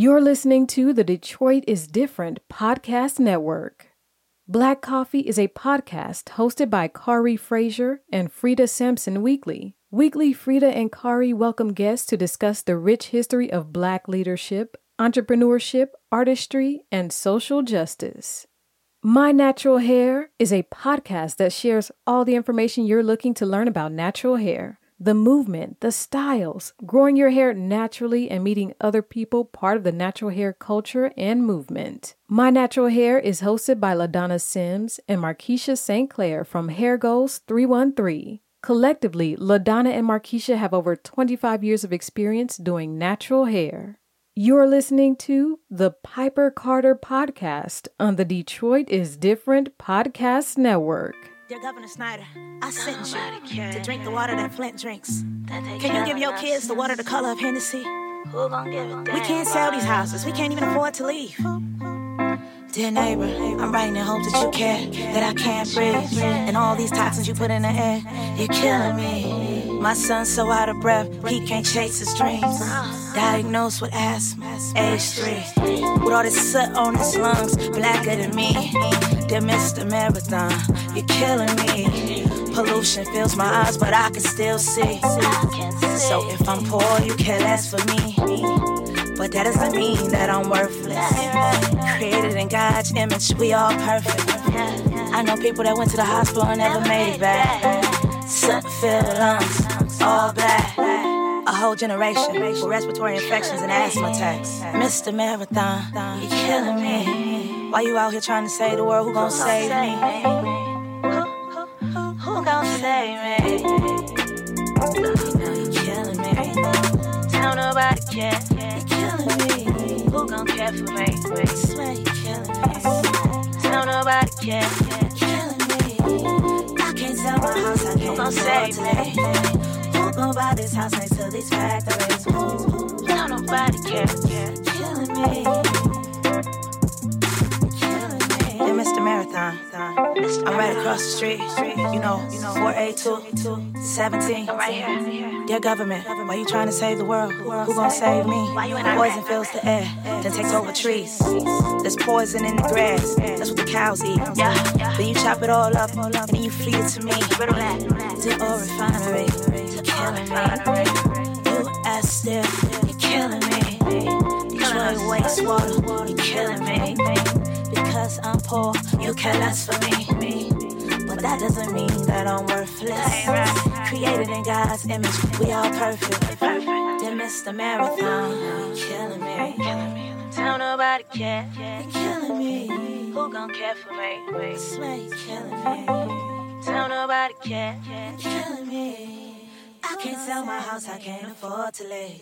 You're listening to the Detroit is Different podcast network. Black Coffee is a podcast hosted by Kari Frazier and Frida Sampson Weekly. Weekly, Frida and Kari welcome guests to discuss the rich history of Black leadership, entrepreneurship, artistry, and social justice. My Natural Hair is a podcast that shares all the information you're looking to learn about natural hair, the movement, the styles, growing your hair naturally, and meeting other people part of the natural hair culture and movement. My Natural Hair is hosted by LaDonna Sims and Markeisha St. Clair from Hair Goals 313. Collectively, LaDonna and Markeisha have over 25 years of experience doing natural hair. You're listening to the Piper Carter Podcast on the Detroit is Different Podcast Network. Dear Governor Snyder, I sent you to drink the water that Flint drinks. Can you give your kids the water the color of Hennessy? We can't sell these houses. We can't even afford to leave. Dear neighbor, I'm writing in hopes that you care, that I can't breathe. And all these toxins you put in the air, you're killing me. My son's so out of breath, he can't chase his dreams. Diagnosed with asthma, age three. With all this soot on his lungs, blacker than me. Dear Mr. Marathon, you're killing me. Pollution fills my eyes, but I can still see. So if I'm poor, you care less for me. But that doesn't mean that I'm worthless. Created in God's image, we all perfect. I know people that went to the hospital and never made it back. Sun filled lungs, all black. A whole generation with respiratory infections and asthma attacks. Mr. Marathon, you're killing me. Why you out here trying to save the world? Who gon' save me? Who, who gon' save me? You killing me. Tell nobody care. You're killing me. Who gon' care for me? Swear you're killing me. Tell nobody care. Sell my house. I can't save me? Who gon' buy this house next to these factories? Who? Tell nobody care. Killing me. Killing me. Dear Mr. Marathon, I'm right across the street. You know, 482, 17. Right here. Dear government, why you trying to save the world? Who gon' save me? Poison fills the air, then takes over trees. There's poison in the grass, that's what the cows eat. Then you chop it all up, and then you feed it to me. To oil refinery, you're killing me. U.S. Steel, you're killing me. Detroit wastewater, you're killing me. Because I'm poor, you care less for me. But that doesn't mean that I'm worthless. Created in God's image, we all perfect. Then Mr. Marathon, killing me. Tell nobody care. You're killing me. Who gon' care for me? Swear you're killing me. Tell nobody care. You're killing me. I can't sell my house, I can't afford to live.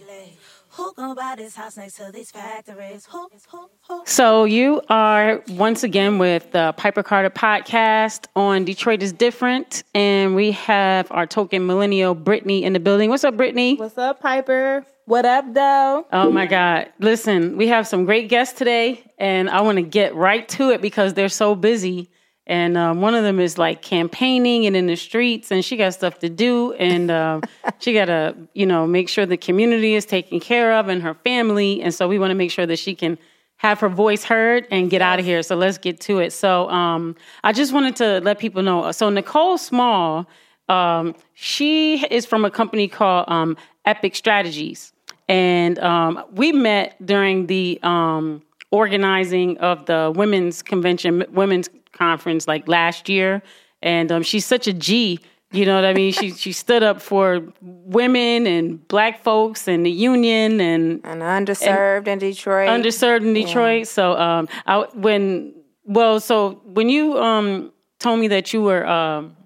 Who gon' buy this house next to these factories? Who, who, who? So you are once again with the Piper Carter podcast on Detroit is Different, and we have our token millennial Brittany in the building. What's up, Brittany? What's up, Piper? What up, though? Oh my God! Listen, we have some great guests today, and I want to get right to it because they're so busy. And um, one of them is like campaigning and in the streets, and she got stuff to do, and uh, she got to, you know, make sure the community is taken care of and her family. And so we want to make sure that she can have her voice heard and get out of here. So let's get to it. So um, I just wanted to let people know. So Nicole Small, um, she is from a company called um, Epic Strategies, and um, we met during the um, organizing of the women's convention, women's conference, like last year. And um, she's such a G. You know what I mean? she she stood up for women and black folks and the union and And underserved in Detroit. underserved in Detroit. So um, I when well, so when you um told me that you were um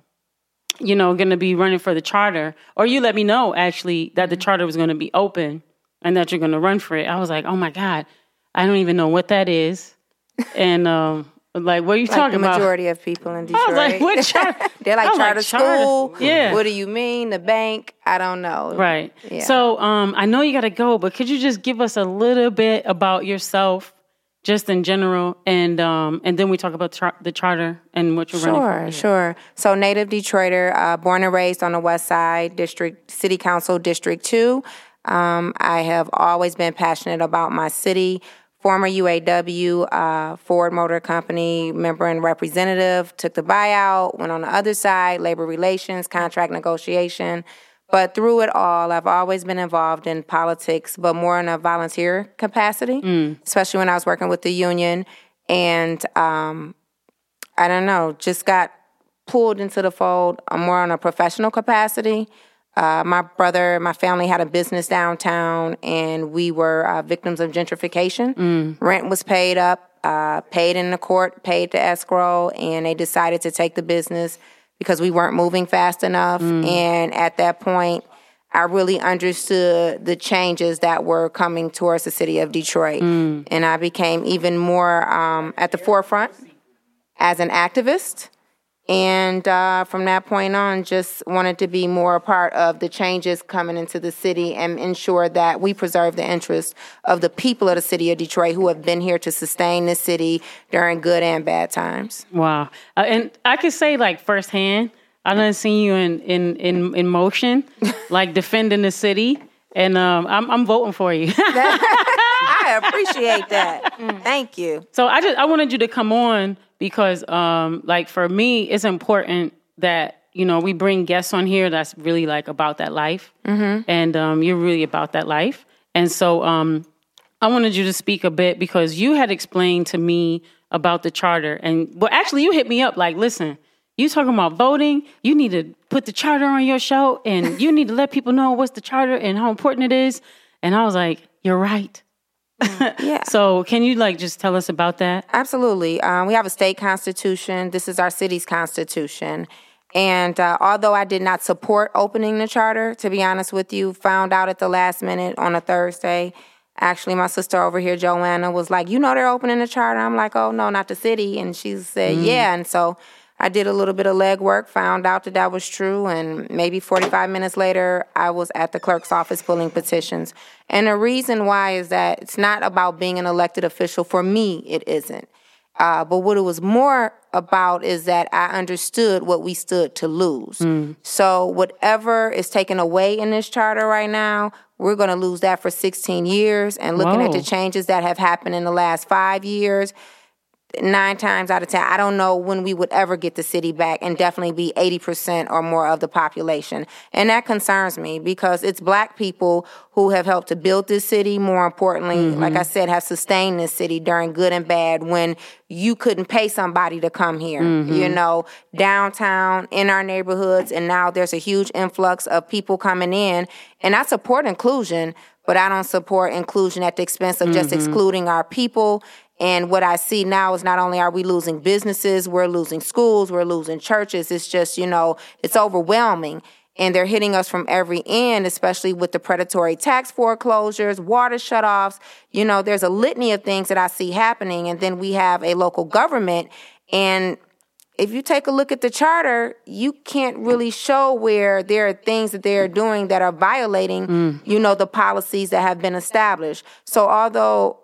you know going to be running for the charter, or you let me know actually that the charter was going to be open and that you're going to run for it, I was like, oh my god, I don't even know what that is, and um. Like, what are you like talking the about? majority of people in Detroit. I was like, what charter? They're like charter school. Yeah. What do you mean? The bank? I don't know. Right. Yeah. So um, I know you got to go, but could you just give us a little bit about yourself, just in general, and um, and then we talk about char- the charter and what you're running Sure, for. sure. So native Detroiter, uh, born and raised on the West Side, District City Council District Two. Um, I have always been passionate about my city. Former UAW, uh, Ford Motor Company member and representative, took the buyout, went on the other side, labor relations, contract negotiation. But through it all, I've always been involved in politics, but more in a volunteer capacity, especially when I was working with the union. And um, I don't know, just got pulled into the fold uh, more on a professional capacity. Uh, my brother, my family had a business downtown, and we were uh, victims of gentrification. Rent was paid up, uh, paid in the court, paid to escrow, and they decided to take the business because we weren't moving fast enough. And at that point, I really understood the changes that were coming towards the city of Detroit. And I became even more um, at the forefront as an activist. And uh, from that point on, just wanted to be more a part of the changes coming into the city and ensure that we preserve the interests of the people of the city of Detroit who have been here to sustain the city during good and bad times. Wow. Uh, and I could say like firsthand, I done seen you in in in, in motion, like defending the city, and um, I'm I'm voting for you. I appreciate that. Thank you. so I just I wanted you to come on because um, like for me, it's important that you know we bring guests on here that's really like about that life, and um, you're really about that life, and so um, I wanted you to speak a bit because you had explained to me about the charter, and well, actually, you hit me up like, listen, you talking about voting? You need to put the charter on your show, and you need to let people know what's the charter and how important it is. And I was like, you're right. Yeah. So, can you like just tell us about that? Absolutely. Um, we have a state constitution. This is our city's constitution. And uh, although I did not support opening the charter, to be honest with you, found out at the last minute on a Thursday. Actually, my sister over here, Joanna, was like, You know, they're opening the charter. I'm like, Oh, no, not the city. And she said, Yeah. And so I did a little bit of legwork, found out that that was true, and maybe 45 minutes later, I was at the clerk's office pulling petitions. And the reason why is that it's not about being an elected official. For me, it isn't. Uh, but what it was more about is that I understood what we stood to lose. So whatever is taken away in this charter right now, we're going to lose that for 16 years. And looking at the changes that have happened in the last five years, nine times out of ten, I don't know when we would ever get the city back and definitely be 80% or more of the population. And that concerns me because it's black people who have helped to build this city. More importantly, like mm-hmm. I said, have sustained this city during good and bad when you couldn't pay somebody to come here, mm-hmm. you know, downtown in our neighborhoods. And now there's a huge influx of people coming in. And I support inclusion, but I don't support inclusion at the expense of just mm-hmm. excluding our people. And what I see now is not only are we losing businesses, we're losing schools, we're losing churches. It's just, you know, it's overwhelming. And they're hitting us from every end, especially with the predatory tax foreclosures, water shutoffs. You know, there's a litany of things that I see happening. And then we have a local government. And if you take a look at the charter, you can't really show where there are things that they're doing that are violating, mm. you know, the policies that have been established. So although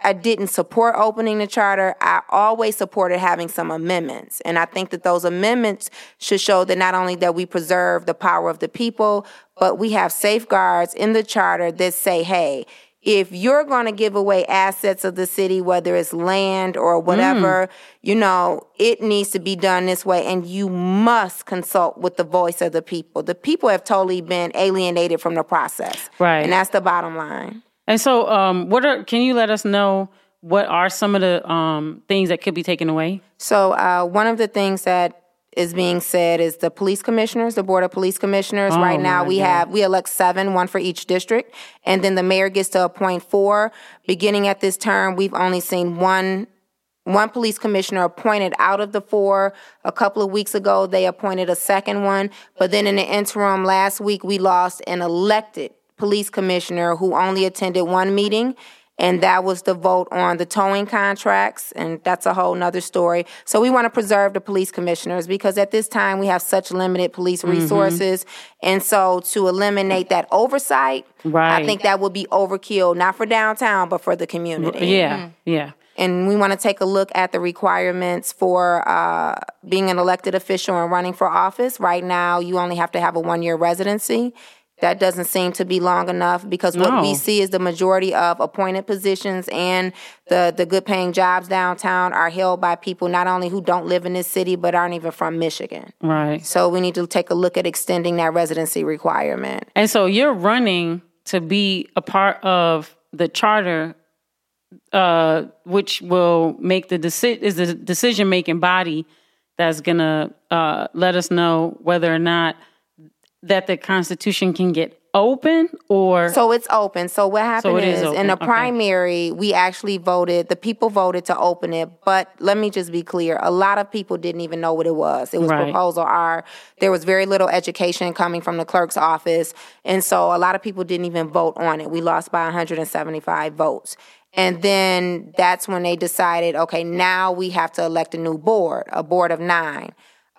I didn't support opening the charter. I always supported having some amendments. And I think that those amendments should show that not only that we preserve the power of the people, but we have safeguards in the charter that say, hey, if you're going to give away assets of the city, whether it's land or whatever, mm. you know, it needs to be done this way. And you must consult with the voice of the people. The people have totally been alienated from the process. Right. And that's the bottom line. And so, um, what are? Can you let us know what are some of the um, things that could be taken away? So uh, one of the things that is being said is the police commissioners, the board of police commissioners. Oh, right now, we God. have we elect seven, one for each district, and then the mayor gets to appoint four. Beginning at this term, we've only seen one. One police commissioner appointed out of the four. A couple of weeks ago, they appointed a second one. But then in the interim, last week, we lost an elected police commissioner who only attended one meeting and that was the vote on the towing contracts and that's a whole nother story so we want to preserve the police commissioners because at this time we have such limited police Mm-hmm. resources and so to eliminate that oversight i think that would be overkill not for downtown but for the community Yeah, yeah. and we want to take a look at the requirements for uh, being an elected official and running for office. Right now, you only have to have a one year residency. That doesn't seem to be long enough because what we see is the majority of appointed positions and the, the good paying jobs downtown are held by people not only who don't live in this city but aren't even from Michigan. Right. So we need to take a look at extending that residency requirement. And so you're running to be a part of the charter, uh, which will make the deci- is the decision making body that's gonna uh, let us know whether or not that the Constitution can get open or So it's open. So what happened it is is, in the Okay. primary, we actually voted, the people voted to open it. But let me just be clear a lot of people didn't even know what it was. It was Right. proposal R. There was very little education coming from the clerk's office. And so a lot of people didn't even vote on it. We lost by 175 votes. And then that's when they decided, okay, now we have to elect a new board, a board of nine.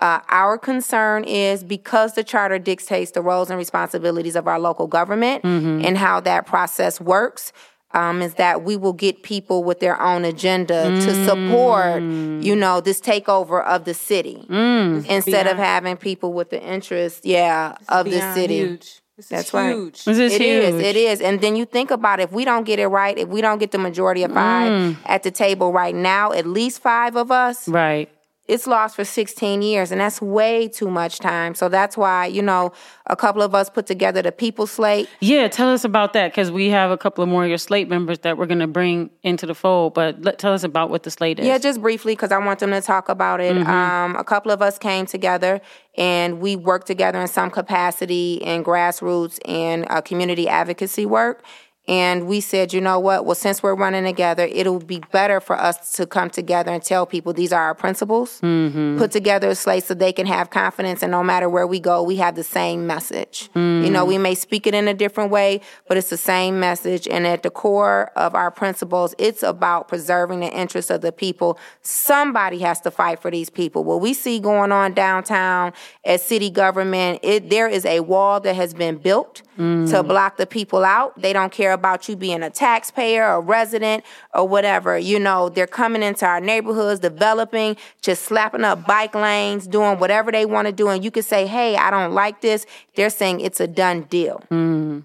Uh, our concern is because the charter dictates the roles and responsibilities of our local government and how that process works. Um, is that we will get people with their own agenda to support, you know, this takeover of the city instead of having people with the interest, yeah, of the city. Huge. This That's is right. huge. this is It huge. is. It is. And then you think about it, if we don't get it right, if we don't get the majority of five Mm. at the table right now, at least five of us, Right. It's lost for 16 years and that's way too much time so that's why you know a couple of us put together the people slate Yeah, tell us about that because we have a couple of more of your slate members that we're going to bring into the fold. But let, tell us about what the slate is. yeah just briefly because i want them to talk about it Mm-hmm. um, a couple of us came together and we worked together in some capacity in grassroots and uh, community advocacy work and we said, you know what? Well, since we're running together, it'll be better for us to come together and tell people these are our principles. Mm-hmm. Put together a slate so they can have confidence, and no matter where we go, we have the same message. You know, we mm-hmm. may speak it in a different way, but it's the same message. And at the core of our principles, it's about preserving the interests of the people. Somebody has to fight for these people. What we see going on downtown at city government, it there is a wall that has been built to mm. block the people out. They don't care about you being a taxpayer, a resident, or whatever. You know, they're coming into our neighborhoods, developing, just slapping up bike lanes, doing whatever they want to do. And you can say, hey, I don't like this. They're saying it's a done deal. Mm.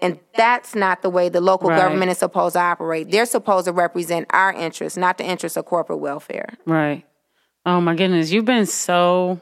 And that's not the way the local Right. government is supposed to operate. They're supposed to represent our interests, not the interests of corporate welfare. Right. Oh my goodness, you've been so.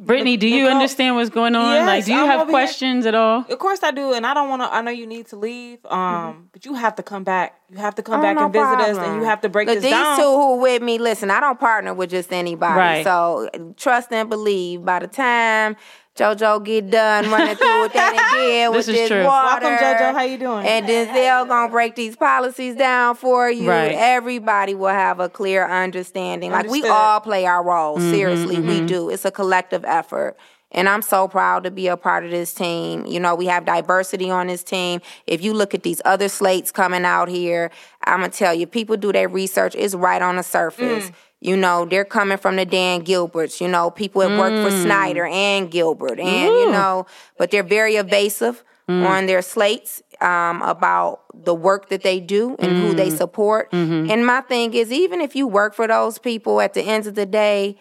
Brittany, do you understand what's going on? Yes, like, do you I'm have over here. questions at all? Of course I do, and I don't want to. I know you need to leave, um, but you have to come back. You have to come Oh, back no and visit us, and you have to break Look, this these down. two who with me, listen, I don't partner with just anybody. Right. So trust and believe. By the time JoJo get done running through with that again This with is this true. water. Welcome, JoJo. How you doing? And Denzel gonna break these policies down for you. Right. Everybody will have a clear understanding. Like we all play our role. Mm-hmm, Seriously, we do. It's a collective effort. And I'm so proud to be a part of this team. You know, we have diversity on this team. If you look at these other slates coming out here, I'm gonna tell you, people do their research. It's right on the surface. You know, they're coming from the Dan Gilberts. You know, people have work for Snyder mm. and Gilbert, and you know, but they're very evasive mm. on their slates um, about the work that they do and who they mm. support. Mm-hmm. And my thing is, even if you work for those people, at the end of the day,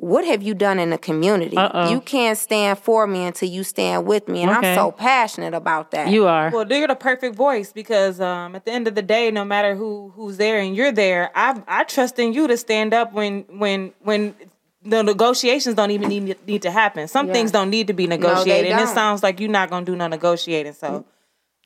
what have you done in the community? Uh-oh. You can't stand for me until you stand with me, and Okay. I'm so passionate about that. You are. Well, you're the perfect voice because um, at the end of the day, no matter who who's there and you're there, I I trust in you to stand up when when when the negotiations don't even need need to happen. Some Yeah. things don't need to be negotiated, and it don't. sounds like you're not going to do no negotiating. So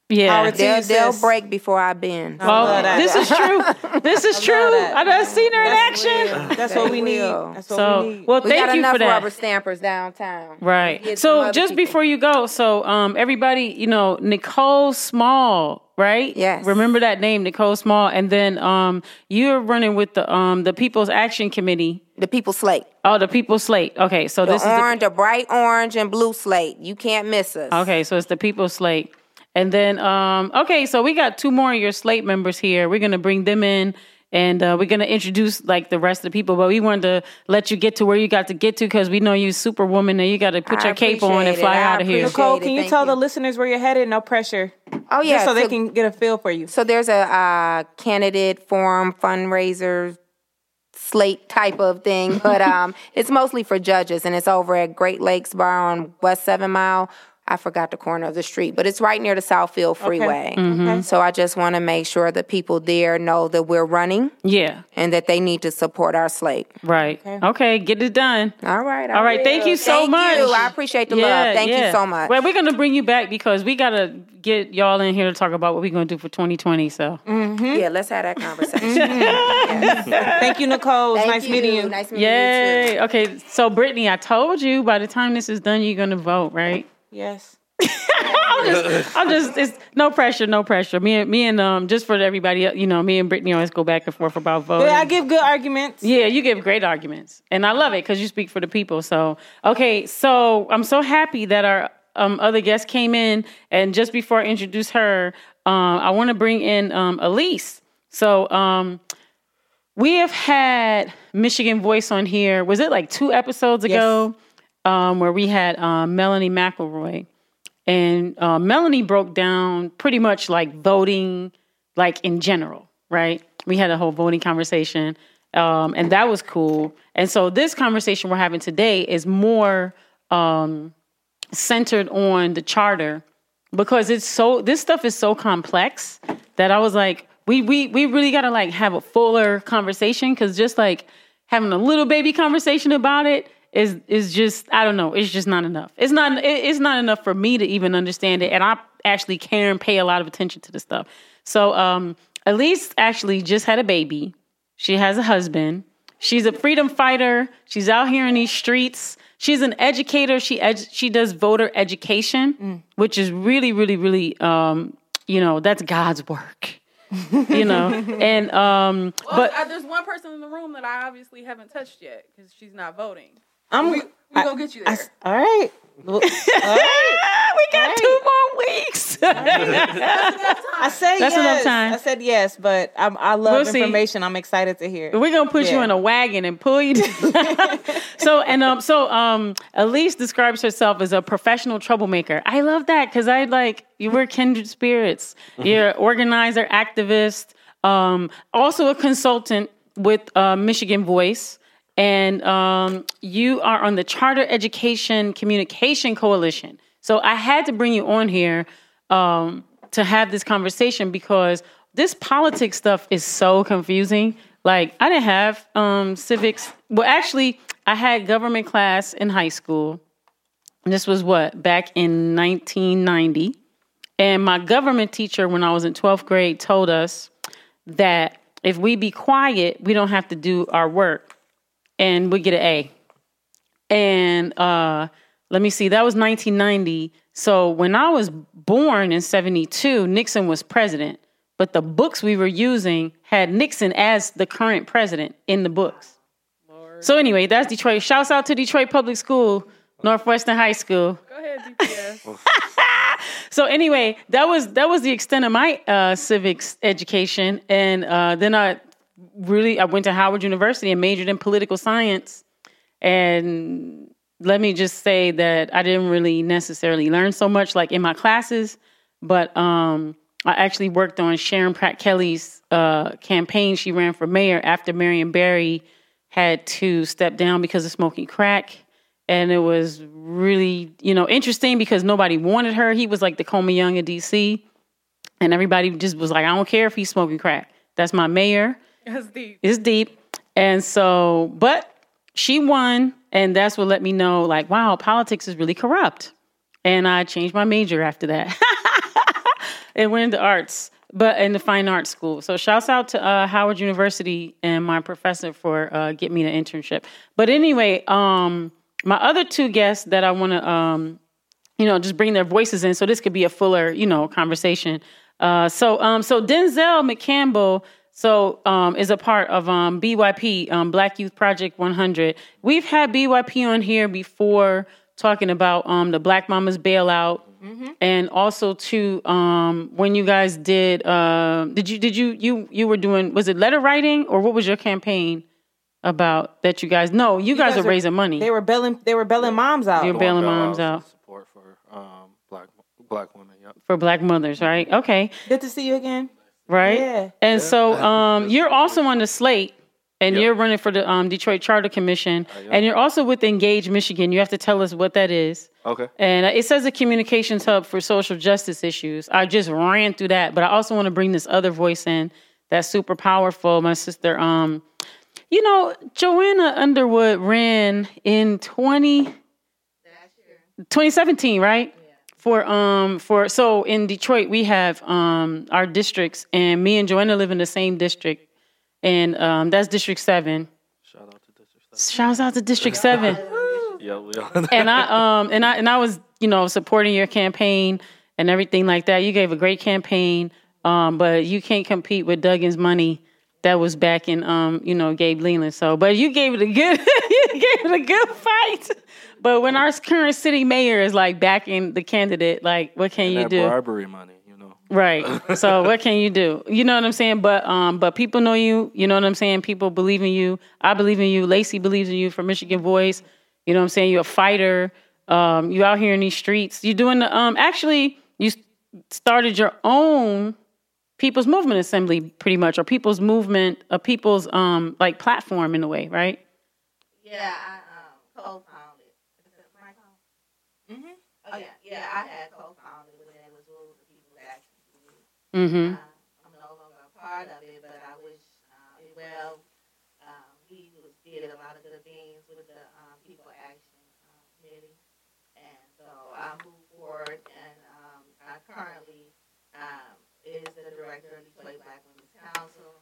yeah. They'll, they'll break before I bend. Well, love that. this is true. This is true. that. I done seen her in That's action. that's what we need. That's what So, we need. well, we thank got you enough for that. rubber stampers downtown. Right. So just people. before you go, so um, everybody, you know, Nicole Small, right? Yes. Remember that name, Nicole Small, and then um, you're running with the um, the People's Action Committee. The People's slate. Oh, the People's Slate. Okay, so The this orange, the bright orange and blue slate. You can't miss us. okay. So it's the People's Slate, and then um, okay, so we got two more of your slate members here. We're gonna bring them in. And uh, we're gonna introduce like the rest of the people, but we wanted to let you get to where you got to get to because we know you superwoman and you got to put I your cape on and appreciate it. fly I out of here. appreciate Nicole, it. can you Thank tell you. the listeners where you're headed? No pressure. Oh yeah, Just so they can get a feel for you. So there's a uh, candidate forum fundraiser slate type of thing, but um, it's mostly for judges, and it's over at Great Lakes Bar on West Seven Mile. I forgot the corner of the street, but it's right near the Southfield Freeway. Mm-hmm. Okay. So I just want to make sure that people there know that we're running Yeah. and that they need to support our slate. Right. Okay. Get it done. All right. I All right. Thank you so Thank much. you. I appreciate the love. Thank you so much. Well, we're gonna bring you back because we gotta get y'all in here to talk about what we're gonna do for 2020. So mm-hmm. Yeah, let's have that conversation. Thank you, Nicole. It's Thank nice you. meeting you. Nice meeting you too. yay. Okay. So Brittany, I told you by the time this is done, you're gonna vote, right? Yes. I'm just, I'm just, it's no pressure, no pressure. Me and me and um, just for everybody, you know, me and Brittany always go back and forth about voting. But I give good arguments. Yeah, you give great arguments, and I love it because you speak for the people. So, okay, so I'm so happy that our um, other guest came in, and just before I introduce her, um, I want to bring in um, Elise. So, um, we have had Michigan Voice on here. Was it like two episodes ago, um, where we had um, Melanie McElroy, and uh, Melanie broke down pretty much like voting, like in general, right? We had a whole voting conversation, um, and that was cool. And so this conversation we're having today is more um, centered on the charter because it's so this stuff is so complex that I was like, we we we really gotta like have a fuller conversation because just like having a little baby conversation about it is is just I don't know, it's just not enough. It's not it- it's not enough for me to even understand it, and I actually care and pay a lot of attention to this stuff. So um, Elise actually just had a baby. She has a husband. She's a freedom fighter. She's out here in these streets. She's an educator. She edu- she does voter education, which is really, really, really, um, you know, that's God's work. you know, and um, Well, but I, there's one person in the room that I obviously haven't touched yet because she's not voting. I'm. We, we gonna get you I- there. all right. Well, all right. we got two more weeks. I said That's yes. enough time. I said yes, but I'm, I love We'll see. information. I'm excited to hear. We're gonna put you in a wagon and pull you. down. so and um so um Elise describes herself as a professional troublemaker. I love that because I like you were kindred spirits. You're an organizer, activist, um, also a consultant with uh, Michigan Voice. And um, you are on the Charter Education Communication Coalition. So I had to bring you on here um, to have this conversation because this politics stuff is so confusing. Like I didn't have um, civics. Well, actually, I had government class in high school. This was what back in 1990. And my government teacher, when I was in 12th grade, told us that if we be quiet, we don't have to do our work, and we get an A. And uh, let me see, that was 1990. So when I was born in 72, Nixon was president, but the books we were using had Nixon as the current president in the books. So anyway, that's Detroit. Shouts out to Detroit Public School, Northwestern High School. Go ahead, DPS. So anyway, that was that was the extent of my uh, civics education, and uh, then I really I went to Howard University and majored in political science. And let me just say that I didn't really necessarily learn so much like in my classes, but um, I actually worked on Sharon Pratt Kelly's uh, campaign. She ran for mayor after Marion Barry had to step down because of smoking crack. And it was really, you know, interesting because nobody wanted her. He was like the Coleman Young of DC. And everybody just was like, I don't care if he's smoking crack. That's my mayor. That's deep. It's deep. And so, but she won. And that's what let me know, like, wow, politics is really corrupt. And I changed my major after that. and went into arts, but in the fine arts school. So shouts out to uh, Howard University and my professor for uh, getting me the internship. But anyway, um, my other two guests that I want to, um, you know, just bring their voices in, so this could be a fuller, you know, conversation. Uh, so, um, so Denzel McCampbell, so um, is a part of um, BYP, um, Black Youth Project 100. We've had BYP on here before talking about um, the Black Mamas bailout, and also to um, when you guys did, uh, did you did you you you were doing was it letter writing or what was your campaign about that you guys? No, you, guys, guys are are- raising money. They were bailing. They were bailing moms out. You're bailing moms out Support for um, black black women. Yep. for black mothers, right? Okay. Good to see you again. Right? Yeah. And so um, you're also on the slate, and Yep. you're running for the um, Detroit Charter Commission, and you're also with Engage Michigan. You have to tell us what that is. Okay. And it says a communications hub for social justice issues. I just ran through that, but I also want to bring this other voice in that's super powerful. My sister, um, you know, Joanna Underwood ran in 20, 2017, right? For um for so in Detroit we have um our districts and me and Joanna live in the same district and um that's District Seven. Shout out to District Seven. Shouts out to District Seven. Yeah, we all. and I um and I and I was you know supporting your campaign and everything like that. You gave a great campaign, um, but you can't compete with Duggan's money that was back in um you know Gabe Leland. So, but you gave it a good you gave it a good fight. But when our current city mayor is like backing the candidate, like what can you that do? bribery money, you know. Right. So what can you do? You know what I'm saying? But um, but people know you. You know what I'm saying? People believe in you. I believe in you. Lacey believes in you for Michigan Voice. You know what I'm saying? You're a fighter. Um, you out here in these streets. You're doing the um. Actually, you started your own people's movement assembly, pretty much, or people's movement, a people's um like platform in a way, right? Yeah, I um, co-founded. Is it my phone? Mm-hmm. Oh yeah, yeah. I had co-founded when it was Rules of People Action. Mm-hmm. Uh, I'm no longer a part of it, but I wish uh, it well. Um, we was, did a lot of good things with the um, People Action um, Committee, and so I moved forward. And um, I currently um, is the director of Detroit Black Women's Council.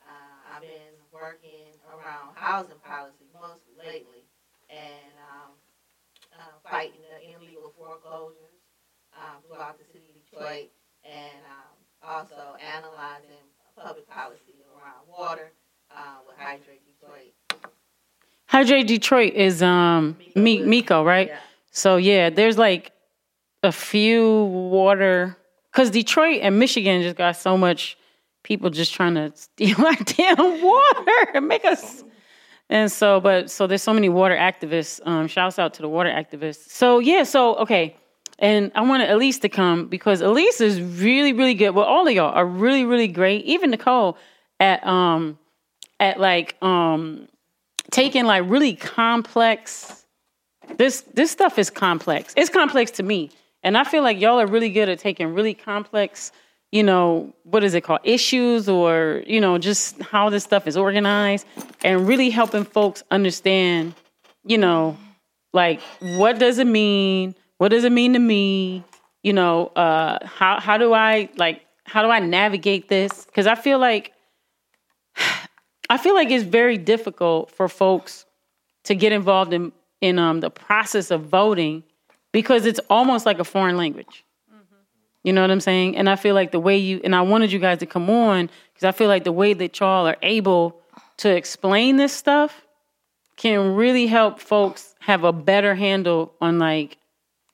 Uh, I've been working around housing policy mostly lately, and um, uh, fighting the illegal foreclosures um, throughout the city of Detroit, and um, also analyzing public policy around water uh, with Hydrate Detroit. Hydrate Detroit is um Mi- Miko, right? Yeah. So yeah, there's like a few water because Detroit and Michigan just got so much people just trying to steal our damn water and make us. And so, but so there's so many water activists. Um, shouts out to the water activists. So yeah, so okay, and I wanted Elise to come because Elise is really, really good. Well, all of y'all are really, really great. Even Nicole at um at like um taking like really complex this this stuff is complex. It's complex to me. And I feel like y'all are really good at taking really complex, you know, what is it called? Issues or, you know, just how this stuff is organized and really helping folks understand, you know, like what does it mean? What does it mean to me? You know, uh how how do I like how do I navigate this? Cuz I feel like I feel like it's very difficult for folks to get involved in in um, the process of voting because it's almost like a foreign language. You know what I'm saying? And I feel like the way you and I wanted you guys to come on because I feel like the way that y'all are able to explain this stuff can really help folks have a better handle on like,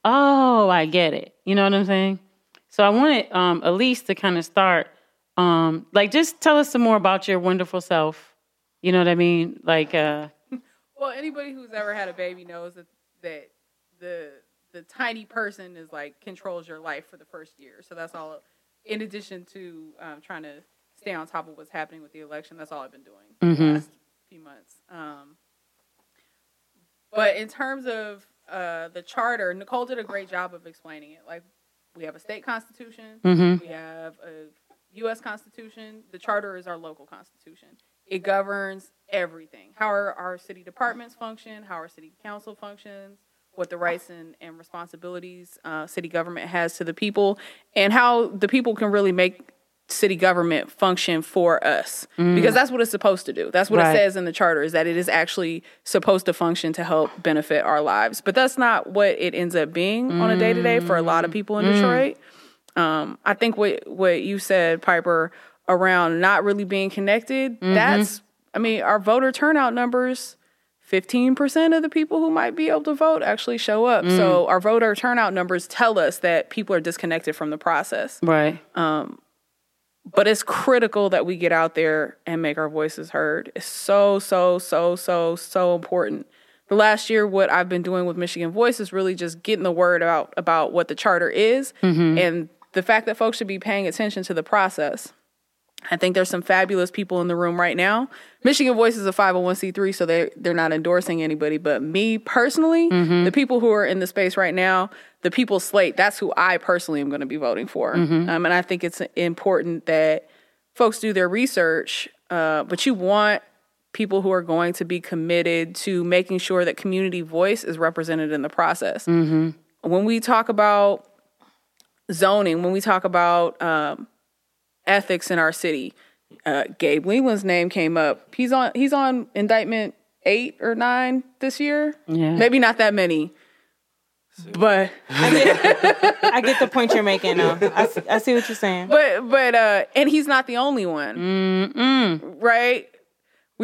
oh, I get it. You know what I'm saying? So I wanted um, Elise to kind of start, um, like, just tell us some more about your wonderful self. You know what I mean? Like, uh, Well, anybody who's ever had a baby knows that that the the tiny person is like controls your life for the first year. So that's all. In addition to um, trying to stay on top of what's happening with the election, that's all I've been doing Mhm. last few months. Um, but in terms of uh, the charter, Nicole did a great job of explaining it. Like we have a state constitution, Mhm. we have a U.S. constitution. The charter is our local constitution. It governs everything. How our, our city departments function, how our city council functions, what the rights and, and responsibilities uh, city government has to the people, and how the people can really make city government function for us because that's what it's supposed to do. That's what Right. it says in the charter is that it is actually supposed to function to help benefit our lives. But that's not what it ends up being on a day to day for a lot of people in Detroit. Um, I think what what you said, Piper, around not really being connected. That's, I mean, our voter turnout numbers. 15% of the people who might be able to vote actually show up. Mm. So our voter turnout numbers tell us that people are disconnected from the process. right. Um, but it's critical that we get out there and make our voices heard. It's so, so, so, so, so important. The last year, what I've been doing with Michigan Voice is really just getting the word out about what the charter is mm-hmm. and the fact that folks should be paying attention to the process. I think there's some fabulous people in the room right now. Michigan Voice is a 501c3, so they they're not endorsing anybody. But me personally, the people who are in the space right now, the people slate, that's who I personally am going to be voting for. Um, and I think it's important that folks do their research, uh, but you want people who are going to be committed to making sure that community voice is represented in the process. When we talk about zoning, when we talk about um, ethics in our city, uh, Gabe Leland's name came up. He's on he's on indictment eight or nine this year. Yeah. Maybe not that many, but I get the point you're making. Now. I, see, I see what you're saying. but but uh, and he's not the only one, right?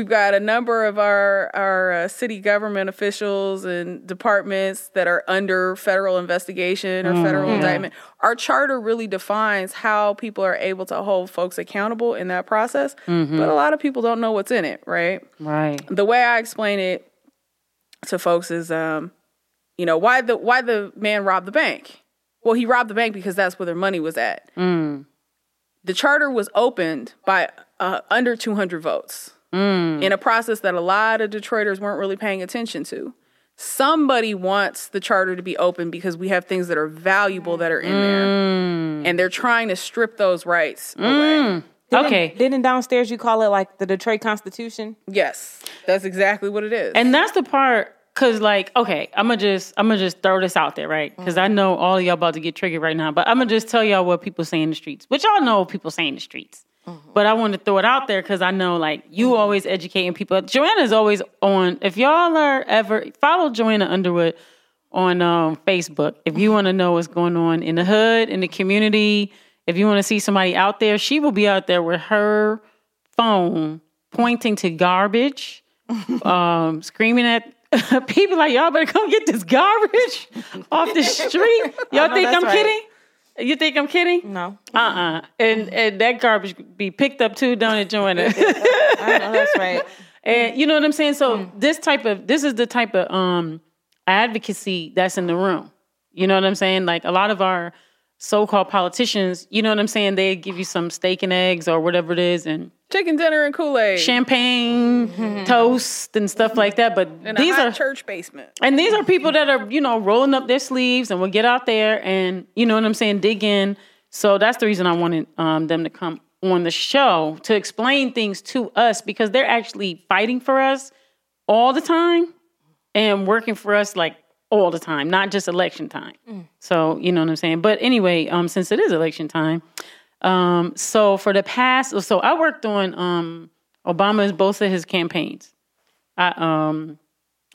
We've got a number of our our uh, city government officials and departments that are under federal investigation or federal indictment. Our charter really defines how people are able to hold folks accountable in that process, but a lot of people don't know what's in it, right? Right. the way I explain it to folks is, um, you know, why the why the man robbed the bank? Well, he robbed the bank because that's where their money was at. The charter was opened by uh, under 200 votes Mm. in a process that a lot of Detroiters weren't really paying attention to. Somebody wants the charter to be open because we have things that are valuable that are in there, mm. and they're trying to strip those rights away. Mm. Didn't- Okay. Didn't downstairs you call it like the Detroit Constitution? Yes, that's exactly what it is. And that's the part, cause like, okay, I'm gonna just, I'm gonna just throw this out there, right? Cause I know all of y'all about to get triggered right now, but I'm gonna just tell y'all what people say in the streets, which y'all know what people say in the streets. But I want to throw it out there because I know, like, you always educating people. Joanna's always on. If y'all are ever follow Joanna Underwood on um, Facebook, if you want to know what's going on in the hood, in the community, if you want to see somebody out there, she will be out there with her phone pointing to garbage, um, screaming at people like y'all better come get this garbage off the street. Y'all think I'm right. kidding? You think I'm kidding? No, Uh uh And and that garbage be picked up too, don't it, Joanna? I know that's right. and you know what I'm saying? So this type of this is the type of um advocacy that's in the room. You know what I'm saying? Like a lot of our so-called politicians, you know what I'm saying? They give you some steak and eggs or whatever it is and Chicken dinner and Kool Aid. champagne, toast and stuff like that. But in these a hot are church basement. and these are people that are, you know, rolling up their sleeves and will get out there and, you know what I'm saying, dig in. So that's the reason I wanted um, them to come on the show to explain things to us because they're actually fighting for us all the time and working for us like all the time, not just election time. So, you know what I'm saying? But anyway, um, since it is election time, um, so for the past, so I worked on um, Obama's both of his campaigns. I um,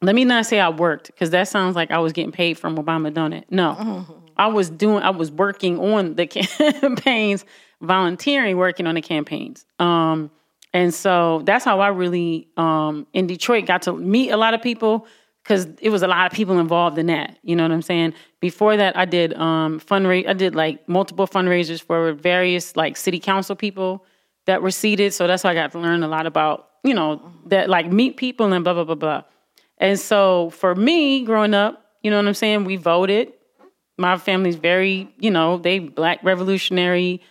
let me not say I worked because that sounds like I was getting paid from Obama, don't it? No, I was doing, I was working on the campaigns, volunteering, working on the campaigns. Um, and so that's how I really um, in Detroit got to meet a lot of people because it was a lot of people involved in that. You know what I'm saying? Before that, I did um, fundraise. I did like multiple fundraisers for various like city council people that were seated. So that's how I got to learn a lot about you know that like meet people and blah blah blah blah. And so for me, growing up, you know what I'm saying, we voted. My family's very, you know, they black revolutionary,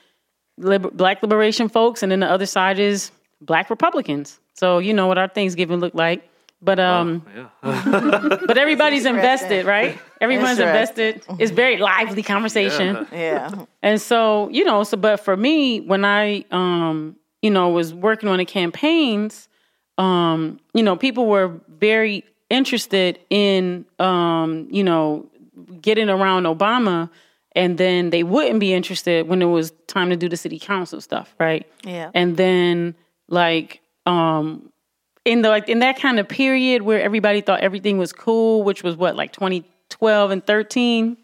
liber- black liberation folks, and then the other side is black Republicans. So you know what our Thanksgiving looked like. But um, Yeah. but everybody's invested, right? Everyone's invested. It's very lively conversation. Yeah. And so, you know, so but for me, when I um, you know, was working on the campaigns, um, you know, people were very interested in um, you know, getting around Obama and then they wouldn't be interested when it was time to do the city council stuff, right? Yeah. And then like um in the like in that kind of period where everybody thought everything was cool, which was what, like 2012 and 13.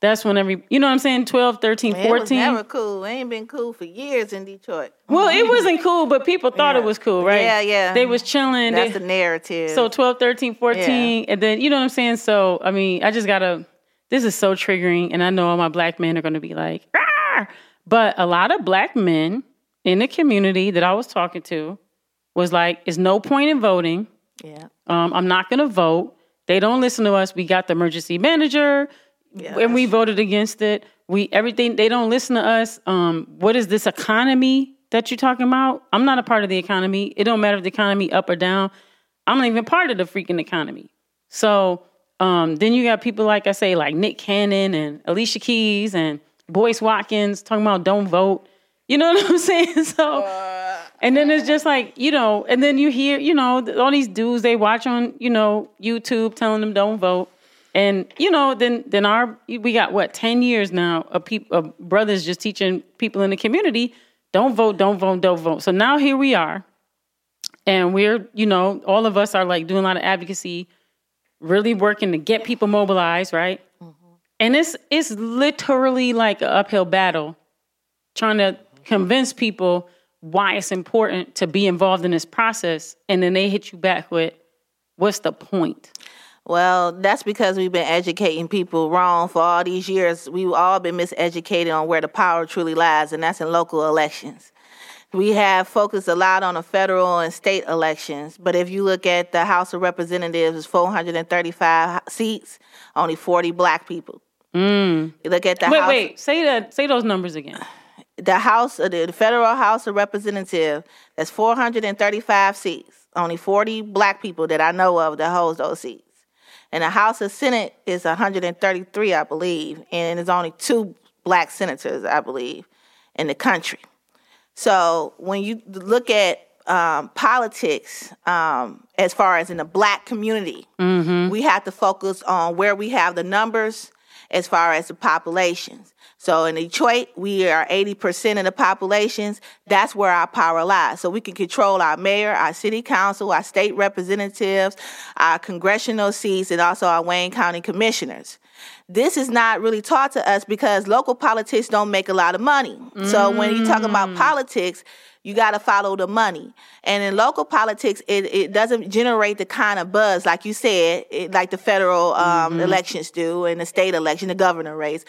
That's when every you know what I'm saying, 12, 13, Mm. It was 14. never cool. It ain't been cool for years in Detroit. well, it wasn't cool, but people thought it was cool, right? Yeah, yeah. They was chilling. That's they- the narrative. so 12, 13, 14, and then you know what I'm saying? So I mean, I just gotta this is so triggering, and I know all my black men are gonna be like, but a lot of black men in the community that I was talking to was like, it's no point in voting. yeah. Um, I'm not gonna vote. They don't listen to us. We got the emergency manager, and we voted against it. We everything they don't listen to us. Um, what is this economy that you're talking about, I'm not a part of the economy. It don't matter if the economy up or down. I'm not even part of the freaking economy. So um, then you got people like I say, like Nick Cannon and Alicia Keys and Boyce Watkins talking about don't vote. You know what I'm saying? So, and then it's just like you know, and then you hear you know all these dudes they watch on you know YouTube telling them don't vote, and you know then then our we got what ten years now of people of brothers just teaching people in the community don't vote, don't vote, don't vote. So now here we are, and we're you know all of us are like doing a lot of advocacy, really working to get people mobilized, right? Mm-hmm. And it's it's literally like an uphill battle trying to convince people why it's important to be involved in this process and then they hit you back with what's the point Well, that's because we've been educating people wrong for all these years. We've all been miseducated on where the power truly lies, and that's in local elections. We have focused a lot on the federal and state elections, but if you look at the House of Representatives, it's 435 seats, only 40 black people. Mm. You look at the wait House, wait say that say those numbers again the House, the federal House of Representatives, that's 435 seats. Only 40 black people that I know of that holds those seats. And the House of Senate is 133, I believe, and there's only two black senators, I believe, in the country. So when you look at um, politics, um, as far as in the black community, we have to focus on where we have the numbers as far as the populations. So in Detroit, we are 80% of the populations. That's where our power lies. So we can control our mayor, our city council, our state representatives, our congressional seats, and also our Wayne County commissioners. This is not really taught to us because local politics don't make a lot of money. So when you talk about politics, you got to follow the money. And in local politics, it, it doesn't generate the kind of buzz, like you said, it, like the federal um, elections do and the state election, the governor race.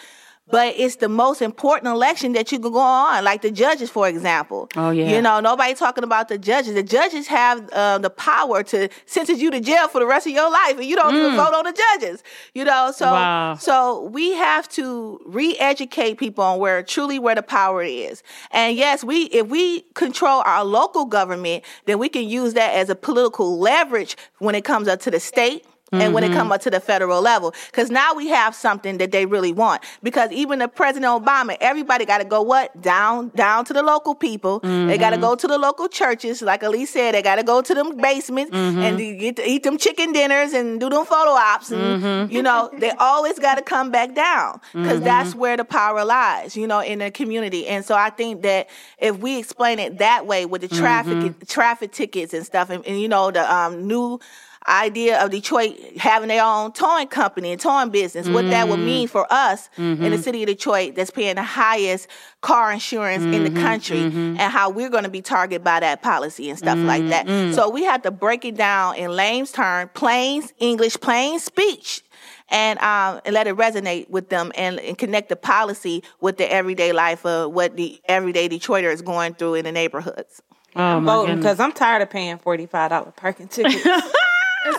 But it's the most important election that you can go on, like the judges, for example. Oh, yeah. You know, nobody talking about the judges. The judges have uh, the power to sentence you to jail for the rest of your life, and you don't even vote on the judges. You know, so Wow. so we have to re-educate people on where truly where the power is. And yes, we if we control our local government, then we can use that as a political leverage when it comes up to the state. And when it comes mm-hmm. up to the federal level, because now we have something that they really want. Because even the President Obama, everybody got to go what down down to the local people. They got to mm-hmm. go to the local churches, like Elise said. They got to go to them basements and mm-hmm. get to eat them chicken dinners and do them photo ops. And you know, they always got to come back down because that's where the power lies. You know, in the community. And so I think that if we explain it that way with the traffic traffic tickets and stuff, and, and you know the um, new idea of Detroit having their own towing company and towing business, what that would mean mm-hmm. for us in the mm-hmm. city of Detroit that's paying the highest car insurance in the mm-hmm. country and how we're going to be targeted by that policy and stuff like that. Mm. So we have to break it down in Lane's term, plain English, plain speech. And, um, and let it resonate with them and, and connect the policy with the everyday life of what the everyday Detroiter is going through in the neighborhoods. oh my voting because I'm tired of paying forty five dollar parking tickets.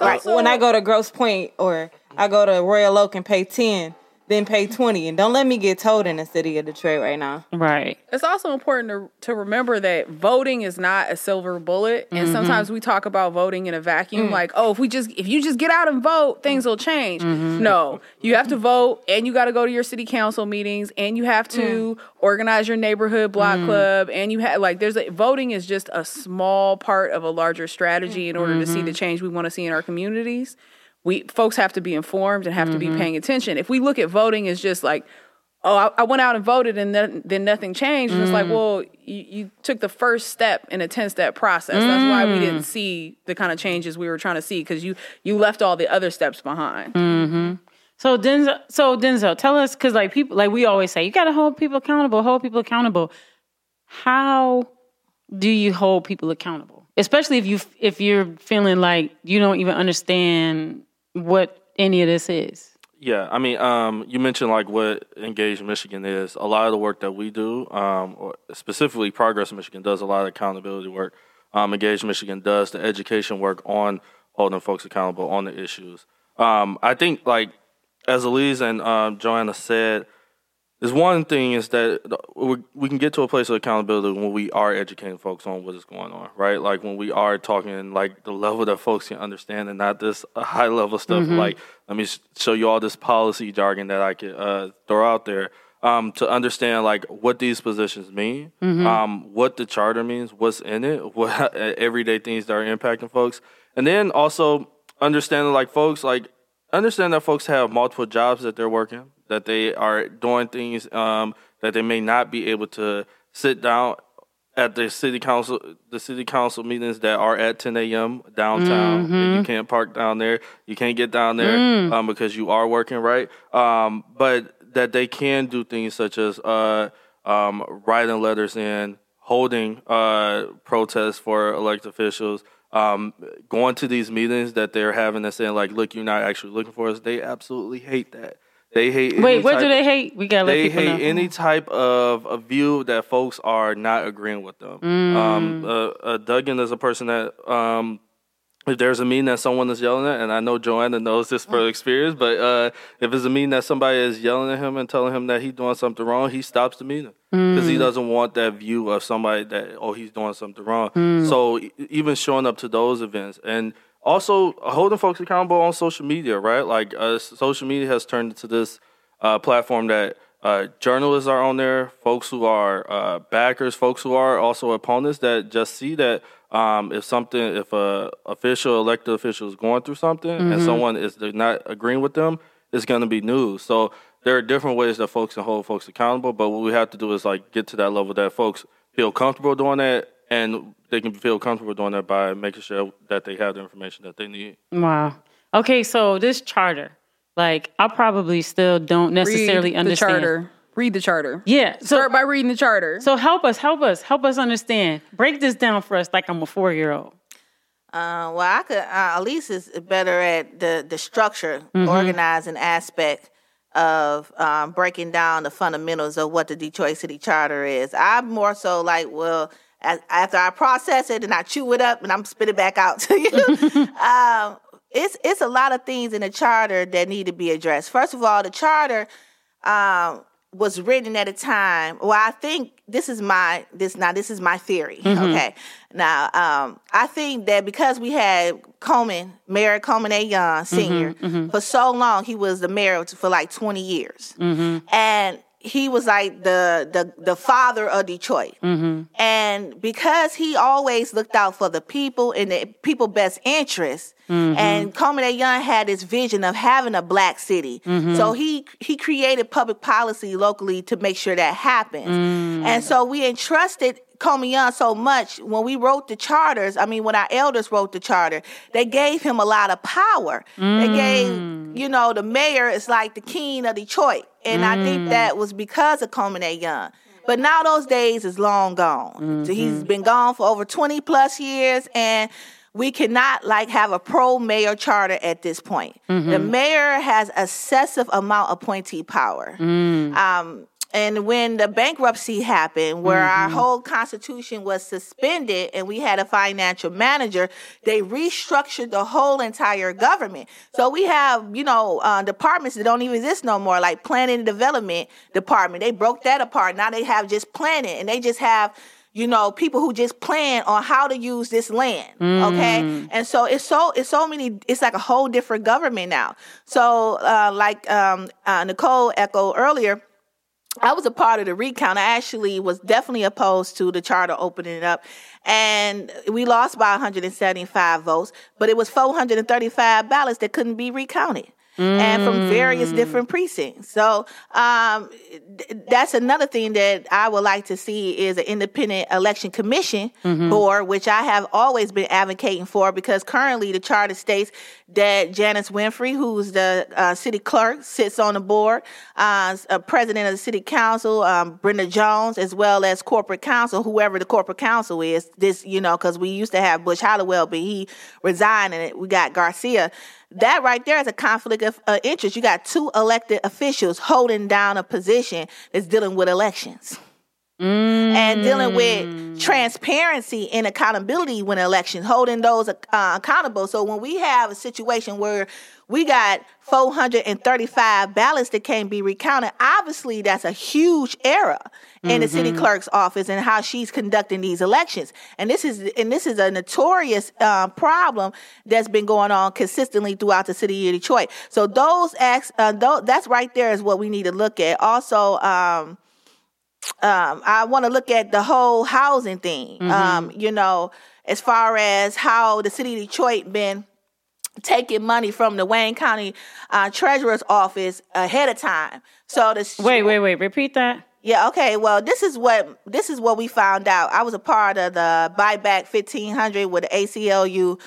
Right. also- when I go to Grosse Pointe or I go to Royal Oak and pay ten, then pay twenty, and don't let me get told in the city of Detroit right now. right It's also important to, to remember that voting is not a silver bullet. And mm-hmm. sometimes we talk about voting in a vacuum, mm. like, oh, if we just if you just get out and vote, things will change. Mm-hmm. No. You have to vote and you gotta go to your city council meetings and you have to mm. organize your neighborhood block mm. club and you have like there's a voting is just a small part of a larger strategy in order to see the mm-hmm. change we want to see in our communities. We folks have to be informed and have to be mm-hmm. paying attention. If we look at voting as just like oh, I, I went out and voted and then, then nothing changed. And it's like, mm. well, you, you took the first step in a 10 step process. That's why we didn't mm. see the kind of changes we were trying to see because you, you left all the other steps behind. Mm-hmm. So Denzel, so Denzel, tell us because like people, like we always say, you got to hold people accountable. Hold people accountable. How do you hold people accountable? Especially if you if you're feeling like you don't even understand what any of this is. Yeah, I mean, um, you mentioned like what Engage Michigan is. A lot of the work that we do, um, specifically Progress Michigan, does a lot of accountability work. Um, Engage Michigan does the education work on holding folks accountable on the issues. Um, I think, like as Elise and um, Joanna said, is one thing is that we, we can get to a place of accountability when we are educating folks on what is going on, right? Like when we are talking like the level that folks can understand and not this uh, high level stuff. Like let me show you all this policy jargon that I could uh, throw out there um, to understand like what these positions mean, um, what the charter means, what's in it, what everyday things that are impacting folks, and then also understanding like folks like understand that folks have multiple jobs that they're working, that they are doing things um, that they may not be able to sit down at the city council, the city council meetings that are at 10 a.m. downtown. and You can't park down there. You can't get down there um, because you are working, right? Um, but that they can do things such as uh, um, writing letters in, holding uh, protests for elected officials, um, going to these meetings that they're having and saying like, "Look, you're not actually looking for us." They absolutely hate that. They hate. Wait, any what do type- they hate? We gotta let they hate know. any type of a view that folks are not agreeing with them. Mm. Um, uh, uh, Duggan is a person that um, if there's a meeting that someone is yelling at, and I know Joanna knows this Mm. for experience, but uh, if it's a meeting that somebody is yelling at him and telling him that he's doing something wrong, he stops the meeting because Mm. he doesn't want that view of somebody that oh he's doing something wrong. Mm. So even showing up to those events and also holding folks accountable on social media, right? Like uh, social media has turned into this uh, platform that uh, journalists are on there, folks who are uh, backers, folks who are also opponents that just see that um, if something, if a official, elected official is going through something and someone is not agreeing with them, it's going to be news. So there are different ways that folks can hold folks accountable, but what we have to do is like get to that level that folks feel comfortable doing that, and they can feel comfortable doing that by making sure that they have the information that they need. Wow. Okay, so this charter, like I probably still don't necessarily Read understand. the charter. Read the charter. Yeah. So Start by reading the charter. so help us, help us, help us understand. Break this down for us like I'm a four year old. Uh, well, I could. Uh, at least is better at the the structure, Mm-hmm. organizing aspect of um, breaking down the fundamentals of what the Detroit City Charter is. I'm more so like, well, as, after I process it and I chew it up and I'm spit it back out to you. um, it's it's a lot of things in the charter that need to be addressed. First of all, the charter um, was written at a time. Well, I think this is my this now this is my theory. Okay, now um, I think that because we had Coleman, Mayor Coleman A. Young Senior, for so long, he was the mayor for like twenty years, and he was like the the the father of Detroit. Mm-hmm. And because he always looked out for the people and the people best interests, mm-hmm. and Coleman. Young had this vision of having a black city. Mm-hmm. So he he created public policy locally to make sure that happens. Mm. And so we entrusted Coleman Young so much when we wrote the charters. I mean, when our elders wrote the charter, they gave him a lot of power. They gave, mm. you know, the mayor is like the king of Detroit. And I think mm. that was because of Coleman A. Young. But now those days is long gone. So he's mm-hmm. been gone for over 20 plus years and we cannot like have a pro mayor charter at this point. The mm-hmm. mayor has excessive amount of appointee power. Mm. Um, and when the bankruptcy happened, where our whole constitution was suspended and we had a financial manager, they restructured the whole entire government. So we have, you know, uh, departments that don't even exist no more, like planning and development department. They broke that apart. Now they have just planning, and they just have you know people who just plan on how to use this land okay and so it's so it's so many it's like a whole different government now so uh, like um, uh, nicole echoed earlier I was a part of the recount. I actually was definitely opposed to the charter opening it up. And we lost by 175 votes, but it was 435 ballots that couldn't be recounted. And from various different precincts. So um, th- that's another thing that I would like to see is an independent election commission board, which I have always been advocating for because currently the charter states that Janice Winfrey, who's the uh, city clerk, sits on the board, uh, president of the city council, um, Brenda Jones, as well as corporate counsel, whoever the corporate council is. This, you know, because we used to have Butch Hollowell, but he resigned, and we got Garcia. That right there is a conflict of uh, interest. You got two elected officials holding down a position that's dealing with elections. And dealing with transparency and accountability when elections, holding those uh, accountable. So when we have a situation where we got 435 ballots that can't be recounted, obviously that's a huge error in the city clerk's office and how she's conducting these elections. And this is and this is a notorious uh, problem that's been going on consistently throughout the city of Detroit. So those acts, uh, tho- that's right there is what we need to look at. Also. Um, um, I want to look at the whole housing thing. Um, you know, as far as how the city of Detroit been taking money from the Wayne County uh, Treasurer's office ahead of time. So the Wait, wait, wait. Repeat that. yeah, okay. Well, this is what this is what we found out. I was a part of the buyback fifteen hundred with the ACLU.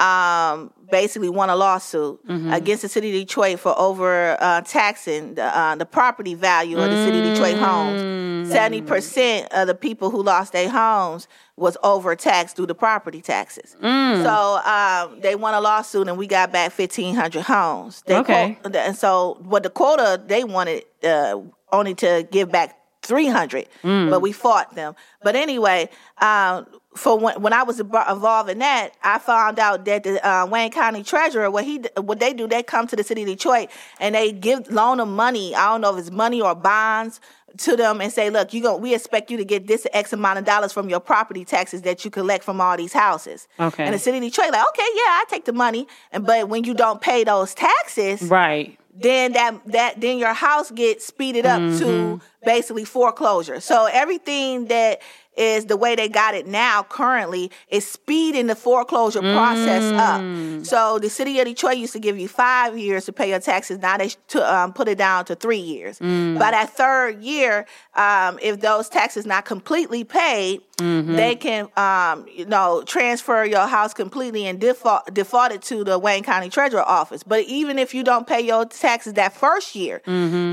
Um, basically won a lawsuit against the city of Detroit for over uh, taxing the uh, the property value of the city of Detroit homes. Seventy percent of the people who lost their homes was overtaxed through the property taxes. So um, they won a lawsuit, and we got back fifteen hundred homes. They Okay. quote- and so what the quota they wanted uh, only to give back 300 but we fought them but anyway um, for when, when i was involved in that i found out that the uh, wayne county treasurer what he what they do they come to the city of detroit and they give loan them money i don't know if it's money or bonds to them and say look you go we expect you to get this x amount of dollars from your property taxes that you collect from all these houses Okay. and the city of detroit like okay yeah i take the money and but when you don't pay those taxes Right. then that that then your house gets speeded up to basically foreclosure. So everything that is the way they got it now currently is speeding the foreclosure process up. So the city of Detroit used to give you five years to pay your taxes. Now they to, um, put it down to three years. By that third year, um, if those taxes not completely paid, they can um, you know transfer your house completely and default default it to the Wayne County Treasurer office. But even if you don't pay your taxes that first year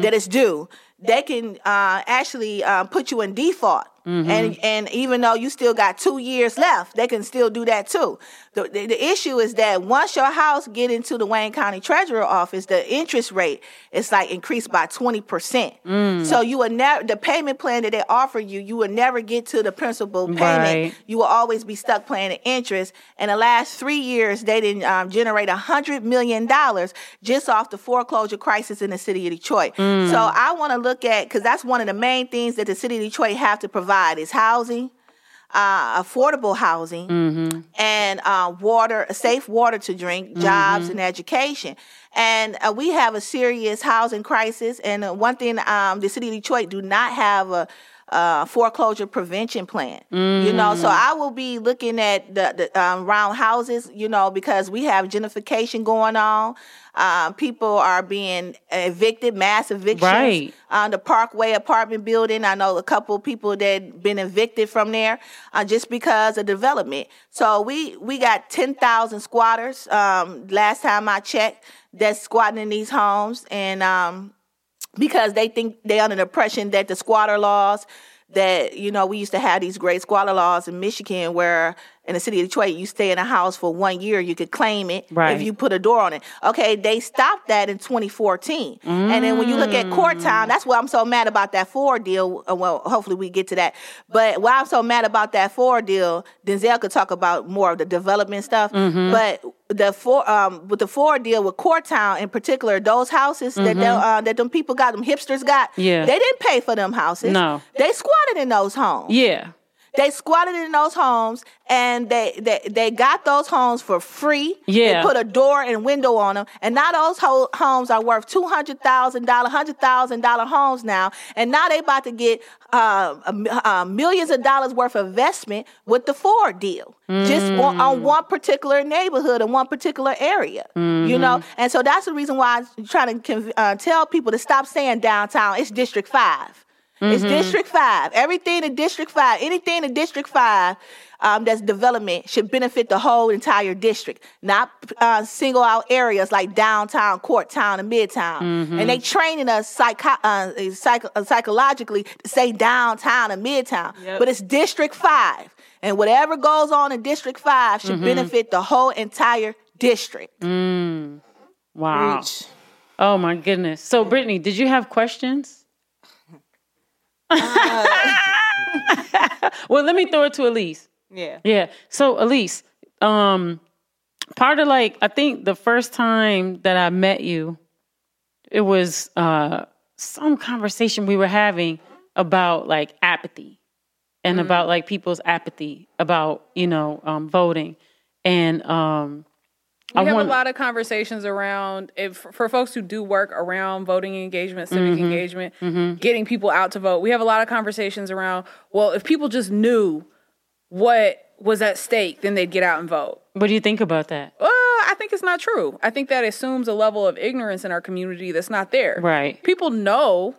that it's due, they can uh, actually uh, put you in default. And mm-hmm. and even though you still got two years left, they can still do that too. The, the, the issue is that once your house get into the Wayne County Treasurer office, the interest rate is like increased by twenty percent. Mm. So you will never the payment plan that they offer you, you will never get to the principal payment. Right. You will always be stuck paying the interest. And the last three years, they didn't um, generate a hundred million dollars just off the foreclosure crisis in the city of Detroit. Mm. So I want to look at because that's one of the main things that the city of Detroit have to provide is housing. Uh, affordable housing and uh, water, safe water to drink, jobs, and education. And uh, we have a serious housing crisis. And uh, one thing, um, the city of Detroit do not have a uh, foreclosure prevention plan. You know, so I will be looking at the, the um, round houses. You know, because we have gentrification going on. Um, people are being evicted, mass evictions. Right. On the Parkway apartment building, I know a couple people that been evicted from there uh, just because of development. So we we got ten thousand squatters. Um, last time I checked, that's squatting in these homes, and um, because they think they under the impression that the squatter laws that you know we used to have these great squatter laws in Michigan where in the city of Detroit you stay in a house for one year you could claim it Right. if you put a door on it. Okay, they stopped that in 2014. And then when you look at Corktown, that's why I'm so mad about that Ford deal. Uh, Well, hopefully we get to that. But why I'm so mad about that Ford deal, Denzel could talk about more of the development stuff. But the four um with the Ford deal with Corktown in particular, those houses that they, uh, that them people got, them hipsters got, Yeah. they didn't pay for them houses. No. they squatted in those homes. Yeah. They squatted in those homes and they, they they got those homes for free. Yeah. They put a door and window on them. And now those ho- homes are worth $200,000, $100,000 homes now. And now they about to get uh, uh, millions of dollars worth of investment with the Ford deal. Just one, on one particular neighborhood in one particular area. You know? And so that's the reason why I'm trying to uh, tell people to stop saying downtown. It's District 5. It's District 5. Everything in District 5, anything in District 5 um, that's development should benefit the whole entire district, not uh, single out areas like downtown, Corktown, and Midtown. And they training us psycho- uh, psych- uh, psychologically to say downtown and Midtown. But it's District 5. And whatever goes on in District 5 should benefit the whole entire district. Wow. Oh my goodness. So Brittany, did you have questions? well, let me throw it to Elise. Yeah. Yeah. So Elise, um, part of like I think the first time that I met you, it was uh some conversation we were having about like apathy and about like people's apathy about you know um, voting and um We I have want a lot of conversations around if for folks who do work around voting engagement, civic Mm-hmm. engagement, getting people out to vote. We have a lot of conversations around, well, if people just knew what was at stake, then they'd get out and vote. what do you think about that Uh, I think it's not true. I think that assumes a level of ignorance in our community that's not there. Right. People know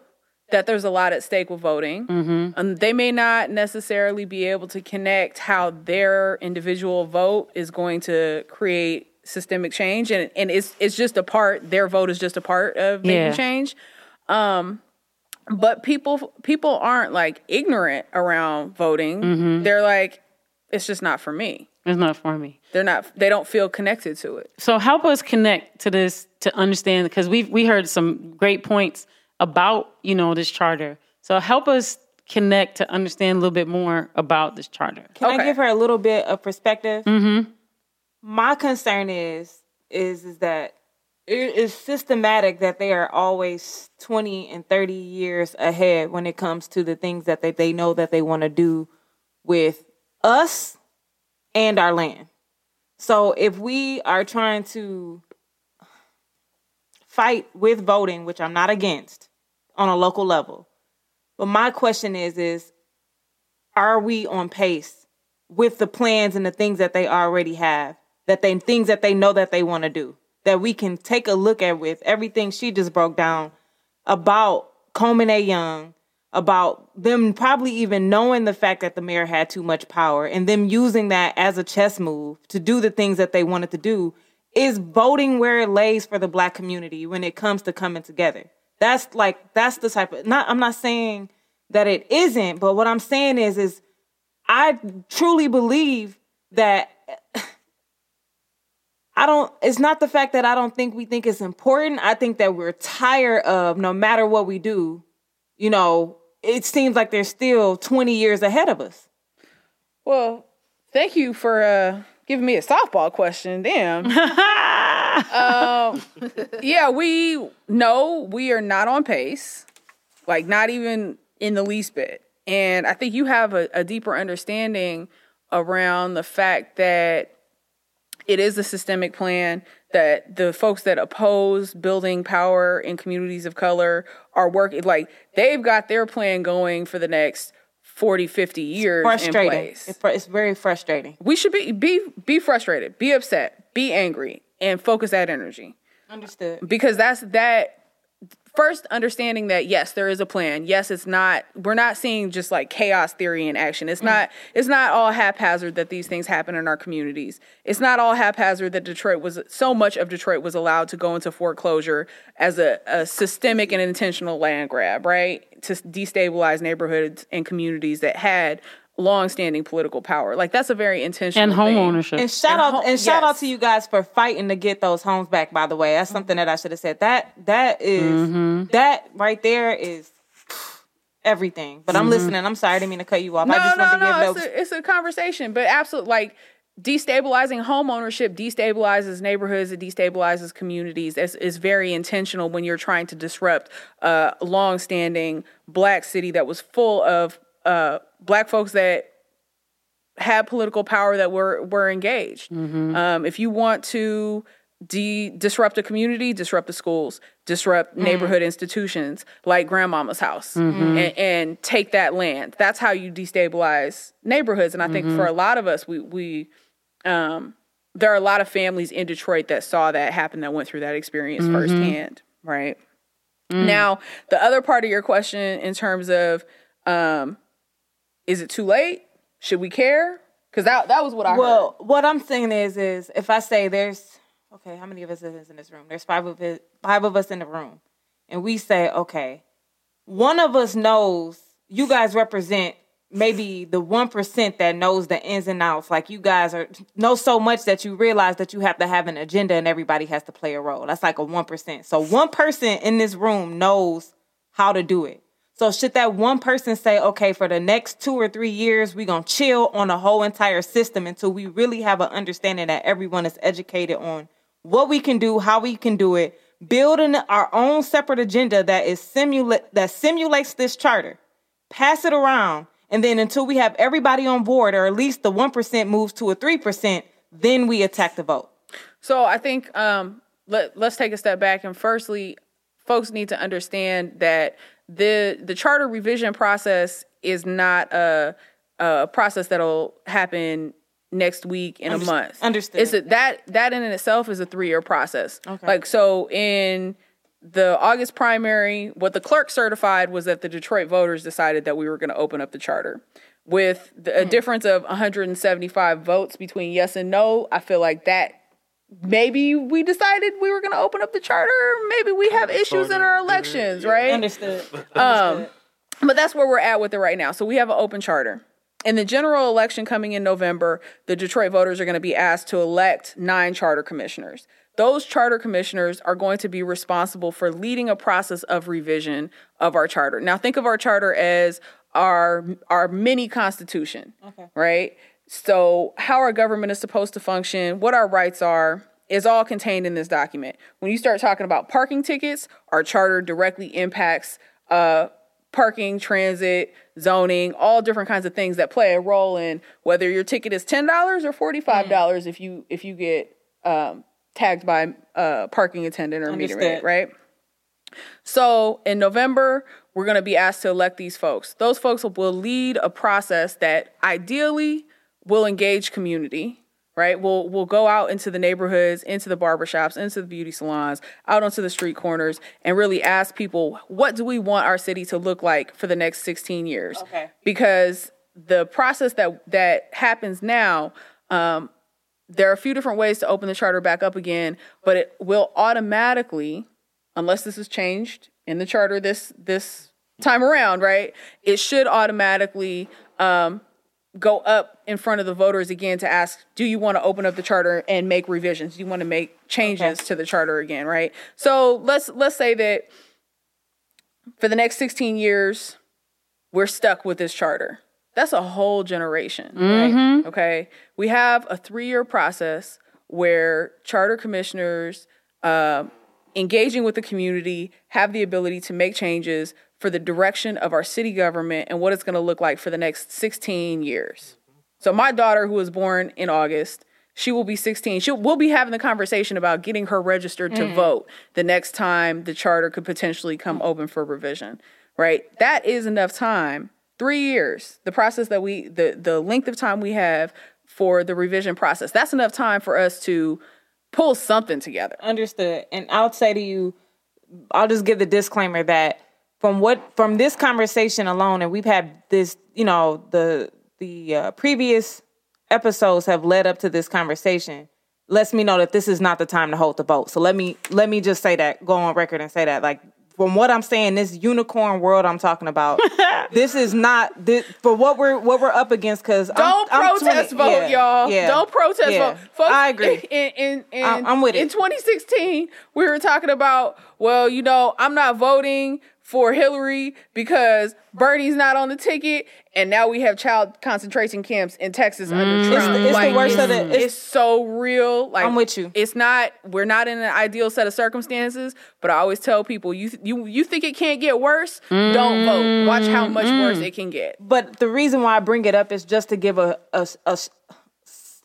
that there's a lot at stake with voting. Mm-hmm. And they may not necessarily be able to connect how their individual vote is going to create systemic change. And, and it's, it's just a part, their vote is just a part of making Yeah. change. Um, but people people aren't like ignorant around voting. Mm-hmm. They're like, it's just not for me. it's not for me They're not. They don't feel connected to it. so help us connect to this to understand because we we heard some great points about you know this charter so help us connect to understand a little bit more about this charter Can I give her a little bit of perspective? Mm-hmm. My concern is is is that it is systematic that they are always twenty and thirty years ahead when it comes to the things that they, they know that they want to do with us and our land. So if we are trying to fight with voting, which I'm not against on a local level, but my question is is are we on pace with the plans and the things that they already have that they things that they know that they want to do that we can take a look at with everything she just broke down about Coleman A. Young, about them probably even knowing the fact that the mayor had too much power and them using that as a chess move to do the things that they wanted to do is voting where it lays for the black community when it comes to coming together. That's like that's the type of not I'm not saying that it isn't, but what I'm saying is is I truly believe that I don't it's not the fact that I don't think we think it's important. I think that we're tired of no matter what we do, you know, it seems like they're still 20 years ahead of us. Well, thank you for uh, giving me a softball question. Damn. um, yeah, we know we are not on pace, like not even in the least bit. And I think you have a, a deeper understanding around the fact that it is a systemic plan that the folks that oppose building power in communities of color are working like they've got their plan going for the next 40 50 years Frustrating. It's, fr- it's very frustrating. we should be be be frustrated be upset be angry and focus that energy Understood. because that's that first understanding that yes there is a plan. Yes it's not we're not seeing just like chaos theory in action. It's not it's not all haphazard that these things happen in our communities. It's not all haphazard that detroit was so much of detroit was allowed to go into foreclosure as a, a systemic and intentional land grab right? To destabilize neighborhoods and communities that had long-standing political power like that's a very intentional and home thing. ownership And shout And out ho- and shout out to you guys for fighting to get those homes back. By the way, that's something that I should have said. That that is- mm-hmm. that right there is everything. But I'm mm-hmm. listening. I'm sorry, I didn't mean to cut you off. I No, just no, wanted to no. give It's a, it's a conversation, but absolutely, like destabilizing home ownership destabilizes neighborhoods. It destabilizes communities. It's, it's very intentional when you're trying to disrupt a long-standing black city that was full of uh, black folks that had political power that were were engaged. Um, if you want to de- disrupt a community, disrupt the schools, disrupt neighborhood institutions like Grandmama's house, and, and take that land. That's how you destabilize neighborhoods. And I think for a lot of us, we we um, there are a lot of families in Detroit that saw that happen, that went through that experience firsthand, right? Now, the other part of your question in terms of um, is it too late? Should we care? Because that that was what I heard. Well, what I'm saying is, is if I say there's okay, how many of us is in this room? There's five of it, five of us in the room, and we say, okay, one of us knows you guys represent maybe the one percent that knows the ins and outs. Like you guys are know so much that you realize that you have to have an agenda and everybody has to play a role. That's like a one percent. So one person in this room knows how to do it. So should that one person say, okay, for the next two or three years, we're gonna chill on the whole entire system until we really have an understanding that everyone is educated on what we can do, how we can do it, building our own separate agenda that is simulate that simulates this charter, pass it around, and then until we have everybody on board, or at least the one percent moves to a three percent, then we attack the vote. So I think um, let let's take a step back and firstly, folks need to understand that the the charter revision process is not a a process that'll happen next week in a month. understood. It's a, that that in itself is a three year process. Okay. Like so in the August primary, what the clerk certified was that the Detroit voters decided that we were going to open up the charter. With the, a mm-hmm. difference of 175 votes between yes and no, I feel like that maybe we decided we were going to open up the charter. Maybe we have issues in our elections, right? Understood. Um, but that's where we're at with it right now. So we have an open charter. In the general election coming in November, the Detroit voters are going to be asked to elect nine charter commissioners. Those charter commissioners are going to be responsible for leading a process of revision of our charter. Now, think of our charter as our our mini constitution, right? So, how our government is supposed to function, what our rights are, is all contained in this document. When you start talking about parking tickets, our charter directly impacts uh, parking, transit, zoning, all different kinds of things that play a role in whether your ticket is ten dollars or forty five dollars if you if you get um, tagged by a parking attendant or meter maid, right? So in November, we're going to be asked to elect these folks. Those folks will lead a process that ideally will engage community, right? We'll we'll go out into the neighborhoods, into the barbershops, into the beauty salons, out onto the street corners, and really ask people, what do we want our city to look like for the next 16 years? Okay. Because the process that that happens now, um, there are a few different ways to open the charter back up again, but it will automatically, unless this is changed in the charter this this time around, right? It should automatically um, go up in front of the voters again to ask, do you want to open up the charter and make revisions? Do you want to make changes to the charter again, right? So let's let's say that for the next 16 years, we're stuck with this charter. That's a whole generation, right? Okay. We have a three year process where charter commissioners um, engaging with the community have the ability to make changes for the direction of our city government and what it's going to look like for the next 16 years. So my daughter, who was born in August, she will be 16. She we'll be having the conversation about getting her registered to mm-hmm. vote the next time the charter could potentially come open for revision. Right? That is enough time. Three years. The process that we the the length of time we have for the revision process. That's enough time for us to pull something together. Understood. And I'll say to you, I'll just give the disclaimer that from what from this conversation alone, and we've had this, you know, the the uh, previous episodes have led up to this conversation. Lets me know that this is not the time to hold the boat. So let me let me just say that, go on record and say that, like. From what I'm saying, this unicorn world I'm talking about, this is not this, for what we're what we're up against. Because Don't protest vote, y'all. Don't protest yeah. vote. Folks, I agree. In, in, in, I'm- I'm with in it. 2016, we were talking about, well, you know, I'm not voting for Hillary because Bernie's not on the ticket, and now we have child concentration camps in Texas under mm. Trump. It's the- it's the worst of the- It's, it's- so real. Like I'm with you. It's not. We're not in an ideal set of circumstances, but I always tell people, you you you think it can't get worse? Don't vote. Watch how much mm. worse it can get. But the reason why I bring it up is just to give a a, a,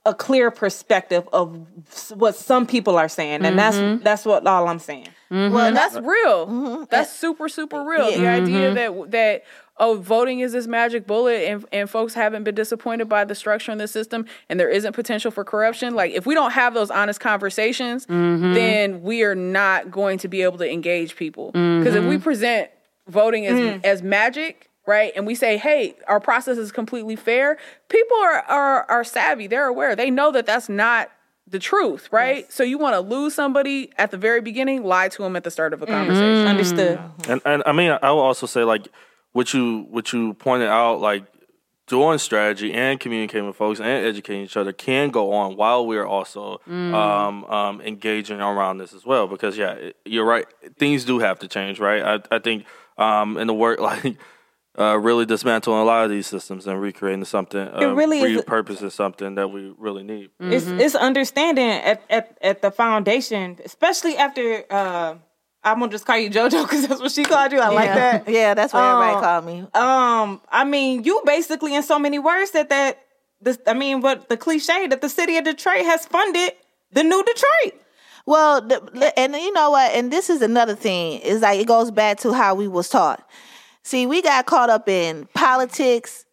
a clear perspective of what some people are saying, and that's mm-hmm. that's what all I'm saying. Mm-hmm. Well, that's real. Mm-hmm. That's super, super real. The mm-hmm. idea that that oh, voting is this magic bullet, and and folks haven't been disappointed by the structure in the system, and there isn't potential for corruption. Like if we don't have those honest conversations, then we are not going to be able to engage people. Because if we present voting as mm. as magic. Right, and we say, "Hey, our process is completely fair." People are are are savvy; they're aware. They know that that's not the truth, right? So you want to lose somebody at the very beginning, lie to them at the start of a conversation. Understood. And and I mean, I will also say like what you what you pointed out, like doing strategy and communicating with folks and educating each other can go on while we are also um, um, engaging around this as well. Because yeah, you're right, things do have to change, right? I, I think um, and the work like uh, really dismantling a lot of these systems and recreating something. Uh, really is- repurposing something that we really need. It's it's understanding at, at at the foundation, especially after uh, I'm gonna just call you JoJo because that's what she called you. I like that. Yeah, that's what everybody Um, called me. Um, I mean, you basically in so many words said that this. I mean, what the cliche that the city of Detroit has funded the new Detroit. Well, the, and you know what? And this is another thing. Is like it goes back to how we was taught. See, we got caught up in politics,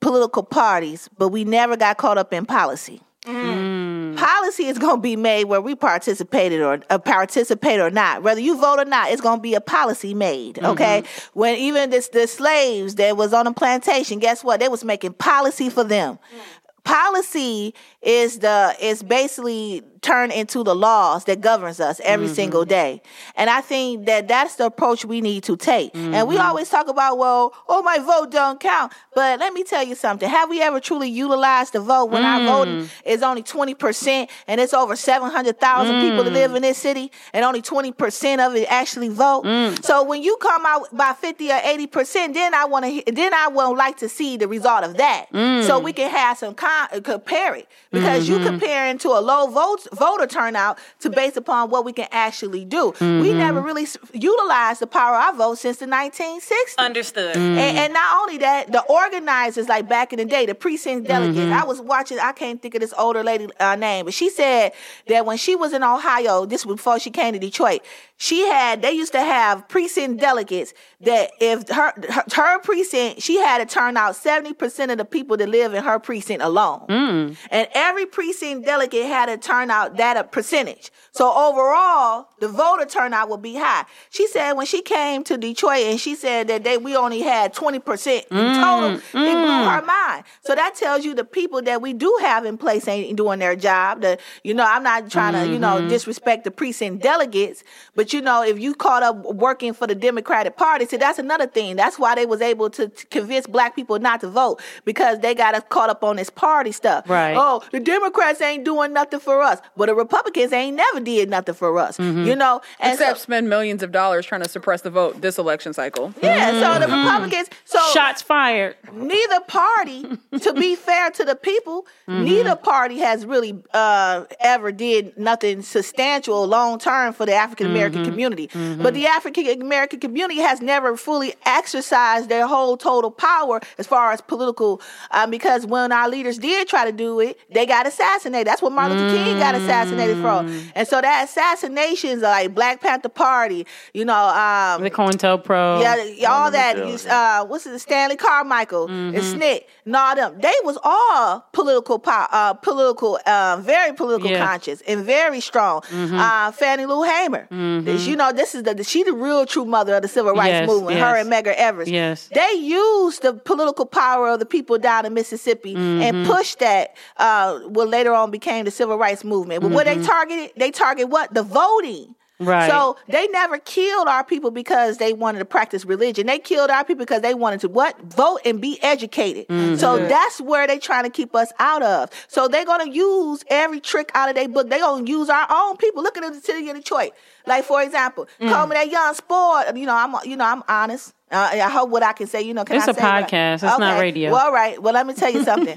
political parties, but we never got caught up in policy. Mm. Policy is going to be made where we participated or uh, participate or not. Whether you vote or not, it's going to be a policy made. Mm-hmm. Okay. When even this the slaves that was on a plantation, guess what? They was making policy for them. Mm. Policy is the is basically turned into the laws that governs us every mm-hmm. single day. And I think that that's the approach we need to take. And we mm-hmm. always talk about, well, oh, my vote don't count. But let me tell you something. Have we ever truly utilized the vote when our voting mm. is only 20% and it's over 700,000 people that live mm. in this city and only 20% of it actually vote? Mm. So when you come out by 50 or 80%, then I want to then I would like to see the result of that. So we can have some con- compare it because you mm-hmm. comparing to a low vote voter turnout to based upon what we can actually do. We mm-hmm. never really utilized the power of our vote since the 1960s. Understood. Mm. And, and not only that, the organizers, like back in the day, the precinct mm-hmm. delegates. I was watching. I can't think of this older lady uh, name, but she said that when she was in Ohio, this was before she came to Detroit. She had. They used to have precinct delegates that if her her, her precinct, she had to turn out seventy percent of the people that live in her precinct alone, mm. and every precinct delegate had to turn out that a percentage. So overall, the voter turnout would be high. She said when she came to Detroit and she said that they we only had 20% in mm, total, it blew mm. her mind. So that tells you the people that we do have in place ain't doing their job. The you know, I'm not trying to, you know, mm-hmm. disrespect the precinct delegates, but you know, if you caught up working for the Democratic Party, see that's another thing. That's why they was able to t- convince black people not to vote because they got us caught up on this party stuff. Right. Oh, the Democrats ain't doing nothing for us, but the Republicans ain't never did nothing for us. Mm-hmm. You know, and Except so, spend millions of dollars trying to suppress the vote this election cycle. yeah, so the mm-hmm. Republicans, so Shots fired. neither party, to be fair to the people, mm-hmm. neither party has really uh, ever did nothing substantial long term for the African American community. But the African American community has never fully exercised their whole total power as far as political, um, because when our leaders did try to do it, they got assassinated. That's what Martin Luther King got assassinated from. And so that assassinations like Black Panther Party, you know, um, The COINTELPRO. yeah, all that. Jail. Uh, what's it? Stokely Carmichael and SNCC and all them. They was all political, po- uh, political, uh, very political Yeah. conscious and very strong. Uh, Fannie Lou Hamer. This- mm-hmm. You know, this is the she the real true mother of the civil rights Yes, movement. Her and Medgar Evers. Yes. They used the political power of the people down in Mississippi and mm-hmm. pushed that. Uh, what later on became the civil rights movement. But what they mm-hmm. targeted, they target what the voting. Right. So they never killed our people because they wanted to practice religion. They killed our people because they wanted to what? Vote and be educated. So that's where they trying to keep us out of. So they're gonna use every trick out of their book. They're gonna use our own people. Look at the city of Detroit. Like for example, Coleman A. Young sport. You know, I'm you know, I'm honest. Uh, I hope what I can say. You know, can It's I a say podcast. It's not radio. Well, all right. Well, let me tell you something.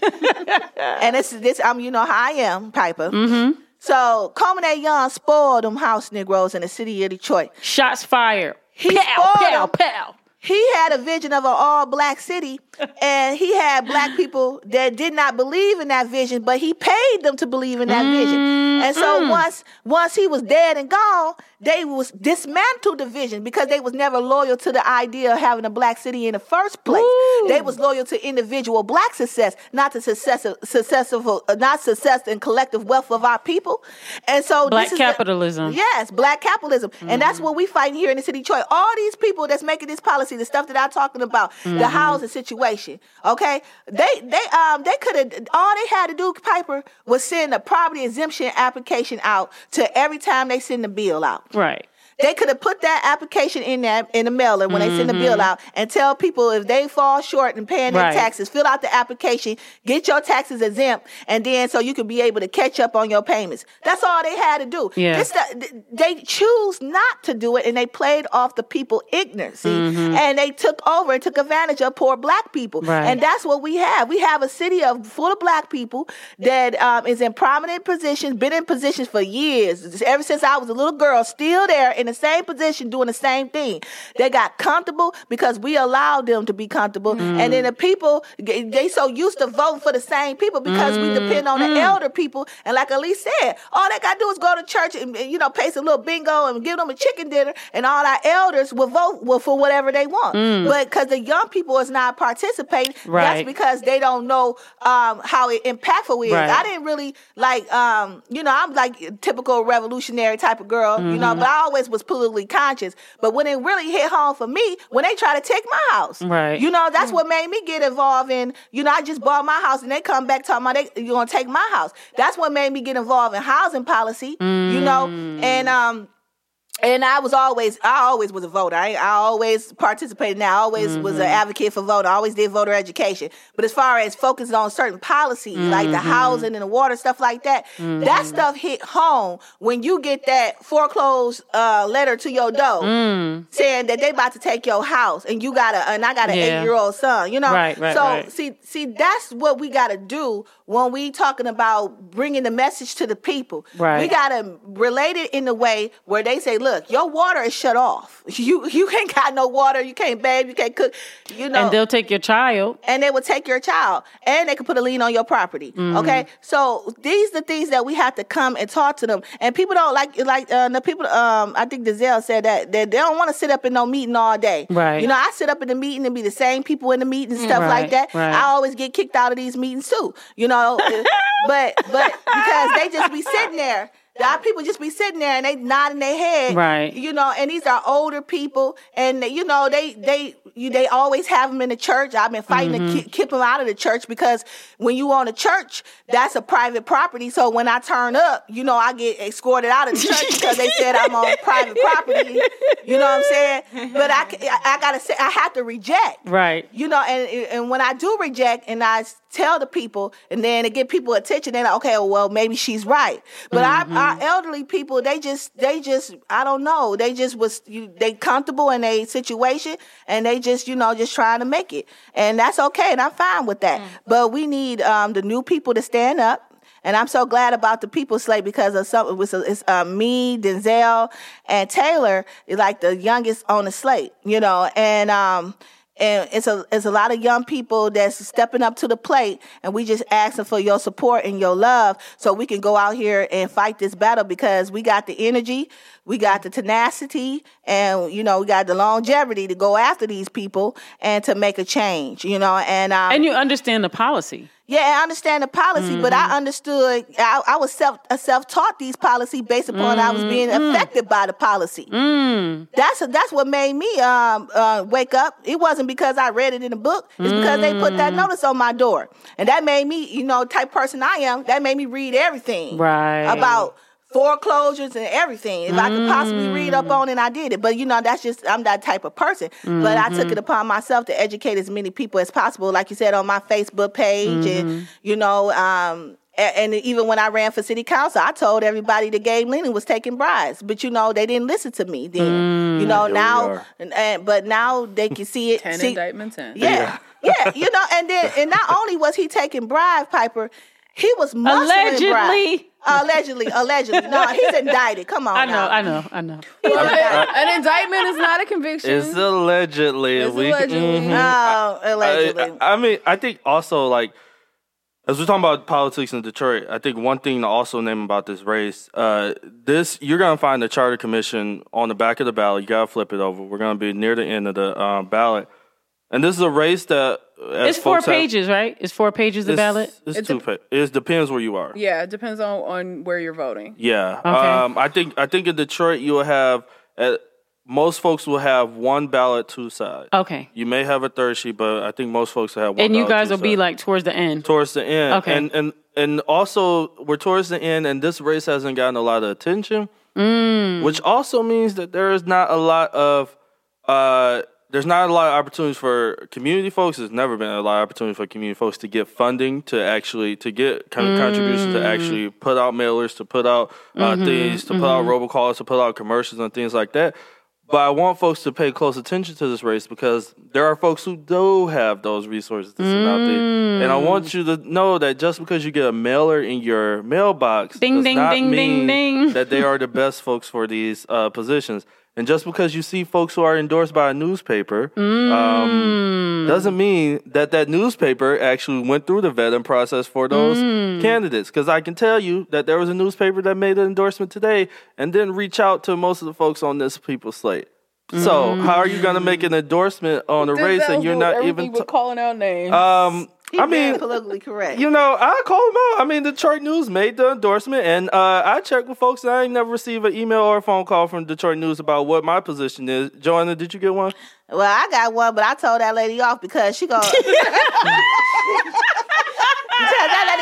and this is this. I'm you know how I am, Piper. Mm-hmm. So, that young spoiled them house Negroes in the city of Detroit. Shots fired. He pow, spoiled pow, them. pow. He had a vision of an all black city, and he had black people that did not believe in that vision, but he paid them to believe in that vision. Mm, and so mm. once once he was dead and gone, they was dismantled the vision because they was never loyal to the idea of having a black city in the first place. They was loyal to individual black success, not to success successful, uh, not success and collective wealth of our people. And so Black this is the- capitalism. Yes, black capitalism. And that's mm. what we fighting here in the city of Detroit. All these people that's making this policy, the stuff that I'm talking about, the housing situation. Okay. They they um they could have all they had to do, Piper, was send a property exemption application out to every time they send the bill out. Right. They could have put that application in there in the mailer when they send the bill out and tell people if they fall short in paying their Mm-hmm. Right. taxes, fill out the application, get your taxes exempt, and then so you can be able to catch up on your payments. That's all they had to do. Yeah. This they choose not to do it, and they played off the people ignorance, see? and they took over and took advantage of poor black people, Mm-hmm. Right. and that's what we have. We have a city of full of black people that um, is in prominent positions, been in positions for years, ever since I was a little girl, still there in the same position, doing the same thing. They got comfortable because we allowed them to be comfortable, Mm. and then the people they so used to voting for the same people because we depend on Mm. the elder people. And like Elise said, all they gotta do is go to church and you know pay some little bingo and give them a chicken dinner, and all our elders will vote for whatever they want. But because the young people is not participating, Mm. Right. that's because they don't know um, how it impactful it is. Right. I didn't really like, um, you know, I'm like a typical revolutionary type of girl, you know, Mm-hmm. but I always was politically conscious. But when it really hit home for me, when they try to take my house, Right. You know, that's what made me get involved in. You know, I just bought my house, and they come back talking about they you're gonna take my house. That's what made me get involved in housing policy. You know, and um. And I was always, I always was a voter. I, I always participated. Now, I always was an mm-hmm. advocate for voting. I always did voter education. But as far as focusing on certain policies, like the mm-hmm. housing and the water stuff like that, that mm-hmm. stuff hit home when you get that foreclosed uh, letter to your door mm. saying that they about to take your house, and you got a, and I got an Yeah. eight year old son. You know, Right, right, so right. see, see, that's what we got to do when we talking about bringing the message to the people. Right. We got to relate it in a way where they say, "Look, your water is shut off. You you ain't got no water. You can't bathe. You can't cook. You know." And they'll take your child. and they will take your child and they can put a lien on your property. Mm-hmm. Okay, so these are the things that we have to come and talk to them. And people don't like like uh, the people. Um, I think Denzel said that, that they don't want to sit up in no meeting all day. Right. You know, I sit up in the meeting and be the same people in the meeting and stuff like that. right. I always get kicked out of these meetings too. You know, but but because they just be sitting there. Our people just be sitting there and they nodding their head, Right. You know, and these are older people, and you know they they you, they always have them in the church. I've been fighting Mm-hmm. to keep, keep them out of the church because when you own a church, that's a private property. So when I turn up, you know, I get escorted out of the church because they said I'm on private property. You know what I'm saying? But I I, I gotta say I have to reject, Right. you know, and and when I do reject and I tell the people, and then to get people attention, they're like, okay, well maybe she's right. But Mm-hmm. our, our elderly people, they just they just I don't know, they just was you, they comfortable in a situation, and they just you know just trying to make it, and that's okay, and I'm fine with that. But we need um, the new people to stand up. And I'm so glad about the people slate because of some. It was it's uh, me, Denzel, and Taylor is like the youngest on the slate, you know. And um, and it's a it's a lot of young people that's stepping up to the plate, and we just asking for your support and your love so we can go out here and fight this battle because we got the energy, we got the tenacity, and you know we got the longevity to go after these people and to make a change, you know. And um, And you understand the policy. yeah, I understand the policy, but I understood. I, I was self self taught these policy based upon I was being affected by the policy. That's that's what made me um uh, wake up. It wasn't because I read it in a book. It's because they put that notice on my door, and that made me, you know, type person I am. That made me read everything Right. about foreclosures and everything. If I could possibly read up mm. on it, I did it. But you know, that's just I'm that type of person. But I took it mm-hmm. upon myself to educate as many people as possible, like you said on my Facebook page, and mm-hmm. you know, um. And even when I ran for city council, I told everybody that Gabe Leland was taking bribes, but you know they didn't listen to me then. You mm. know now, and, and- but now they can see it. Ten see- indictments in. yeah, yeah, you know, and then and not only was he taking bribes, Piper, he was muscling bribes. Allegedly. Allegedly, allegedly. No, he's indicted. Come on, I know, now. I know, I know. An indictment is not a conviction. It's allegedly. It's we, allegedly. Mhm. Oh, allegedly. I, I mean, I think also like as we're talking about politics in Detroit, I think one thing to also name about this race, uh, this you're gonna find the charter commission on the back of the ballot. You gotta flip it over. We're gonna be near the end of the uh, ballot, and this is a race that as It's four folks have- pages, right? It's four pages the it's, ballot. It's It two. dep- pa- it depends where you are. yeah, it depends on, on where you're voting. Yeah. Okay. Um, I think I think in Detroit you will have uh, most folks will have one ballot, two sides. Okay. You may have a third sheet, but I think most folks will have one. And you ballot, guys two will be like towards the end. towards the end. Okay. And and and also we're towards the end, and this race hasn't gotten a lot of attention, Mm. which also means that there is not a lot of uh, there's not a lot of opportunities for community folks. There's never been a lot of opportunities for community folks to get funding to actually to get kind of contributions to actually put out mailers, to put out uh, things, to put out robocalls, to put out commercials and things like that. But I want folks to pay close attention to this race because there are folks who do have those resources to send out there. And I want you to know that just because you get a mailer in your mailbox Ding, does ding, not ding, ding, mean ding. that they are the best folks for these uh, positions. And just because you see folks who are endorsed by a newspaper um, doesn't mean that that newspaper actually went through the vetting process for those candidates. Because I can tell you that there was a newspaper that made an endorsement today and didn't reach out to most of the folks on this people's slate. So how are you going to make an endorsement on a race and you're not even? T- calling out names. um, He I mean, politically correct. you know, I call them out. I mean, Detroit News made the endorsement, and uh, I checked with folks. And I ain't never received an email or a phone call from Detroit News about what my position is. Joanna, did you get one? Well, I got one, but I told that lady off because she go.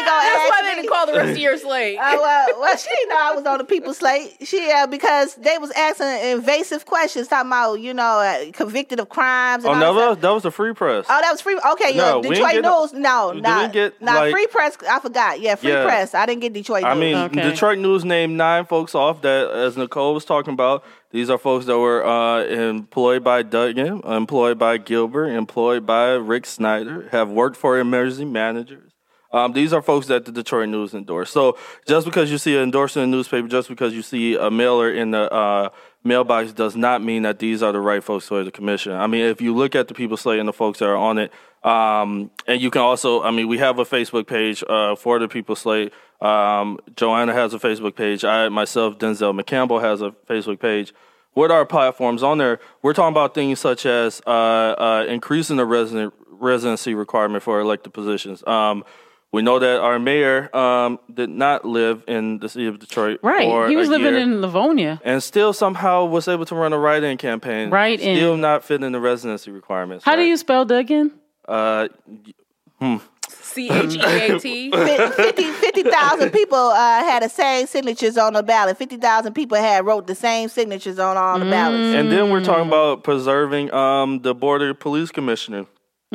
because that lady go. That's ask why they me. didn't call the rest of your slate. Uh, well, well, she didn't know I was on the people's slate. She uh, because they was asking invasive questions, talking about you know uh, convicted of crimes. And Oh, all no, that that stuff. was, that was the free press. Oh, that was free. Okay, No, yeah, Detroit get no- News. No, we nah, didn't get, nah, like- free press. I forgot. Yeah, free Yeah. press. I didn't get Detroit News. I mean, Okay. Detroit News named nine folks off that, as Nicole was talking about, these are folks that were uh, employed by Duggan, employed by Gilbert, employed by Rick Snyder, have worked for emergency managers. Um, these are folks that the Detroit News endorsed. So just because you see an endorsement in the newspaper, just because you see a mailer in the uh, mailbox, does not mean that these are the right folks for the commission. I mean, if you look at the people slate and the folks that are on it, um, and you can also, I mean, we have a Facebook page uh, for the people slate. Um, Joanna has a Facebook page. I myself, Denzel McCampbell, has a Facebook page. With our platforms on there, we're talking about things such as uh, uh, increasing the resident residency requirement for elected positions. Um, we know that our mayor um, did not live in the city of Detroit. Right. for He was a living year in Livonia. and still somehow was able to run a write-in campaign. Write-in. Still not fitting the residency requirements. How do you spell Duggan? Uh, C H E A T. 50 50,000 people uh, had the same signatures on the ballot. 50,000 people had wrote the same signatures on all the ballots. and then we're talking about preserving um, the border police commissioner.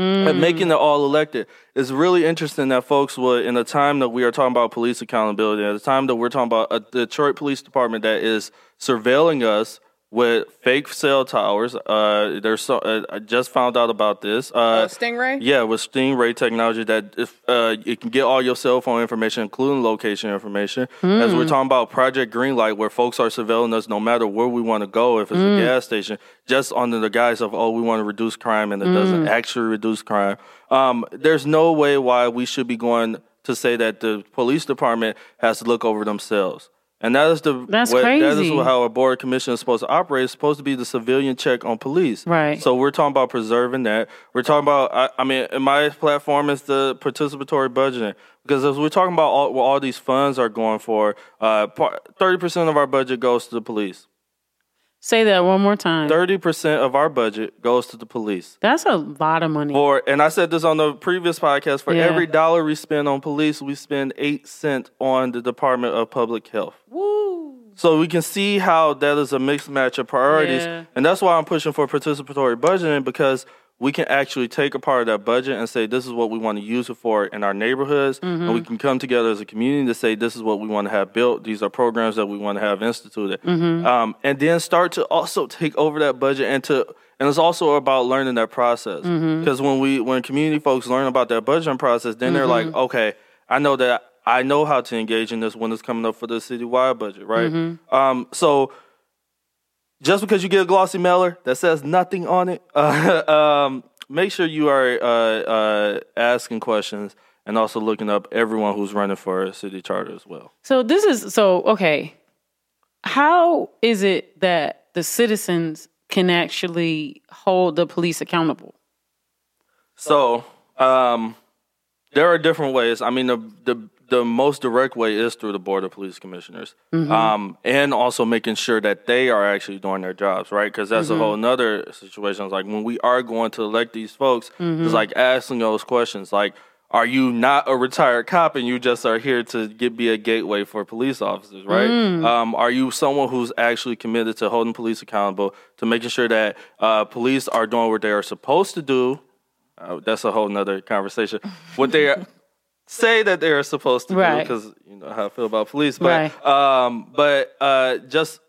And mm. making it all elected. It's really interesting that folks would, in a time that we are talking about police accountability, at a time that we're talking about a Detroit Police Department that is surveilling us with fake cell towers. Uh, there's so, uh, I just found out about this. Uh, Uh, Stingray? Yeah, with Stingray technology that if uh, it can get all your cell phone information, including location information. As we're talking about Project Greenlight, where folks are surveilling us no matter where we want to go, if it's a gas station, just under the guise of oh we want to reduce crime, and it doesn't actually reduce crime. Um, there's no way why we should be going to say that the police department has to look over themselves. And that is the That's what- That is how a board commission is supposed to operate. It's supposed to be the civilian check on police. Right. So we're talking about preserving that. We're talking about. I, I mean, in my platform is the participatory budgeting because as we're talking about all, what all these funds are going for, uh, thirty percent of our budget goes to the police. Say that one more time. Thirty percent of our budget goes to the police. That's a lot of money. For and I said this on the previous podcast. For Yeah. every dollar we spend on police, we spend eight cent on the Department of Public Health. Woo. So we can see how that is a mixed match of priorities. Yeah. And that's why I'm pushing for participatory budgeting because we can actually take a part of that budget and say this is what we want to use it for in our neighborhoods. And Mm-hmm. we can come together as a community to say this is what we want to have built. These are programs that we want to have instituted. Mm-hmm. Um, and then start to also take over that budget and to and it's also about learning that process Mm-hmm. because when we when community folks learn about that budgeting process, then they're like, okay, I know that I know how to engage in this when it's coming up for the citywide budget, right? Mm-hmm. Um, so just because you get a glossy mailer that says nothing on it, uh, um, make sure you are uh, uh, asking questions and also looking up everyone who's running for a city charter as well. So this is so okay. How is it that the citizens can actually hold the police accountable? So um, there are different ways. I mean, the the the most direct way is through the board of police commissioners, um, and also making sure that they are actually doing their jobs, right? Because that's a whole another situation. It's like when we are going to elect these folks, it's like asking those questions, like. are you not a retired cop and you just are here to get be a gateway for police officers, right? Um, are you someone who's actually committed to holding police accountable, to making sure that uh, police are doing what they are supposed to do? Uh, that's a whole nother conversation. What they are, say that they are supposed to do, because you know how I feel about police, but um, but uh, just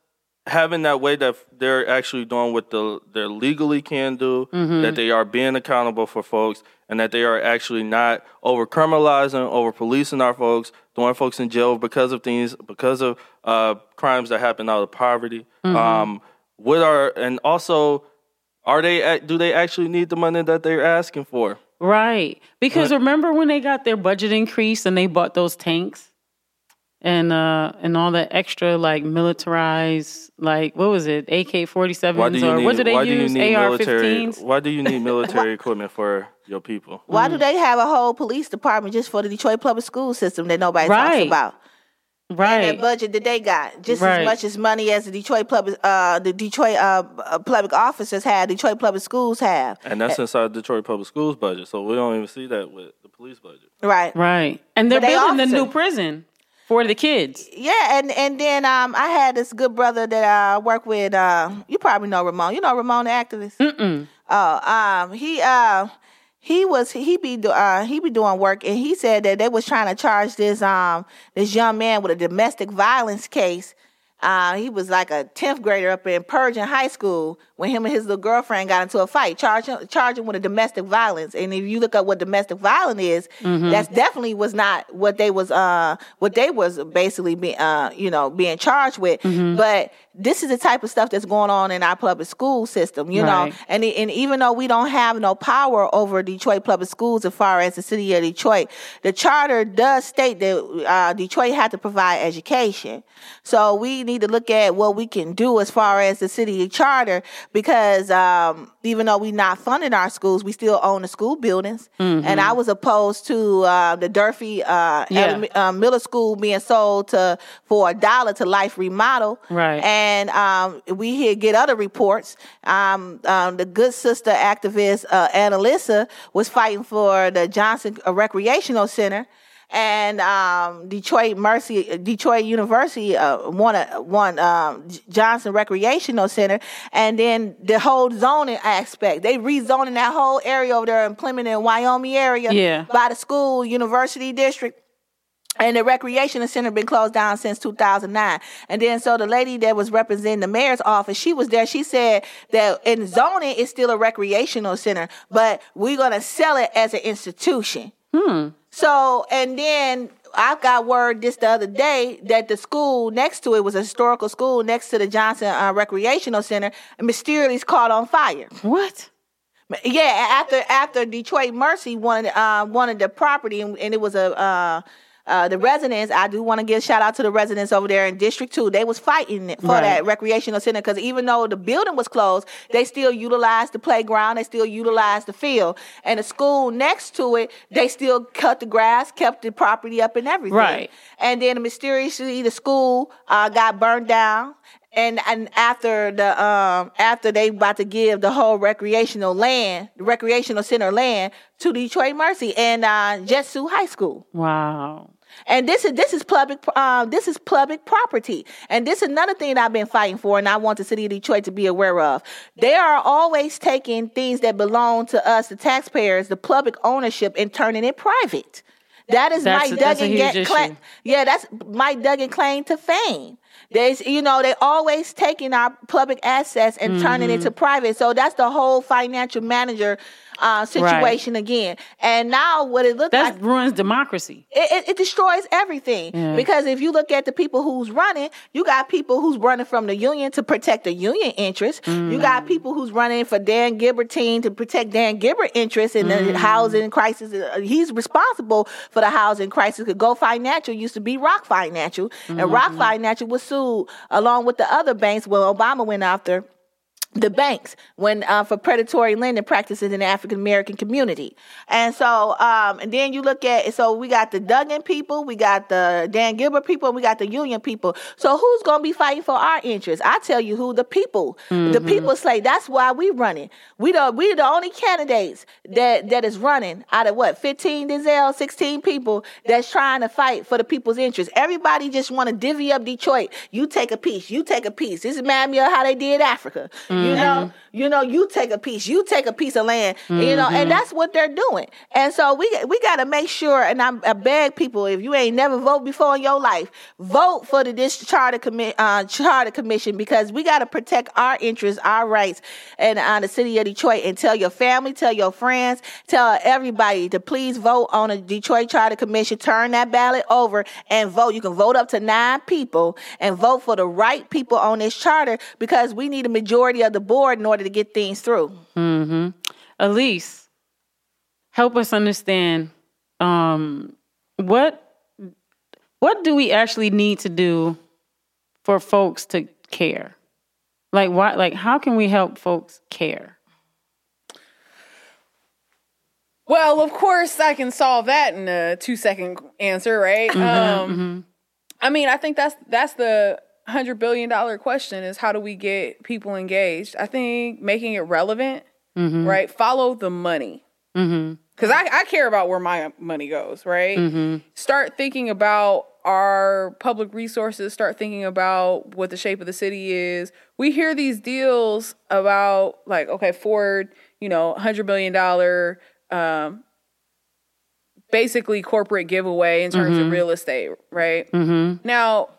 having that way that they're actually doing what the they legally can do, Mm-hmm. that they are being accountable for folks, and that they are actually not over criminalizing, over policing our folks, throwing folks in jail because of things, because of uh, crimes that happen out of poverty. Mm-hmm. Um, what are and also are they do they actually need the money that they're asking for? Right. Because remember when they got their budget increase and they bought those tanks? And uh and all that extra like militarized like what was it? AK forty Why do you or need what do they why use? AR military fifteens? why do you need military equipment for your people? Why Mm. do they have a whole police department just for the Detroit public school system that nobody Right. talks about? And Right. that budget that they got, just Right. as much as money as the Detroit public, uh, the Detroit uh, uh, public officers have, Detroit public schools have. And that's inside the Detroit Public Schools budget, so we don't even see that with the police budget. Right. Right. And they're But they building the new prison for the kids. Yeah, and and then um, I had this good brother that I work with. Uh, you probably know Ramon. You know Ramon, the activist. Mm-mm. Oh, um, he uh, he was he be uh he be doing work, and he said that they was trying to charge this um this young man with a domestic violence case. Uh, he was like a tenth grader up in Pershing High School when him and his little girlfriend got into a fight, charging charging with a domestic violence. And if you look up what domestic violence is, that's definitely was not what they was uh what they was basically being uh you know being charged with. But this is the type of stuff that's going on in our public school system, you know. And and even though we don't have no power over Detroit public schools as far as the city of Detroit, the charter does state that uh, Detroit had to provide education. So we need to look at what we can do as far as the city charter because um, even though we not funding our schools, we still own the school buildings. And I was opposed to uh, the Durfee uh, Yeah. uh, middle school being sold to for a dollar to Life Remodel. Right. And um, we here get other reports. Um, um, the good sister activist uh, Annalisa was fighting for the Johnson Recreational Center. And um, Detroit Mercy, Detroit University uh, won a, won um, Johnson Recreational Center, and then the whole zoning aspect. They rezoning that whole area over there in Plymouth and Wyoming area Yeah. by the school university district. And the recreation center been closed down since 2009. And then so the lady that was representing the mayor's office, she was there. She said that in zoning it's still a recreational center, but we're gonna sell it as an institution. So and then I got word this the other day that the school next to it was a historical school next to the Johnson uh, Recreational Center, mysteriously caught on fire. What? Yeah, after after Detroit Mercy wanted uh, wanted the property, and, and it was a uh, uh, the residents. I do want to give a shout out to the residents over there in District Two. They was fighting for Right. that recreational center because even though the building was closed, they still utilized the playground. They still utilized the field, and the school next to it, they still cut the grass, kept the property up, and everything. Right. And then mysteriously, the school uh, got burned down. And and after the um after they about to give the whole recreational land, the recreational center land to Detroit Mercy and uh, Jesuit High School. Wow. And this is this is public um this is public property. And this is another thing that I've been fighting for and I want the city of Detroit to be aware of. They are always taking things that belong to us, the taxpayers, the public ownership and turning it private. That is That's Mike Duggan get claim. Yeah, that's Mike Duggan claim to fame. There's, you know, they always taking our public assets and turning Mm-hmm. it to private. So that's the whole financial manager uh, situation again. And now what it looks like. That like, ruins democracy. it, it, it destroys everything. Yeah. Because if you look at the people who's running, you got people who's running from the union to protect the union interests. You Mm. got people who's running for Dan Gilbertine to protect Dan Gilbert interests in Mm. the housing crisis. Uh, He's responsible for the housing crisis. Go Financial used to be Rock Financial, and Mm-hmm. Rock Financial was sued along with the other banks when Obama went after the banks when uh, for predatory lending practices in the African American community. And so, um, and then you look at so we got the Duggan people, we got the Dan Gilbert people, and we got the Union people. So who's going to be fighting for our interests? I tell you who the people. The people say that's why we running. We the we the only candidates that that is running out of what 15 Denzel, 16 people that's trying to fight for the people's interests. Everybody just want to divvy up Detroit. You take a piece, you take a piece. This remind me how they did Africa. You know, you know, you take a piece, you take a piece of land, you know, and that's what they're doing. And so we we got to make sure. And I'm, I beg people, if you ain't never vote before in your life, vote for the this charter commi- uh, charter commission because we got to protect our interests, our rights, and uh, the city of Detroit. And tell your family, tell your friends, tell everybody to please vote on the Detroit Charter Commission. Turn that ballot over and vote. You can vote up to nine people and vote for the right people on this charter because we need a majority of the board in order to get things through. Elise, help us understand um, what what do we actually need to do for folks to care? Like why? Like how can we help folks care? Well, of course, I can solve that in a two second answer, right? um, I mean, I think that's that's the hundred billion dollar question: is how do we get people engaged? I think making it relevant, right? Follow the money, because I, I care about where my money goes, right? Start thinking about our public resources. Start thinking about what the shape of the city is. We hear these deals about like, okay, Ford, you know, hundred million dollar um, basically corporate giveaway in terms of real estate, right? Mm-hmm. Now,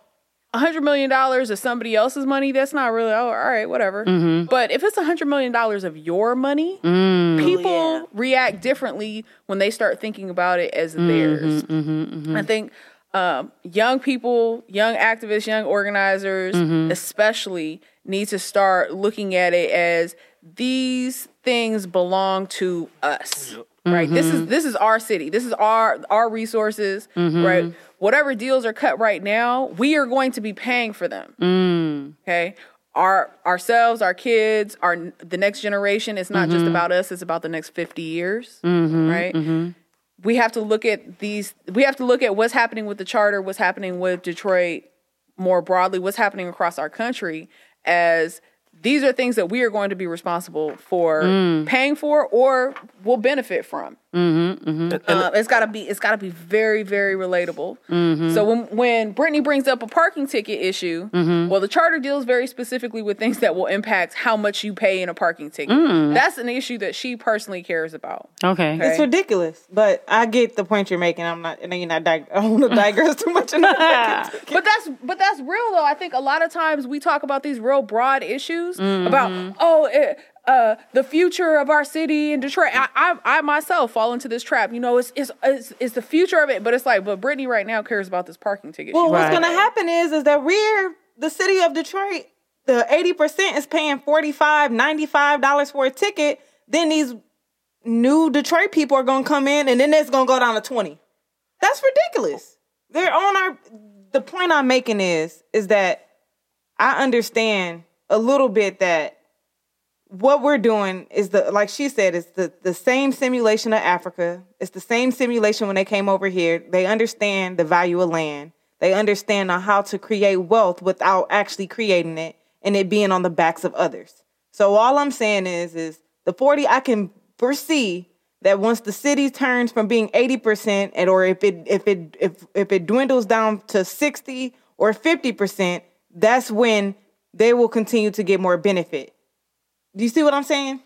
a hundred million dollars of somebody else's money, that's not really oh, all right, whatever. Mm-hmm. But if it's a hundred million dollars of your money, mm. people oh, react differently when they start thinking about it as mm-hmm, theirs. Mm-hmm, I think um, young people, young activists, young organizers, especially, need to start looking at it as these things belong to us. Right. This is mm-hmm. this is our city. This is our our resources. Mm-hmm. Right. Whatever deals are cut right now, we are going to be paying for them. Mm. Okay. Our ourselves, our kids, our the next generation. It's not just mm-hmm. about us. It's about the next fifty years. Right we have to look at these we have to look at what's happening with the charter what's happening with detroit more broadly what's happening across our country as these are things that we are going to be responsible for mm. paying for or will benefit from uh, it's got to be it's got to be very very relatable mm-hmm. so when when brittany brings up a parking ticket issue well the charter deals very specifically with things that will impact how much you pay in a parking ticket mm. that's an issue that she personally cares about Okay. It's ridiculous, but I get the point you're making. I'm not, and you're not. Dig- I don't want to digress too much. In that. but that's but that's real though. I think a lot of times we talk about these real broad issues about oh it, uh, the future of our city in Detroit. I, I I myself fall into this trap. You know, it's, it's it's it's the future of it, but it's like, but Brittany right now cares about this parking ticket. Well, what's Right. going to happen is, is that we're the city of Detroit. The eighty percent is paying 45 95 dollars for a ticket. Then these new Detroit people are going to come in, and then it's going to go down to twenty. That's ridiculous. They're on our. The point I'm making is, is that I understand a little bit that what we're doing is the like she said is the the same simulation of Africa. It's the same simulation when they came over here. They understand the value of land. They understand on how to create wealth without actually creating it and it being on the backs of others. So all I'm saying is is the 40 I can foresee that once the city turns from being 80% and or if it if it if if it dwindles down to 60 or 50%, that's when they will continue to get more benefit. Do you see what I'm saying?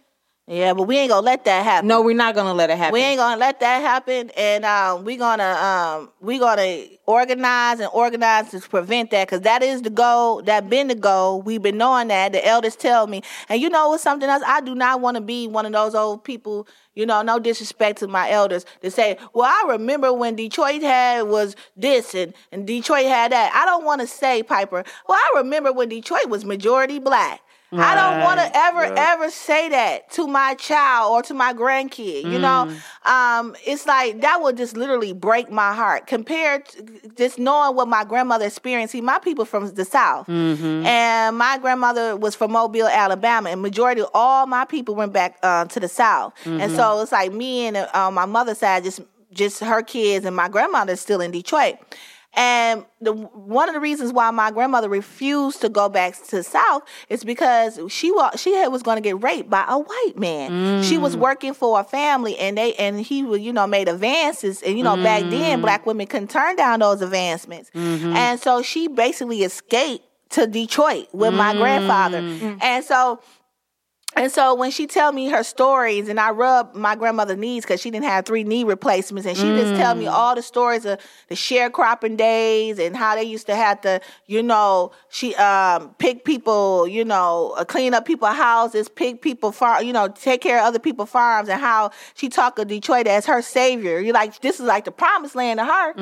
Yeah, but we ain't gonna let that happen. No, we're not gonna let it happen. We ain't gonna let that happen, and um, we gonna um, we gonna organize and organize to prevent that, because that is the goal. That been the goal. We've been knowing that. The elders tell me, and you know what's something else. I do not want to be one of those old people. You know, no disrespect to my elders to say, well, I remember when Detroit had was this and, and Detroit had that. I don't want to say, Piper, well, I remember when Detroit was majority black. I don't want to ever, Yeah. ever say that to my child or to my grandkid. You know, um, it's like that would just literally break my heart compared to just knowing what my grandmother experienced. See, my people from the South, and my grandmother was from Mobile, Alabama, and majority of all my people went back uh, to the South. And so it's like me and uh, my mother's side, just just her kids, and my grandmother's still in Detroit. And the one of the reasons why my grandmother refused to go back to South is because she was she had, was going to get raped by a white man. She was mm. working for a family, and they and he you know made advances, and you know back then mm. black women couldn't turn down those advancements, mm-hmm. and so she basically escaped to Detroit with my grandfather, mm. and so. And so when she tell me her stories, and I rub my grandmother's knees because she didn't have three knee replacements, and she just tell me all the stories of the sharecropping days and how they used to have to, you know, she um pick people, you know, uh, clean up people's houses, pick people farm, you know, take care of other people's farms, and how she talk of Detroit as her savior. You're like, this is like the promised land of her,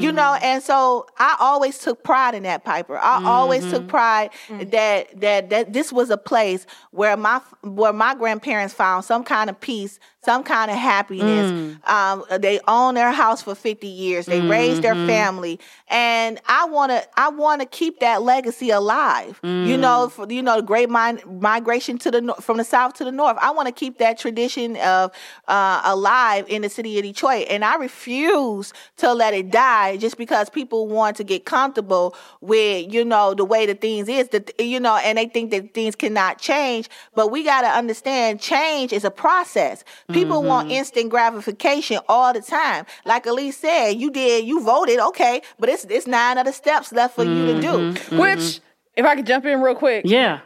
you know. And so I always took pride in that, Piper. I always took pride that that that this was a place where my where my grandparents found some kind of peace, some kind of happiness. Um, they own their house for fifty years. They raised their family, and I want to I want to keep that legacy alive. You know, for, you know, the great mi- migration to the from the south to the north. I want to keep that tradition of uh, alive in the city of Detroit, and I refuse to let it die just because people want to get comfortable with you know the way the things is that you know, and they think that things cannot change. But we got to understand change is a process. People want mm-hmm. instant gratification all the time. Like Elise said, you did, you voted, okay, but it's it's nine other steps left for you to do. Mm-hmm. Mm-hmm. Which, if I could jump in real quick, Yeah.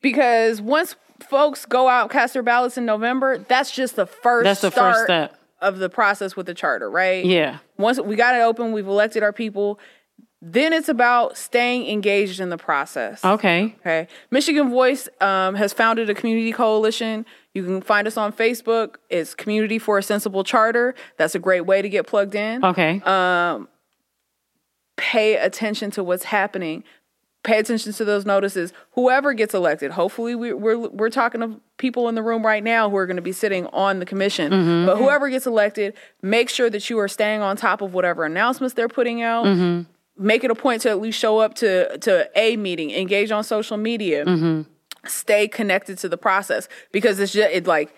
because once folks go out cast their ballots in November, that's just the first. That's the start first step. of the process with the charter, right? Yeah. Once we got it open, we've elected our people. Then it's about staying engaged in the process. Okay. Okay. Michigan Voice um, has founded a community coalition. You can find us on Facebook. It's Community for a Sensible Charter. That's a great way to get plugged in. Okay. Um, pay attention to what's happening. Pay attention to those notices. Whoever gets elected, hopefully we, we're we're talking to people in the room right now who are going to be sitting on the commission. Mm-hmm. But whoever gets elected, make sure that you are staying on top of whatever announcements they're putting out. Mm-hmm. Make it a point to at least show up to to a meeting, engage on social media mm-hmm. stay connected to the process. Because it's just it like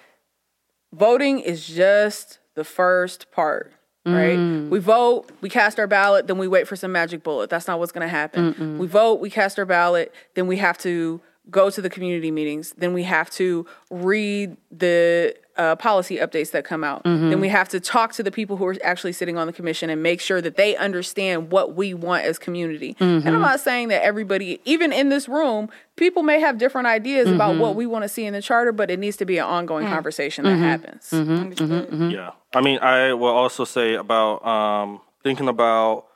voting is just the first part right? Mm-hmm. We vote we cast our ballot then we wait for some magic bullet. That's not what's going to happen we vote we cast our ballot then we have to go to the community meetings then we have to read the uh, policy updates that come out. Mm-hmm. Then we have to talk to the people who are actually sitting on the commission and make sure that they understand what we want as community. And i'm mm-hmm. not saying that everybody even in this room people may have different ideas about mm-hmm. what we want to see in the charter but it needs to be an ongoing conversation that happens. Yeah. I mean, I will also say about um, thinking about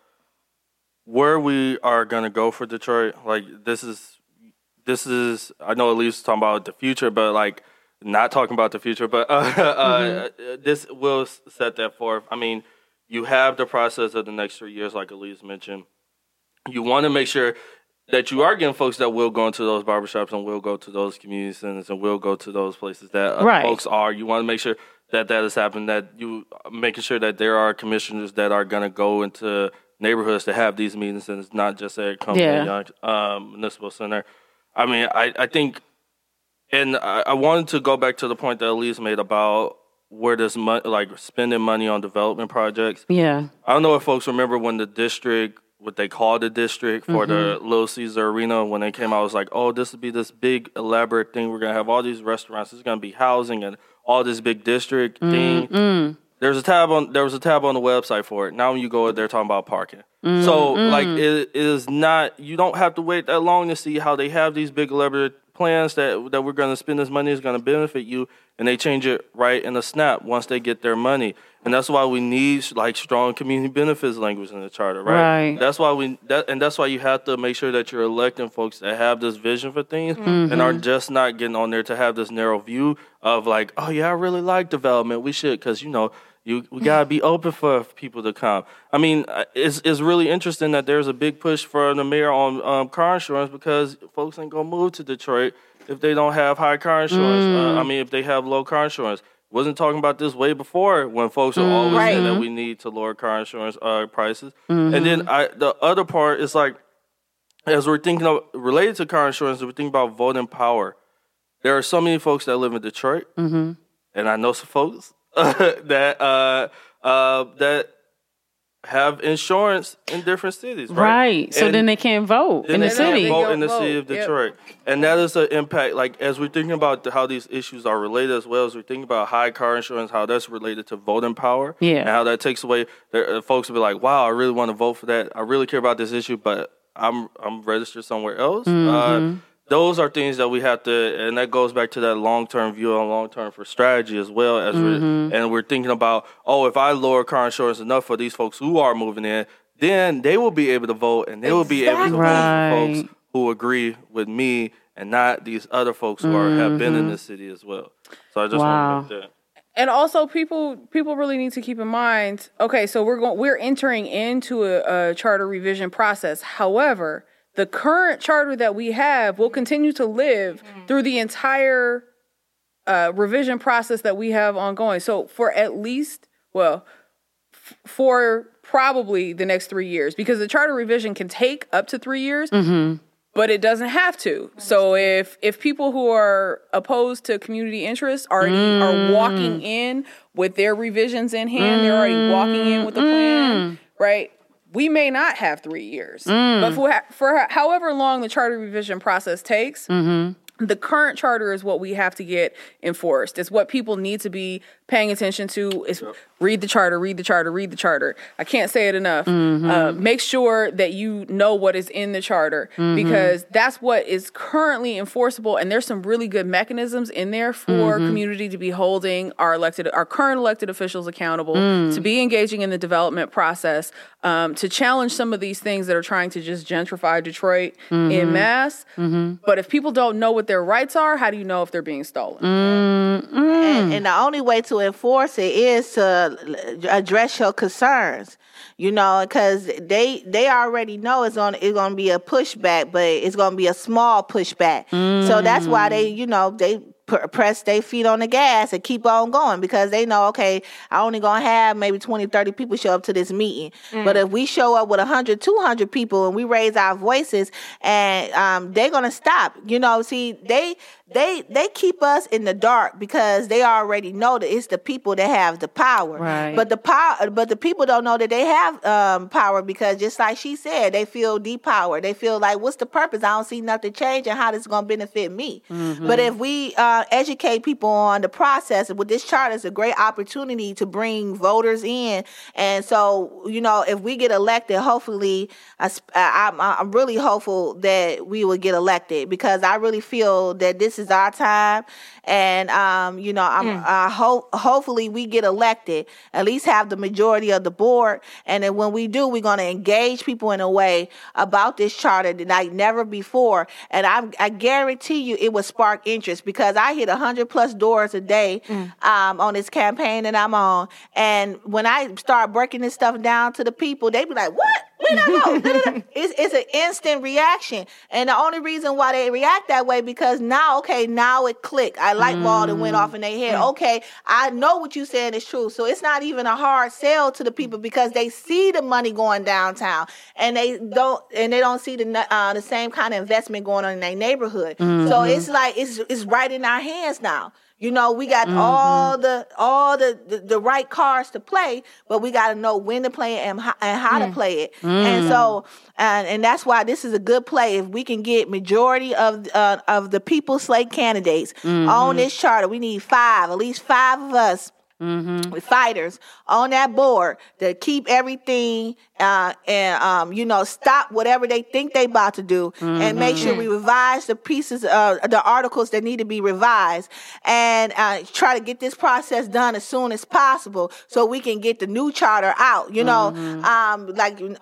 where we are going to go for Detroit. Like, this is, this is, I know Elise is talking about the future, but like, not talking about the future, but uh, uh, this will set that forth. I mean, you have the process of the next three years, like Elise mentioned. You want to make sure that you are getting folks that will go into those barbershops and will go to those community centers and will go to those places that uh, Right. folks are. You want to make sure that that has happened. That you making sure that there are commissioners that are going to go into neighborhoods to have these meetings and it's not just at Coleman A. Yeah. Um, Municipal Center. I mean, I, I think, and I, I wanted to go back to the point that Elise made about where this money, like spending money on development projects. Yeah. I don't know if folks remember when the district, what they called the district for the mm-hmm. Little Caesar Arena, when they came out, it was like, oh, this would be this big elaborate thing. We're gonna have all these restaurants. It's gonna be housing and all this big district thing. Mm-hmm. There's a tab on there was a tab on the website for it. Now when you go, they're talking about parking. So mm, mm. like it is not you don't have to wait that long to see how they have these big elaborate plans that that we're gonna spend this money is gonna benefit you and they change it right in a snap once they get their money. And that's why we need like strong community benefits language in the charter, right? Right. That's why we that and that's why you have to make sure that you're electing folks that have this vision for things and are mm-hmm. just not getting on there to have this narrow view of like, oh yeah, I really like development. We should because you know you we gotta be open for people to come. I mean, uh, it's it's really interesting that there's a big push for the mayor on um, car insurance because folks ain't gonna move to Detroit if they don't have high car insurance. Uh, I mean, if they have low car insurance. Wasn't talking about this way before when folks are always saying that we need to lower car insurance uh, prices. And then I, the other part is like, as we're thinking of related to car insurance, we're thinking about voting power. There are so many folks that live in Detroit, and I know some folks that uh, uh, that have insurance in different cities. Right. Right. So And then they can't vote in then the they can't city. vote in the Vote. city of Yep. Detroit, and that is an impact. Like as we're thinking about the, how these issues are related, as well as we're thinking about high car insurance, how that's related to voting power, Yeah. and how that takes away. There, uh, folks will be like, "Wow, I really want to vote for that. I really care about this issue, but I'm I'm registered somewhere else." Mm-hmm. Uh, those are things that we have to, and that goes back to that long term view and long term for strategy as well as Mm-hmm. we're, and we're thinking about, oh, if I lower car insurance enough for these folks who are moving in, then they will be able to vote and they will be able to vote for folks who agree with me and not these other folks who are have been in the city as well. So I just Mm-hmm. Wow. want to make that. and also people people really need to keep in mind okay so we're going we're entering into a, a charter revision process however the current charter that we have will continue to live mm-hmm. through the entire uh, revision process that we have ongoing. So for at least well f- for probably the next three years because the charter revision can take up to three years mm-hmm. but it doesn't have to. So if if people who are opposed to community interests already are mm. walking in with their revisions in hand, they're already walking in with a plan, mm-hmm. right? We may not have three years, but mm. for for however long the charter revision process takes. Mm-hmm. The current charter is what we have to get enforced. It's what people need to be paying attention to. Is read the charter, read the charter, read the charter. I can't say it enough. Mm-hmm. Uh, make sure that you know what is in the charter mm-hmm. because that's what is currently enforceable. And there's some really good mechanisms in there for mm-hmm. community to be holding our elected, our current elected officials accountable, to mm. be engaging in the development process, um, to challenge some of these things that are trying to just gentrify Detroit in mass. But if people don't know what their rights are, how do you know if they're being stolen? and, and the only way to enforce it is to l- address your concerns you know because they they already know it's on it's going to be a pushback but it's going to be a small pushback. So that's why they you know they press their feet on the gas and keep on going because they know okay i only going to have maybe 20 30 people show up to this meeting. But if we show up with 100 200 people and we raise our voices and um, they're going to stop you know see they they they keep us in the dark because they already know that it's the people that have the power. Right. But the power, but the people don't know that they have um, power because just like she said, they feel depowered. They feel like, what's the purpose? I don't see nothing changing. How this is going to benefit me? But if we uh, educate people on the process, with this charter, it's a great opportunity to bring voters in. And so, you know, if we get elected, hopefully, I, I'm, I'm really hopeful that we will get elected because I really feel that this is our time. And, um, you know, I'm, I hope, hopefully we get elected, at least have the majority of the board. And then when we do, we're going to engage people in a way about this charter that like never before. And I, I guarantee you it will spark interest because I hit 100 plus doors a day um, on this campaign that I'm on. And when I start breaking this stuff down to the people, they be like, what? Did I go? It's, it's an instant reaction. And the only reason why they react that way because now, okay, now it clicked. I light bulb and went off in their head. Okay, I know what you saying is true. So it's not even a hard sell to the people because they see the money going downtown and they don't and they don't see the uh, the same kind of investment going on in their neighborhood. So it's like it's it's right in our hands now. You know, we got mm-hmm. all the all the, the the right cards to play, but we got to know when to play it and how, and how to mm. play it. And mm. so, and and that's why this is a good play. If we can get majority of uh, of the people slate candidates mm-hmm. on this charter, we need five, at least five of us with fighters on that board to keep everything uh, and um, you know stop whatever they think they about to do and make sure we revise the pieces uh, the articles that need to be revised and uh, try to get this process done as soon as possible so we can get the new charter out you know? Um, like um,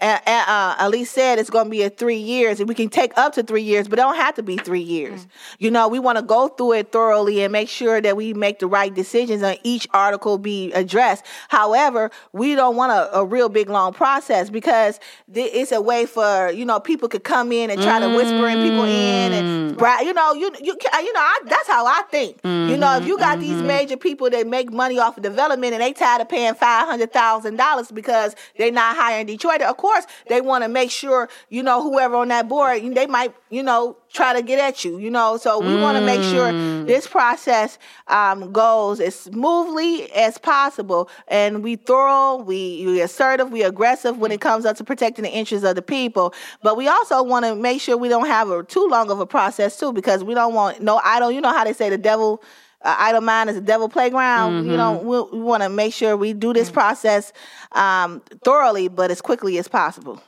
uh, uh, Elise said it's going to be a three years and we can take up to three years but it don't have to be three years. You know we want to go through it thoroughly and make sure that we make the right decisions on each article be addressed. However, we don't want a, a real big long process because th- it's a way for you know people could come in and try to whisper in people in and mm. bra- you know you you you know I, that's how I think. You know, if you got these mm-hmm. major people that make money off of development and they tired of paying five hundred thousand dollars because they're not hiring Detroit, of course they want to make sure you know whoever on that board they might you know try to get at you. You know, so we want to make sure this process um, goes as smoothly as possible, and we thorough, we we assertive, we aggressive when it comes up to protecting the interests of the people. But we also want to make sure we don't have a too long of a process too, because we don't want no idle. You know how they say the devil. Uh, idle mind is a devil playground. You know, we, we want to make sure we do this process um, thoroughly, but as quickly as possible.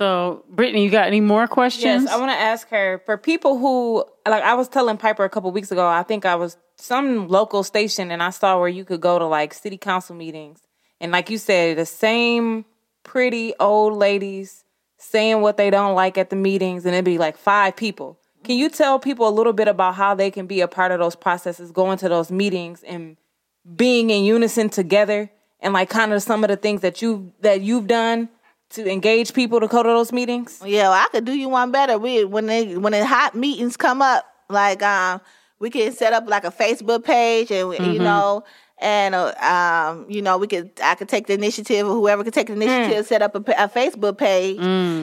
So, Brittany, you got any more questions? Yes, I want to ask her for people who like I was telling Piper a couple weeks ago. I think I was some local station and I saw where you could go to like city council meetings and like you said, the same pretty old ladies saying what they don't like at the meetings and it'd be like five people. Can you tell people a little bit about how they can be a part of those processes, going to those meetings and being in unison together and like kind of some of the things that you that you've done to engage people to go to those meetings? Yeah, well, I could do you one better. We when they when the hot meetings come up, like um, we can set up like a Facebook page, and you know, and uh, um, you know, we could I could take the initiative, or whoever could take the initiative, set up a, a Facebook page,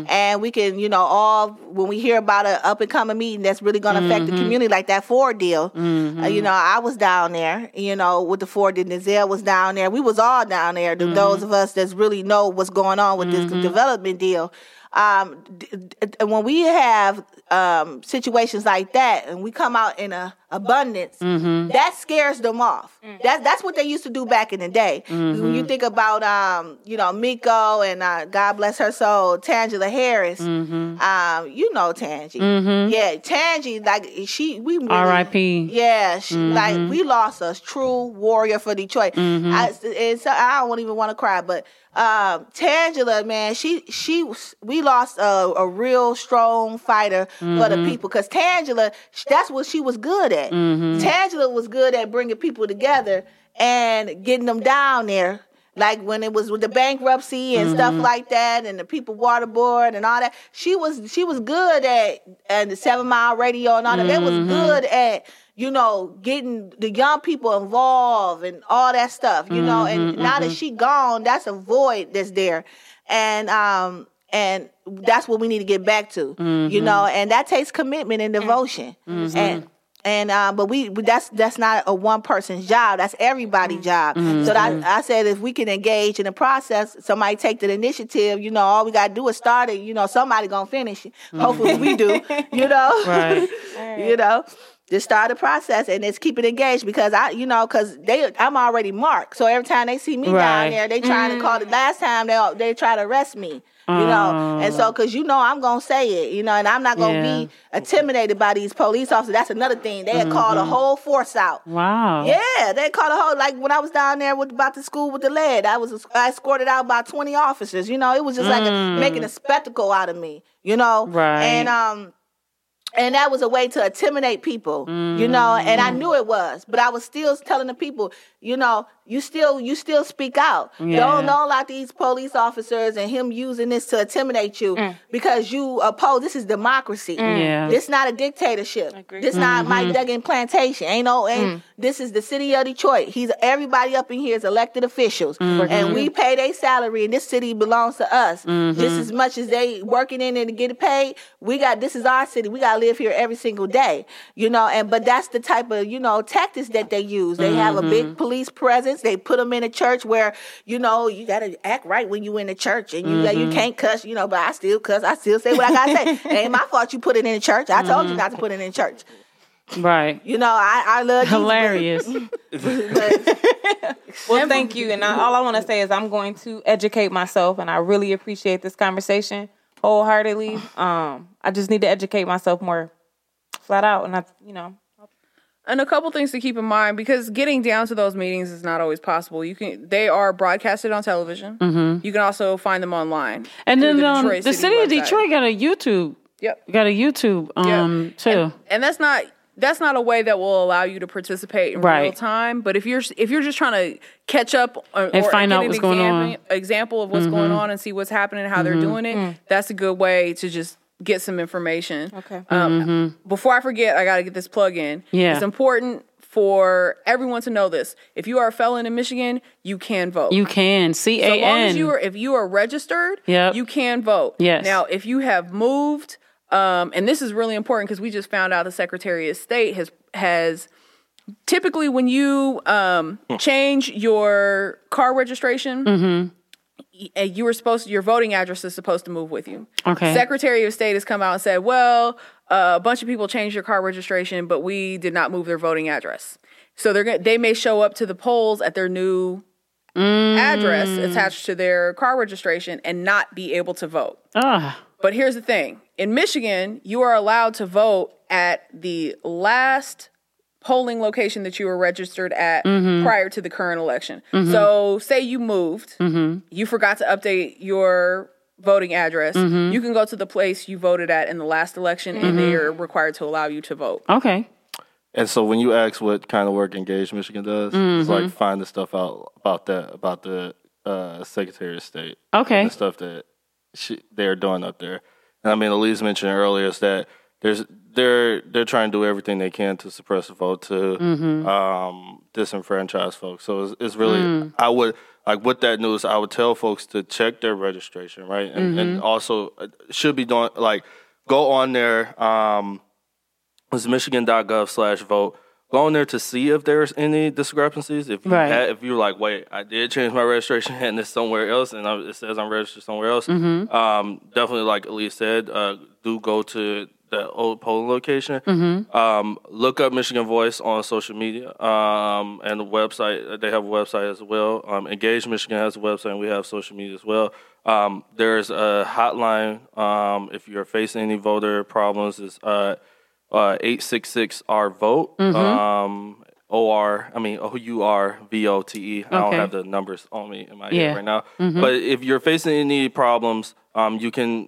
and we can you know all when we hear about a up and coming meeting that's really going to affect the community, like that Ford deal. Uh, you know, I was down there, you know, with the Ford, and Denzel was down there. We was all down there. th- Those of us that really know what's going on with this development deal um, d- d- when we have um, situations like that and we come out in a abundance, that scares them off. That's that's what they used to do back in the day. When you think about um, you know Miko and uh, God bless her soul, Tangela Harris. Um, you know Tangy, yeah, Tangy. Like she, we really, R.I.P.. Yeah, she, like we lost a true warrior for Detroit. I, it's, I don't even want to cry, but um, Tangela, man, she she was- we lost a, a real strong fighter for the mm-hmm. people because Tangela, that's what she was good at. Mm-hmm. Tangela was good at bringing people together and getting them down there. Like when it was with the bankruptcy and stuff mm-hmm. like that, and the people waterboard and all that, she was she was good at and the seven mile radio and all that. They was good at you know getting the young people involved and all that stuff. You know, and mm-hmm, now that mm-hmm. she gone, that's a void that's there, and um and that's what we need to get back to. You mm-hmm. know, and that takes commitment and devotion, and. And uh, but we that's that's not a one person's job. That's everybody's job. So that, I said if we can engage in the process, somebody take the initiative. You know, all we gotta do is start it. You know, somebody gonna finish it. Hopefully we do. You know, Right. you know just start the process and just keep it engaged because I, you know, because they, I'm already marked. So every time they see me Right. down there, they trying to mm-hmm. call. The last time they they try to arrest me, you know, and so oh. because you know I'm gonna say it, you know, and I'm not gonna be intimidated by these police officers. That's another thing. They had called a mm-hmm. whole force out. Wow. Yeah, they called a whole like when I was down there with about the school with the lead. I was I escorted out by twenty officers. You know, it was just like a, mm. making a spectacle out of me. You know, Right. And um, and that was a way to intimidate people. You know, and I mm. knew it was, but I was still telling the people, you know, you still you still speak out. Yeah. Don't don't allow these police officers and him using this to intimidate you mm. because you oppose. This is democracy. Mm. Yeah. This not a dictatorship. This not mm-hmm. Mike Duggan plantation. Ain't no. Ain't, mm. This is the city of Detroit. He's everybody up in here is elected officials, mm-hmm. and we pay their salary, and this city belongs to us. Mm-hmm. Just as much as they working in it to get it paid, we got this is our city. We gotta live here every single day. You know, and but that's the type of you know tactics that they use. They have a big police presence. They put them in a church where you know you gotta act right when you in the church, and you you can't cuss. You know, but I still cuss. I still say what I gotta say. It ain't my fault you put it in the church. I told you not to put it in church. Right. You know, I I love Jesus, but- Hilarious. Well, thank you. And I, all I want to say is I'm going to educate myself, and I really appreciate this conversation wholeheartedly. Um, I just need to educate myself more, flat out, and I, you know, And a couple things to keep in mind because getting down to those meetings is not always possible. You can they are broadcasted on television. Mm-hmm. You can also find them online. And then um, Detroit the city of. Detroit got a YouTube. Yep. Got a YouTube um too. And that's not that's not a way that will allow you to participate in real time. But if you're if you're just trying to catch up or, And or find get out an what's going on. Mm-hmm. example of what's going on and see what's happening and how they're doing it, Mm. that's a good way to just get some information. Okay. Um, Before I forget, I got to get this plug in. Mm-hmm. Yeah. It's important for everyone to know this. If you are a felon in Michigan, you can vote. You can. C So long as you are, if you are registered, Yep. you can vote. Yes. Now, if you have moved, um, and this is really important because we just found out the Secretary of State has has typically when you um, change your car registration. y- uh, You were supposed to, your voting address is supposed to move with you. Okay. Secretary of State has come out and said, well, uh, a bunch of people changed their car registration, but we did not move their voting address. So they're gonna, they may show up to the polls at their new address attached to their car registration and not be able to vote. Ah, But here's the thing in Michigan, you are allowed to vote at the last polling location that you were registered at mm-hmm. prior to the current election. Mm-hmm. So, say you moved, mm-hmm. you forgot to update your voting address, you can go to the place you voted at in the last election and they are required to allow you to vote. okay. And so when you ask what kind of work Engage Michigan does, it's like find the stuff out about that about the uh, Secretary of State. Okay. And the stuff that she, they're doing up there. And I mean, Elise mentioned earlier is that there's they're they're trying to do everything they can to suppress the vote to um, disenfranchise folks. So it's, it's really I would like with that news, I would tell folks to check their registration, right, and, and also uh, should be doing like go on there. Um, it's michigan.gov slash vote. Go on there to see if there's any discrepancies. If you Right. had, if you're like, wait, I did change my registration and it's somewhere else, and it says I'm registered somewhere else. Mm-hmm. Um, definitely, like Elise said, uh, do go to the old polling location. Mm-hmm. Um, look up Michigan Voice on social media um, and the website. They have a website as well. Um, Engage Michigan has a website, and we have social media as well. Um, there's a hotline um, if you're facing any voter problems. It's uh, uh, 866 R vote. Mm-hmm. Um, OR, I mean, O U R V O T E. I don't have the numbers on me in my Yeah. head right now. But if you're facing any problems, um, you can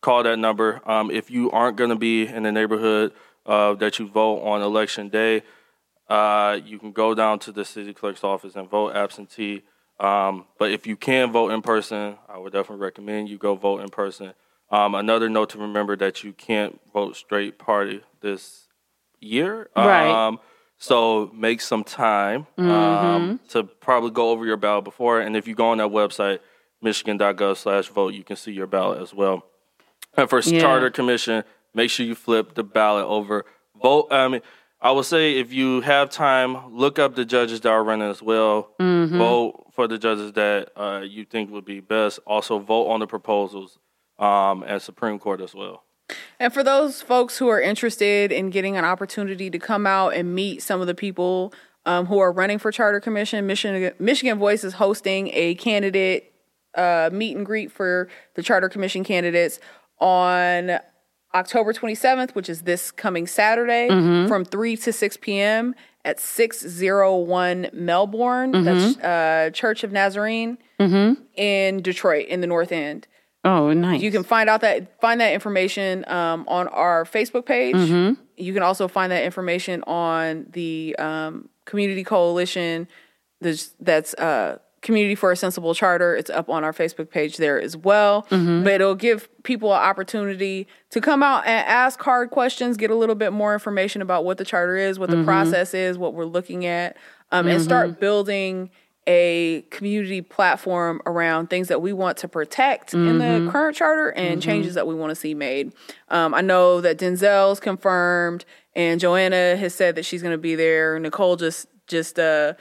call that number. Um, if you aren't going to be in the neighborhood uh, that you vote on election day, uh, you can go down to the city clerk's office and vote absentee. Um, but if you can vote in person, I would definitely recommend you go vote in person. Um, another note to remember that you can't vote straight party this year. Right. Um, so make some time um, to probably go over your ballot before. And if you go on that website, michigan.gov slash vote, you can see your ballot as well. And for Yeah. charter commission, make sure you flip the ballot over. Vote. I mean, I would say if you have time, look up the judges that are running as well. Mm-hmm. Vote for the judges that uh, you think would be best. Also, vote on the proposals um, and Supreme Court as well. And for those folks who are interested in getting an opportunity to come out and meet some of the people um, who are running for charter commission, Michigan, Michigan Voice is hosting a candidate uh, meet and greet for the charter commission candidates on October 27th, which is this coming Saturday, from 3 to 6 p.m. at 601 Melbourne. That's uh, Church of Nazarene in Detroit, in the North End. Oh, nice. You can find out that find that information um, on our Facebook page. You can also find that information on the um, community coalition. There's, that's uh, Community for a Sensible Charter. It's up on our Facebook page there as well. But it'll give people an opportunity to come out and ask hard questions, get a little bit more information about what the charter is, what the process is, what we're looking at, um, and start building a community platform around things that we want to protect in the current charter and changes that we want to see made. Um, I know that Denzel's confirmed, and Joanna has said that she's going to be there. Nicole just just uh,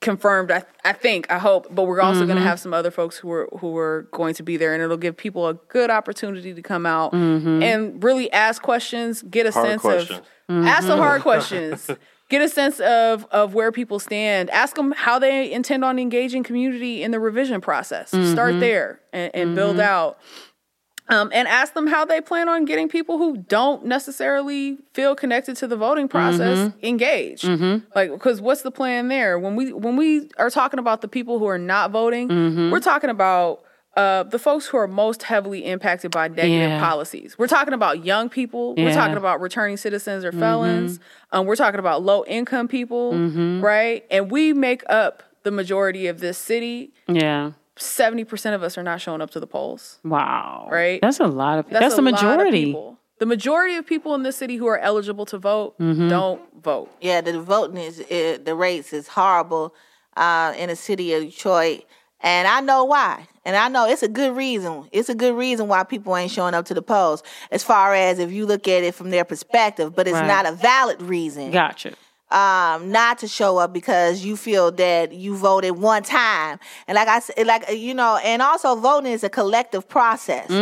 confirmed. I I think I hope, but we're also going to mm-hmm. have some other folks who are who are going to be there, and it'll give people a good opportunity to come out mm-hmm. and really ask questions, get a Hard sense questions. of ask the hard mm-hmm. questions. Get a sense of of where people stand. Ask them how they intend on engaging community in the revision process. Start there and, and build out. Um, and ask them how they plan on getting people who don't necessarily feel connected to the voting process engaged. Like, because what's the plan there? When we when we are talking about the people who are not voting, we're talking about uh, the folks who are most heavily impacted by negative Yeah. policies. We're talking about young people. We're talking about returning citizens or felons. Um, we're talking about low income people, right? And we make up the majority of this city. Yeah. Seventy percent of us are not showing up to the polls. Wow. Right. That's a lot of. That's, That's, the a lot of majority. people. The majority of people in this city who are eligible to vote Mm-hmm. don't vote. Yeah, the voting is uh, the rates is horrible uh, in the city of Detroit, and I know why. And I know it's a good reason. It's a good reason why people ain't showing up to the polls. As far as if you look at it from their perspective, but it's Right. not a valid reason Gotcha. Um, not to show up because you feel that you voted one time. And like I said, like you know, and also voting is a collective process. It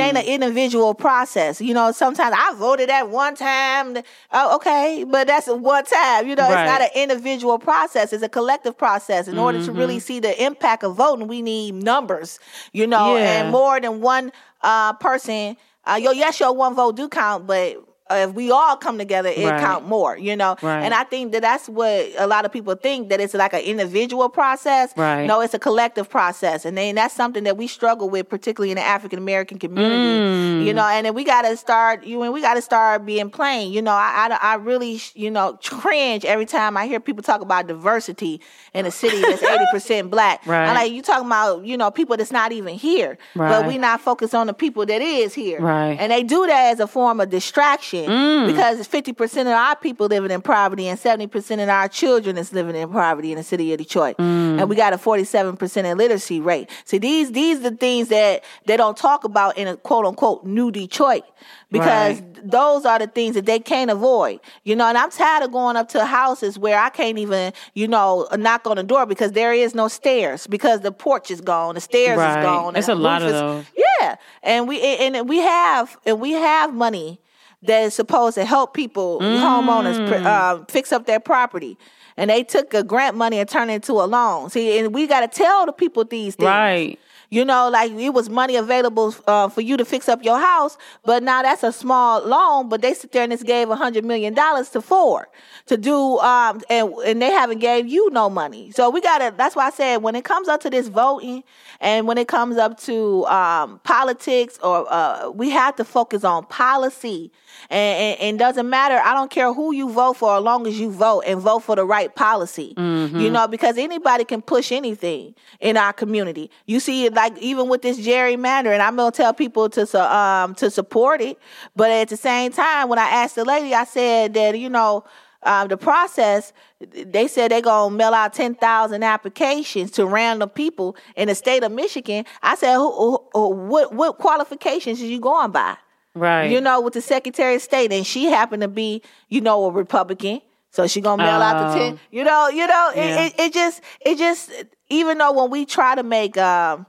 ain't an individual process. You know, sometimes I voted at one time. Oh, okay, but that's one time. You know, Right. it's not an individual process. It's a collective process. In order to really see the impact of voting, we need numbers. You know, Yeah. and more than one uh, person. Uh, yo, yes, your one vote do count, but if we all come together, it Right. count more. You know, Right. and I think that that's what a lot of people think that it's like an individual process. Right. No, it's a collective process, and then that's something that we struggle with, particularly in the African American community. Mm. You know, and then we got to start. You and we got to start being plain. You know, I, I I really you know cringe every time I hear people talk about diversity in a city that's eighty percent black. Right. I'm like, you talking about you know people that's not even here, Right. but we not focused on the people that is here. Right. And they do that as a form of distraction Mm. because 50% of our people living in poverty and 70% of our children is living in poverty in the city of Detroit. Mm. And we got a 47% illiteracy rate. See, these these are the things that they don't talk about in a quote unquote new Detroit because those are the things that they can't avoid. You know, and I'm tired of going up to houses where I can't even, you know, knock on the door because there is no stairs because the porch is gone, the stairs Right. is gone. and It's the a lot roof of is- those. yeah, and we and we have and we have money that is supposed to help people homeowners Mm. pr- uh, fix up their property, and they took a grant money and turned it into a loan. See, and we got to tell the people these things. Right. You know, like it was money available uh, for you to fix up your house, but now that's a small loan. But they sit there and just gave a hundred million dollars to Ford to do, um, and and they haven't gave you no money. So we gotta. That's why I said when it comes up to this voting, and when it comes up to um, politics, or uh, we have to focus on policy. And, and, and doesn't matter. I don't care who you vote for, as long as you vote and vote for the right policy. You know, because anybody can push anything in our community. You see it like even with this gerrymander, and I'm gonna tell people to um to support it. But at the same time, when I asked the lady, I said that you know. Um, the process, they said they're gonna mail out ten thousand applications to random people in the state of Michigan. I said, who, who, who- what what qualifications are you going by? Right. you know, with the Secretary of State, and she happened to be, you know, a Republican. So she gonna mail out the Oh. ten. You know, you know, it- it, it, just, it just, even though when we try to make, um,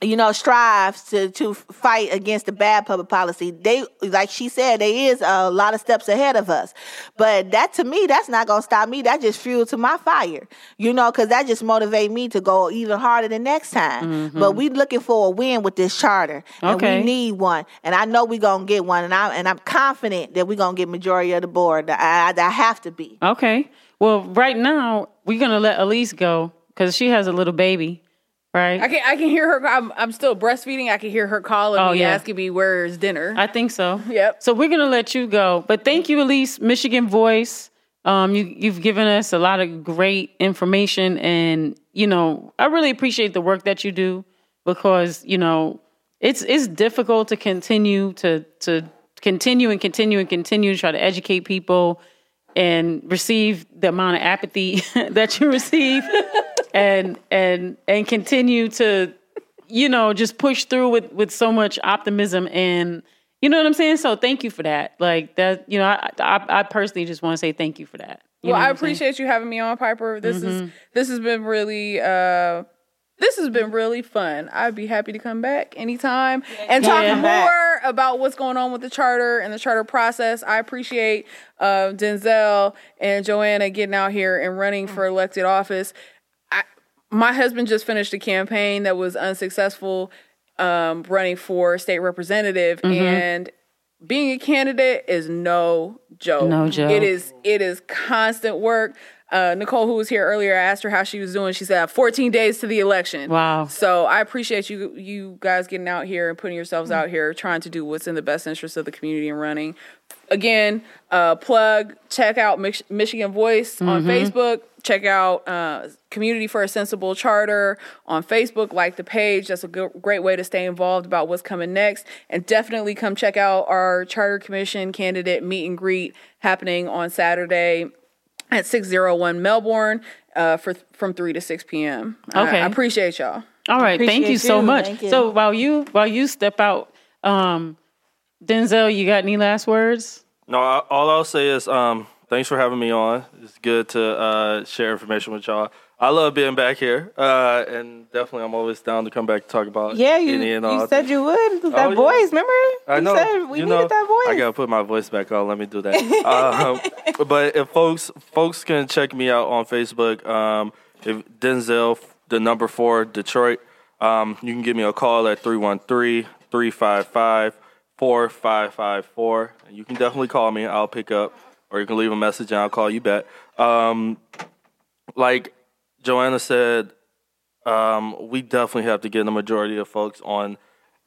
you know, strives to to fight against the bad public policy, they, like she said, there is a lot of steps ahead of us. But that to me, that's not gonna stop me. That just fuel to my fire, you know, because that just motivate me to go even harder the next time. Mm-hmm. But we looking for a win with this charter, and Okay. we need one. And I know we gonna get one, and I and I'm confident that we gonna get majority of the board. I, I, I have to be. Okay. Well, right now we're gonna let Elise go because she has a little baby, right? I can I can hear her. I'm I'm still breastfeeding. I can hear her calling Oh, me, yeah. asking me where's dinner. I think so. Yep. So we're gonna let you go, but thank you, Elise, Michigan Voice. Um, you you've given us a lot of great information, and you know I really appreciate the work that you do because you know it's it's difficult to continue to to continue and continue and continue to try to educate people and receive the amount of apathy that you receive and and and continue to you know just push through with with so much optimism and you know what I'm saying so thank you for that like that you know I I, I personally just want to say thank you for that You well, know I what I'm saying? appreciate you having me on, Piper. This is this has been really uh this has been really fun. I'd be happy to come back anytime and talk Yeah. more about what's going on with the charter and the charter process. I appreciate uh, Denzel and Joanna getting out here and running for elected office. My husband just finished a campaign that was unsuccessful um, running for state representative and being a candidate is no joke. No joke. It is it is constant work. Uh, Nicole, who was here earlier, I asked her how she was doing. She said 14 days to the election. Wow. So I appreciate you you guys getting out here and putting yourselves out here, trying to do what's in the best interest of the community and running. Again, uh, plug, check out Mich- Michigan Voice on Facebook. Check out uh, Community for a Sensible Charter on Facebook. Like the page. That's a good, great way to stay involved about what's coming next. And definitely come check out our Charter Commission candidate meet and greet happening on Saturday at 601 Melbourne uh, for from 3 to 6 p.m. Okay. I, appreciate y'all. All right, thank you Appreciate so you. much. You. So while you while you step out, um, Denzel, you got any last words? No, I, all I'll say is um, thanks for having me on. It's good to uh, share information with y'all. I love being back here, uh, and definitely I'm always down to come back to talk about Yeah, you, any and all you said you would. That Oh, yeah. voice, remember? I You know. said we you needed know, that voice. I gotta put my voice back on. Let me do that. um, but if folks folks can check me out on Facebook, um, if Denzel, the number four Detroit, um, you can give me a call at 313-355-4554. And you can definitely call me. I'll pick up, or you can leave a message and I'll call you back. Um, like Joanna said, um, we definitely have to get the majority of folks on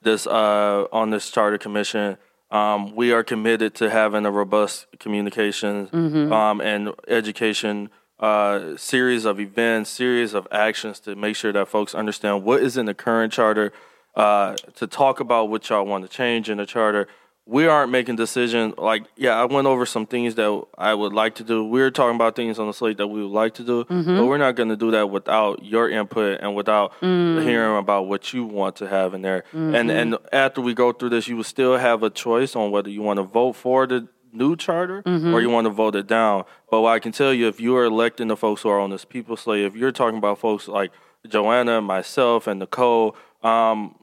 this uh, on this charter commission. Um, we are committed to having a robust communications um, and education uh, series of events, series of actions to make sure that folks understand what is in the current charter. Uh, to talk about what y'all want to change in the charter. We aren't making decisions like yeah. I went over some things that I would like to do. We're talking about things on the slate that we would like to do, but mm-hmm. we're not going to do that without your input and without mm. hearing about what you want to have in there. And mm-hmm. and after we go through this, you will still have a choice on whether you want to vote for the new charter mm-hmm. or you want to vote it down. But what I can tell you, if you are electing the folks who are on this people slate, if you're talking about folks like Joanna, myself, and Nicole, um,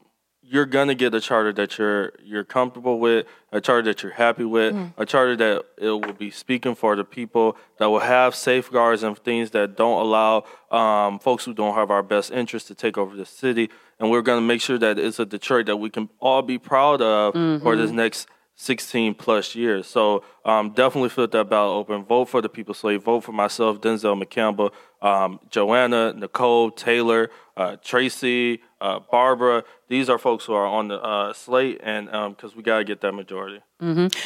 you're gonna get a charter that you're you're comfortable with, a charter that you're happy with, a charter that it will be speaking for the people, that will have safeguards and things that don't allow um, folks who don't have our best interest to take over the city. And we're gonna make sure that it's a Detroit that we can all be proud of for this next 16 plus years. So um, definitely flip that ballot open. Vote for the People Slate. Vote for myself, Denzel McCampbell, um, Joanna, Nicole, Taylor, uh, Tracy, uh, Barbara. These are folks who are on the uh, slate, and because we got to get that majority.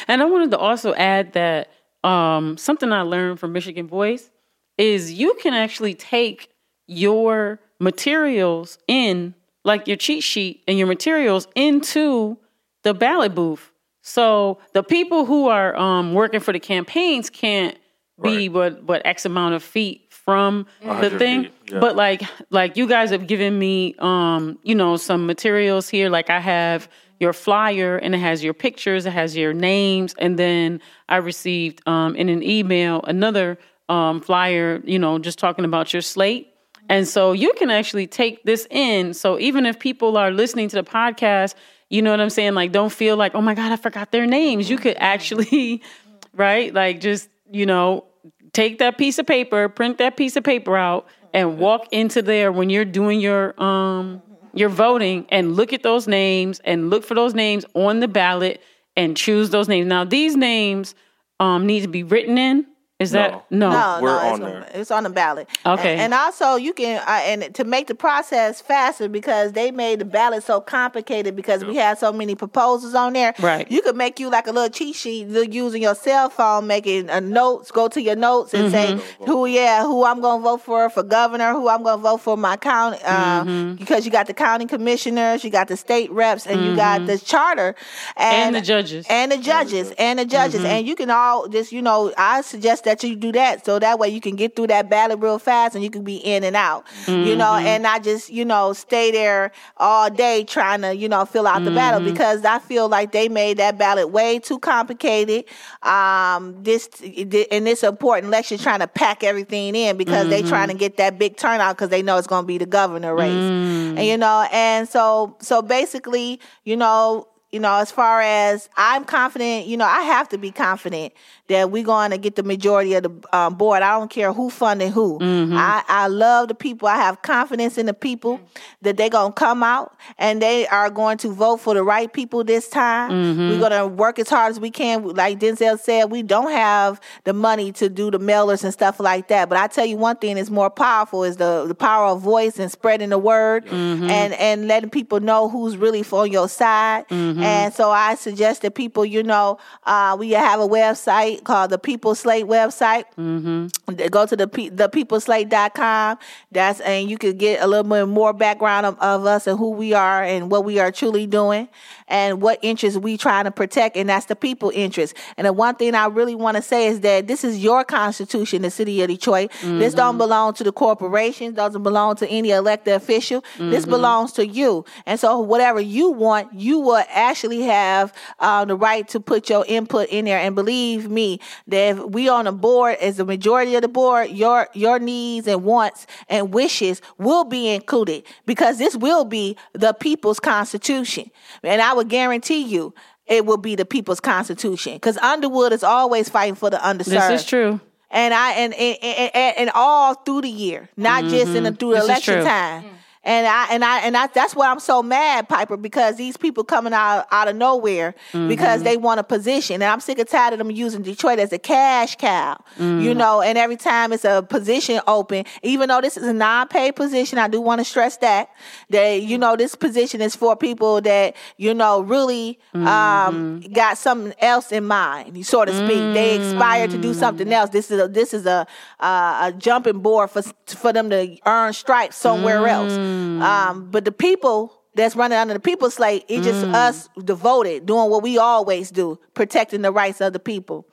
And I wanted to also add that um, something I learned from Michigan Voice is you can actually take your materials in, like your cheat sheet and your materials, into the ballot booth. So the people who are um, working for the campaigns can't be what what X amount of feet from the thing. yeah. But like like you guys have given me um, you know, some materials here. Like I have your flyer and it has your pictures, it has your names, and then I received um in an email another um flyer, you know, just talking about your slate. And so you can actually take this in. So even if people are listening to the podcast, you know what I'm saying? Like, don't feel like, oh my God, I forgot their names. You could actually, right? Like, just, you know, take that piece of paper, print that piece of paper out, and walk into there when you're doing your um your voting and look at those names and look for those names on the ballot and choose those names. Now, these names um need to be written in. Is that no? No, We're no, on it's, there. it's on the ballot. Okay. and, and also you can uh, and to make the process faster because they made the ballot so complicated because we had so many proposals on there. Right. You could make you like a little cheat sheet you using your cell phone, making a notes, go to your notes and Mm-hmm. say who, yeah, who I'm going to vote for for governor, who I'm going to vote for my county, uh, Mm-hmm. because you got the county commissioners, you got the state reps, and you got the charter And the judges. and the judges and the judges and you can all just you know i suggest that you do that. So that way you can get through that ballot real fast and you can be in and out you know mm-hmm. and not just you know stay there all day trying to you know fill out the ballot mm-hmm. because i feel like they made that ballot way too complicated. Um this in this important election trying to pack everything in because they trying to mm-hmm. get that big turnout because they know it's going to be the governor race. Mm. And you know and so so basically you know you know, as far as I'm confident, you know, I have to be confident that we're going to get the majority of the um, board. I don't care who funding who. Mm-hmm. I, I love the people. I have confidence in the people that they're going to come out and they are going to vote for the right people this time. Mm-hmm. We're going to work as hard as we can. Like Denzel said, we don't have the money to do the mailers and stuff like that. But I tell you one thing is more powerful is the, the power of voice and spreading the word mm-hmm. and, and letting people know who's really on your side. And so I suggest that people, you know, uh, we have a website called the People Slate website. Mm-hmm. Go to the the peopleslate.com. That's and you can get a little bit more background of, of us and who we are and what we are truly doing and what interests we trying to protect, and that's the people interest. And the one thing I really want to say is that this is your constitution, the city of Detroit. This don't belong to the corporations, doesn't belong to any elected official. This belongs to you. And so whatever you want, you will actually have uh, the right to put your input in there. And believe me, that if we on the board as the majority of the board, your your needs and wants and wishes will be included because this will be the people's constitution. And I would guarantee you it will be the people's constitution because Underwood is always fighting for the underserved This is true. and I and and, and, and, and all through the year, not just in the through the Mm-hmm. This is election true. time. And I and I and I, that's why I'm so mad, Piper, because these people coming out out of nowhere Mm-hmm. because they want a position, and I'm sick and tired of them using Detroit as a cash cow, Mm-hmm. you know. And every time it's a position open, even though this is a non-paid position, I do want to stress that that you know this position is for people that you know really um, Mm-hmm. got something else in mind, so to speak. They aspire to do something Mm. else. This is a, this is a uh, a jumping board for for them to earn stripes somewhere else. Mm. Um, but the people that's running under the people's slate, it's just Mm. us devoted, doing what we always do, protecting the rights of the people.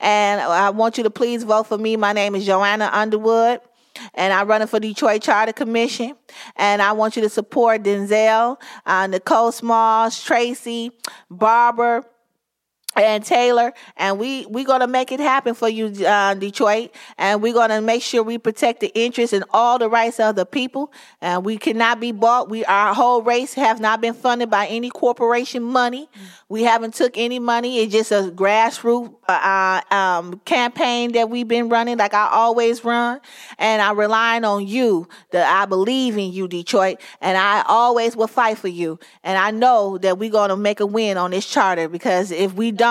And I want you to please vote for me. My name is Joanna Underwood. And I'm running for Detroit Charter Commission. And I want you to support Denzel, uh, Nicole Smalls, Tracy, Barbara, and Taylor, and we we gonna make it happen for you, uh, Detroit, and we're gonna make sure we protect the interests and all the rights of the people. And we cannot be bought. We our whole race have not been funded by any corporation money. We haven't took any money. It's just a grassroots uh, um, campaign that we've been running, like I always run. And I'm relying on you. That I believe in you, Detroit, and I always will fight for you. And I know that we're gonna make a win on this charter because if we don't,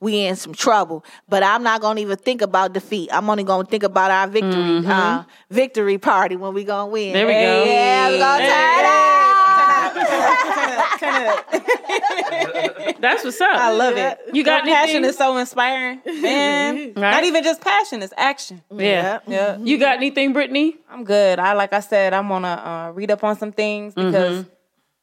we in some trouble. But I'm not gonna even think about defeat. I'm only gonna think about our victory, uh, victory party when we gonna win. There we go. Yeah, we're gonna turn it out. That's what's up. I love it. You got Your passion anything? is so inspiring, man. Right? Not even just passion; it's action. Yeah. Yeah, You got anything, Brittany? I'm good. I like I said, I'm gonna uh, read up on some things because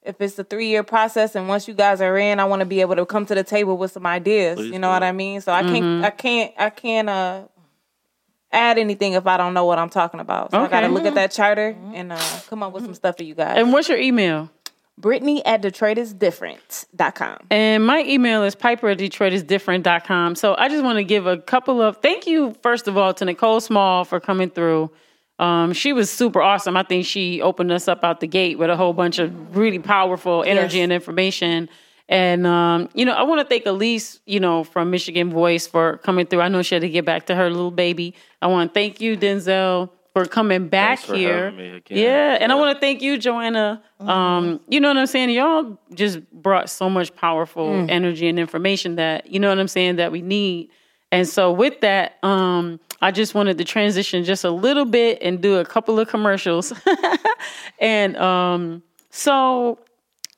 if it's a three year process and once you guys are in, I want to be able to come to the table with some ideas. Please you know do. what I mean? So I can't, I can't, I can't uh, add anything if I don't know what I'm talking about. So I got to look at that charter and uh, come up with some stuff for you guys. And what's your email? Brittany at DetroitisDifferent.com. And my email is piper at detroitisdifferent.com. So I just want to give a couple of thank you, first of all, to Nicole Small for coming through. Um, she was super awesome. I think she opened us up out the gate with a whole bunch of really powerful energy Yes. and information. And um, you know, I want to thank Elise, you know, from Michigan Voice for coming through. I know she had to get back to her little baby. I want to thank you, Denzel, for coming back for here. having me again. Yeah, and I want to thank you, Joanna. Um, you know what I'm saying? Y'all just brought so much powerful energy and information that you know what I'm saying that we need. And so with that, um, I just wanted to transition just a little bit and do a couple of commercials. and um, so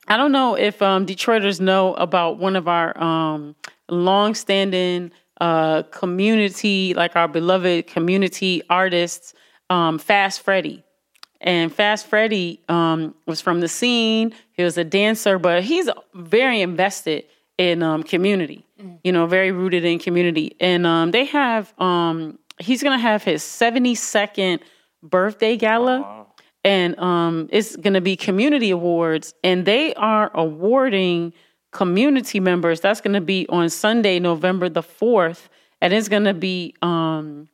I don't know if um, Detroiters know about one of our um, longstanding uh, community, like our beloved community artists, um, Fast Freddy. And Fast Freddy um, was from the scene. He was a dancer, but he's very invested in um, community. You know, very rooted in community. And um, they have um, he's gonna have his seventy second birthday gala and um, it's going to be community awards, and they are awarding community members. That's going to be on Sunday, November the fourth, and it's going to be um,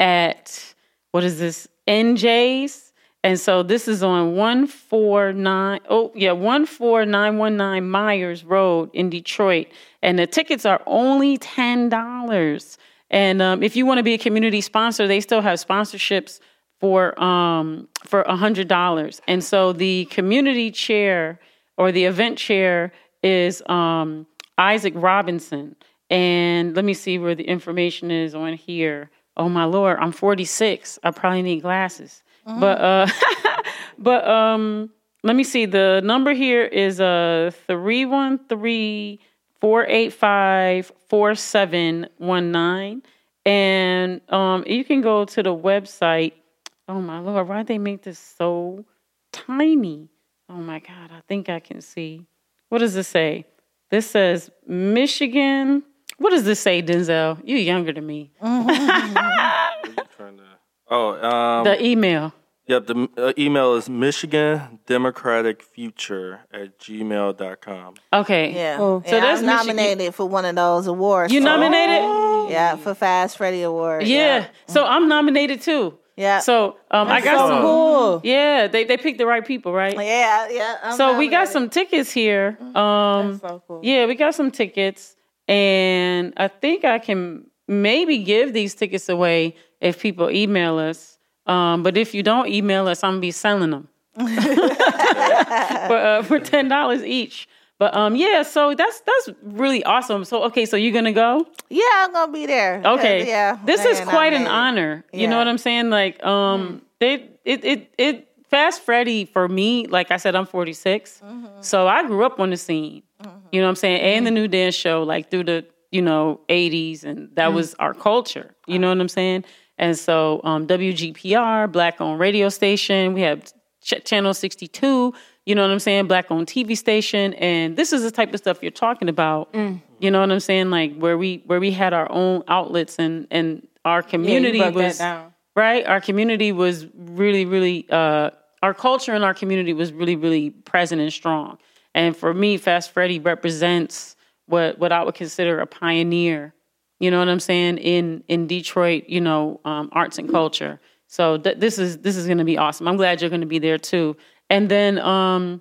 at what is this NJ's, And so this is on 149, oh yeah, 14919 Myers Road in Detroit. And the tickets are only $10. And um, if you want to be a community sponsor, they still have sponsorships for um, for $100. And so the community chair or the event chair is um, Isaac Robinson. And let me see where the information is on here. Oh my lord, I'm 46. I probably need glasses. But uh but um let me see the number here is uh 313 485 4719 and um you can go to the website. Oh my lord, why they make this so tiny? Oh my god, I think I can see. What does this say? This says Michigan. What does this say, Denzel? You're younger than me. Trying to- Oh, um, The email. Yep. The uh, email is Michigan Democratic Future at gmail.com. Okay. Yeah. Oh. Yeah, So I that's was Michigan- nominated for one of those awards. You so- nominated? Yeah, for Fast Freddy Award. Yeah. So I'm nominated too. Yeah. So um, I got so some. cool. Yeah, they they picked the right people, right? Yeah, yeah. I'm so we got some tickets here. Um, so cool. yeah, we got some tickets, and I think I can maybe give these tickets away if people email us. Um, but if you don't email us, I'm gonna be selling them for uh, for ten dollars each. But um, yeah, so that's that's really awesome. So okay, so you're gonna go? Yeah, I'm gonna be there. Okay. Yeah. This is quite an honor. You know Yeah. Mm. what I'm saying? Like, um, they it it it Fast Freddy for me, like I said, I'm 46. Mm-hmm. So I grew up on the scene. You know what I'm saying? And the new dance show, like through the, you know, 80s, and that Mm. was our culture. You know what I'm saying? And so um WGPR, black owned radio station, we have Ch- channel 62, you know what I'm saying? Black owned TV station. And this is the type of stuff you're talking about. Mm. You know what I'm saying? Like where we where we had our own outlets and and our community that was right. Our community was really really uh our culture and our community was really really present and strong. And for me, Fast Freddy represents what what I would consider a pioneer. You know what I'm saying in in Detroit, you know, um, arts and culture. So th- this is this is going to be awesome. I'm glad you're going to be there too. And then um,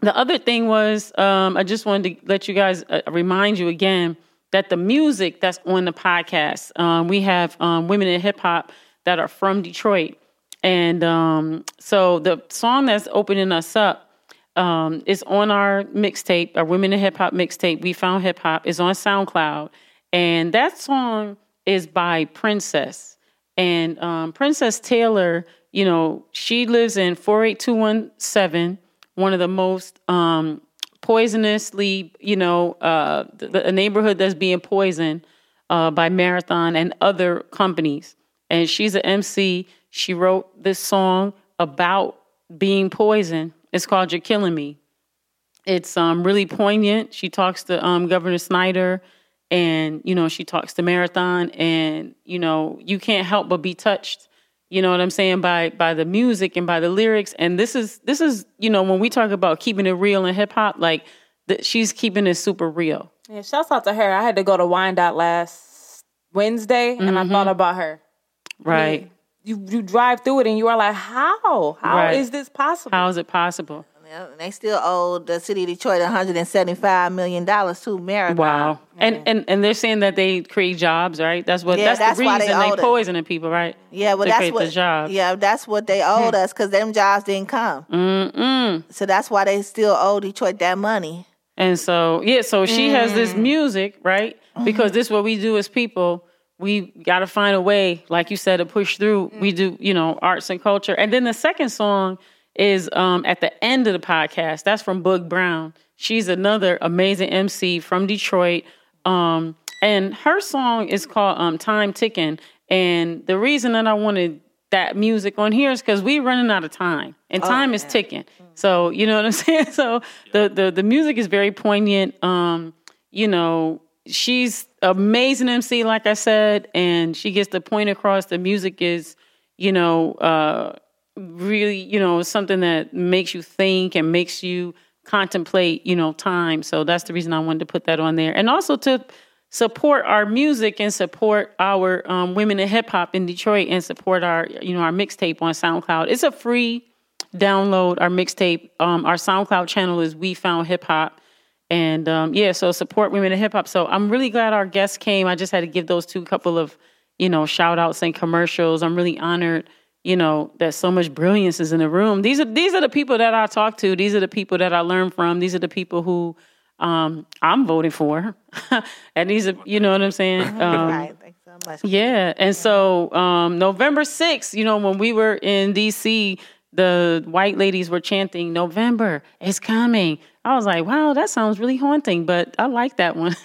the other thing was, um, I just wanted to let you guys uh, remind you again that the music that's on the podcast, um, we have um, women in hip hop that are from Detroit, and um, so the song that's opening us up um, is on our mixtape, our women in hip hop mixtape. We found hip hop is on SoundCloud, and that song is by Princess. And um, Princess Taylor, you know, she lives in 48217, one of the most um, poisonously, you know, uh, the, a neighborhood that's being poisoned uh, by Marathon and other companies. And she's an MC. She wrote this song about being poisoned. It's called You're Killing Me. It's um, really poignant. She talks to um, Governor Snyder and, you know, she talks to Marathon and, you know, you can't help but be touched. You know what I'm saying by by the music and by the lyrics. And this is this is you know when we talk about keeping it real in hip hop, like the, she's keeping it super real. Yeah, shouts out to her. I had to go to Wyandotte last Wednesday, and I thought mm-hmm. about her. Right? You you drive through it, and you are like, how? How is Right. this possible? How is it possible? Yeah, and they still owe the city of Detroit 175 million dollars to Marathon. Wow. And and and they're saying that they create jobs, right? That's what Yeah, that's, that's the why reason they they, owed it. poisoning people, right? Yeah, well, to that's what. the jobs. Yeah, that's what they owed us because them jobs didn't come. Mm-mm. So that's why they still owe Detroit that money. And so, yeah, so she has this Mm. music, right? Mm-hmm. Because this is what we do as people. We got to find a way, like you said, to push through. We Mm. do, you know, arts and culture. And then the second song is um, at the end of the podcast. That's from Boog Brown. She's another amazing MC from Detroit. Um, and her song is called um, Time Ticking. And the reason that I wanted that music on here is because we're running out of time and time is ticking. So, you know what I'm saying? So the, the, the music is very poignant. Um, you know, she's amazing MC, like I said, and she gets the point across. The music is, you know, uh, really, you know, something that makes you think and makes you contemplate, you know, time. So that's the reason I wanted to put that on there. And also to support our music and support our um, women in hip hop in Detroit and support our, you know, our mixtape on SoundCloud. It's a free download our mixtape. Um, our SoundCloud channel is We Found Hip Hop. And um, yeah, so support women in hip hop. So I'm really glad our guests came. I just had to give those two couple of, you know, shout outs and commercials. I'm really honored, you know, that so much brilliance is in the room. These are these are the people that I talk to. These are the people that I learn from. These are the people who um, I'm voting for. and these are, you know what I'm saying? Um, right. So much. yeah. And so um, November 6th, you know, when we were in DC, the white ladies were chanting, November is coming. I was like, wow, that sounds really haunting, but I like that one.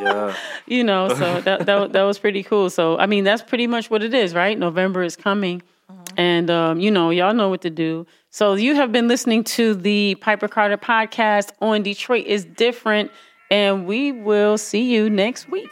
Yeah. you know, so that, that that was pretty cool. So I mean, that's pretty much what it is, right? November is coming, and um, you know, y'all know what to do. So you have been listening to the Piper Carter podcast on Detroit is different, and we will see you next week.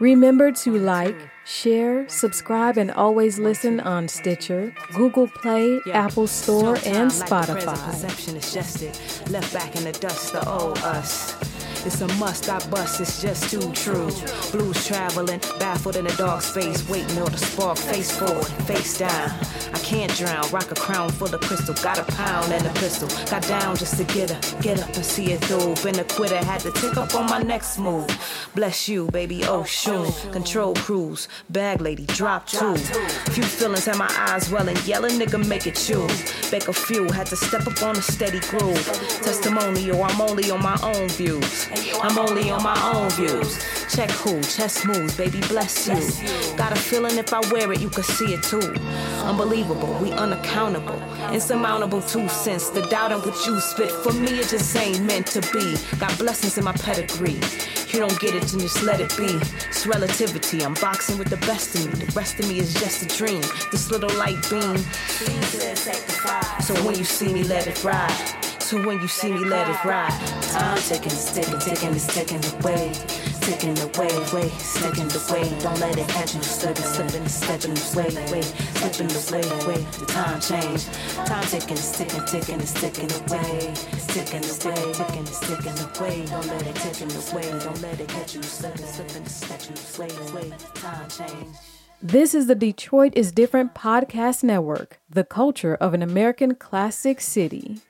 Remember to like, share, subscribe, and always listen on Stitcher, Google Play, Apple Store, and Spotify. Perception is just it. Left back in the dust, the old us. It's a must, I bust, it's just too true. Blues traveling, baffled in a dark space, waiting on the spark, face forward, face down. I can't drown, rock a crown full of crystal, got a pound and a pistol. Got down just to get up, get up and see it through. Been a quitter, had to tick up on my next move. Bless you, baby, oh shoot. Control cruise, bag lady, drop two. Few feelings had my eyes welling, yelling, nigga, make it chew. Bake a few, had to step up on a steady groove. Testimonial, I'm only on my own views. I'm only on my own views. Check who, chest moves, baby, bless you. Got a feeling if I wear it, you could see it too. Unbelievable, we unaccountable. Insurmountable two cents. The doubt in what you spit, for me, it just ain't meant to be. Got blessings in my pedigree. You don't get it, then just let it be. It's relativity. I'm boxing with the best of me. The rest of me is just a dream. This little light beam. So when you see me, let it ride. So when you see me, let it ride. Time ticking, it's ticking, ticking, it's ticking away. Ticking away, way, sticking away. Don't let it catch you. Slipping, slipping, slipping away, way, slipping away, way. The time change. Time ticking, it's ticking, ticking, it's ticking away. Ticking away, ticking, it's ticking away. Don't let it ticking away. Don't let it catch you. Slipping, slipping, slipping away, way. Time change. This is the Detroit is Different podcast network, the culture of an American classic city.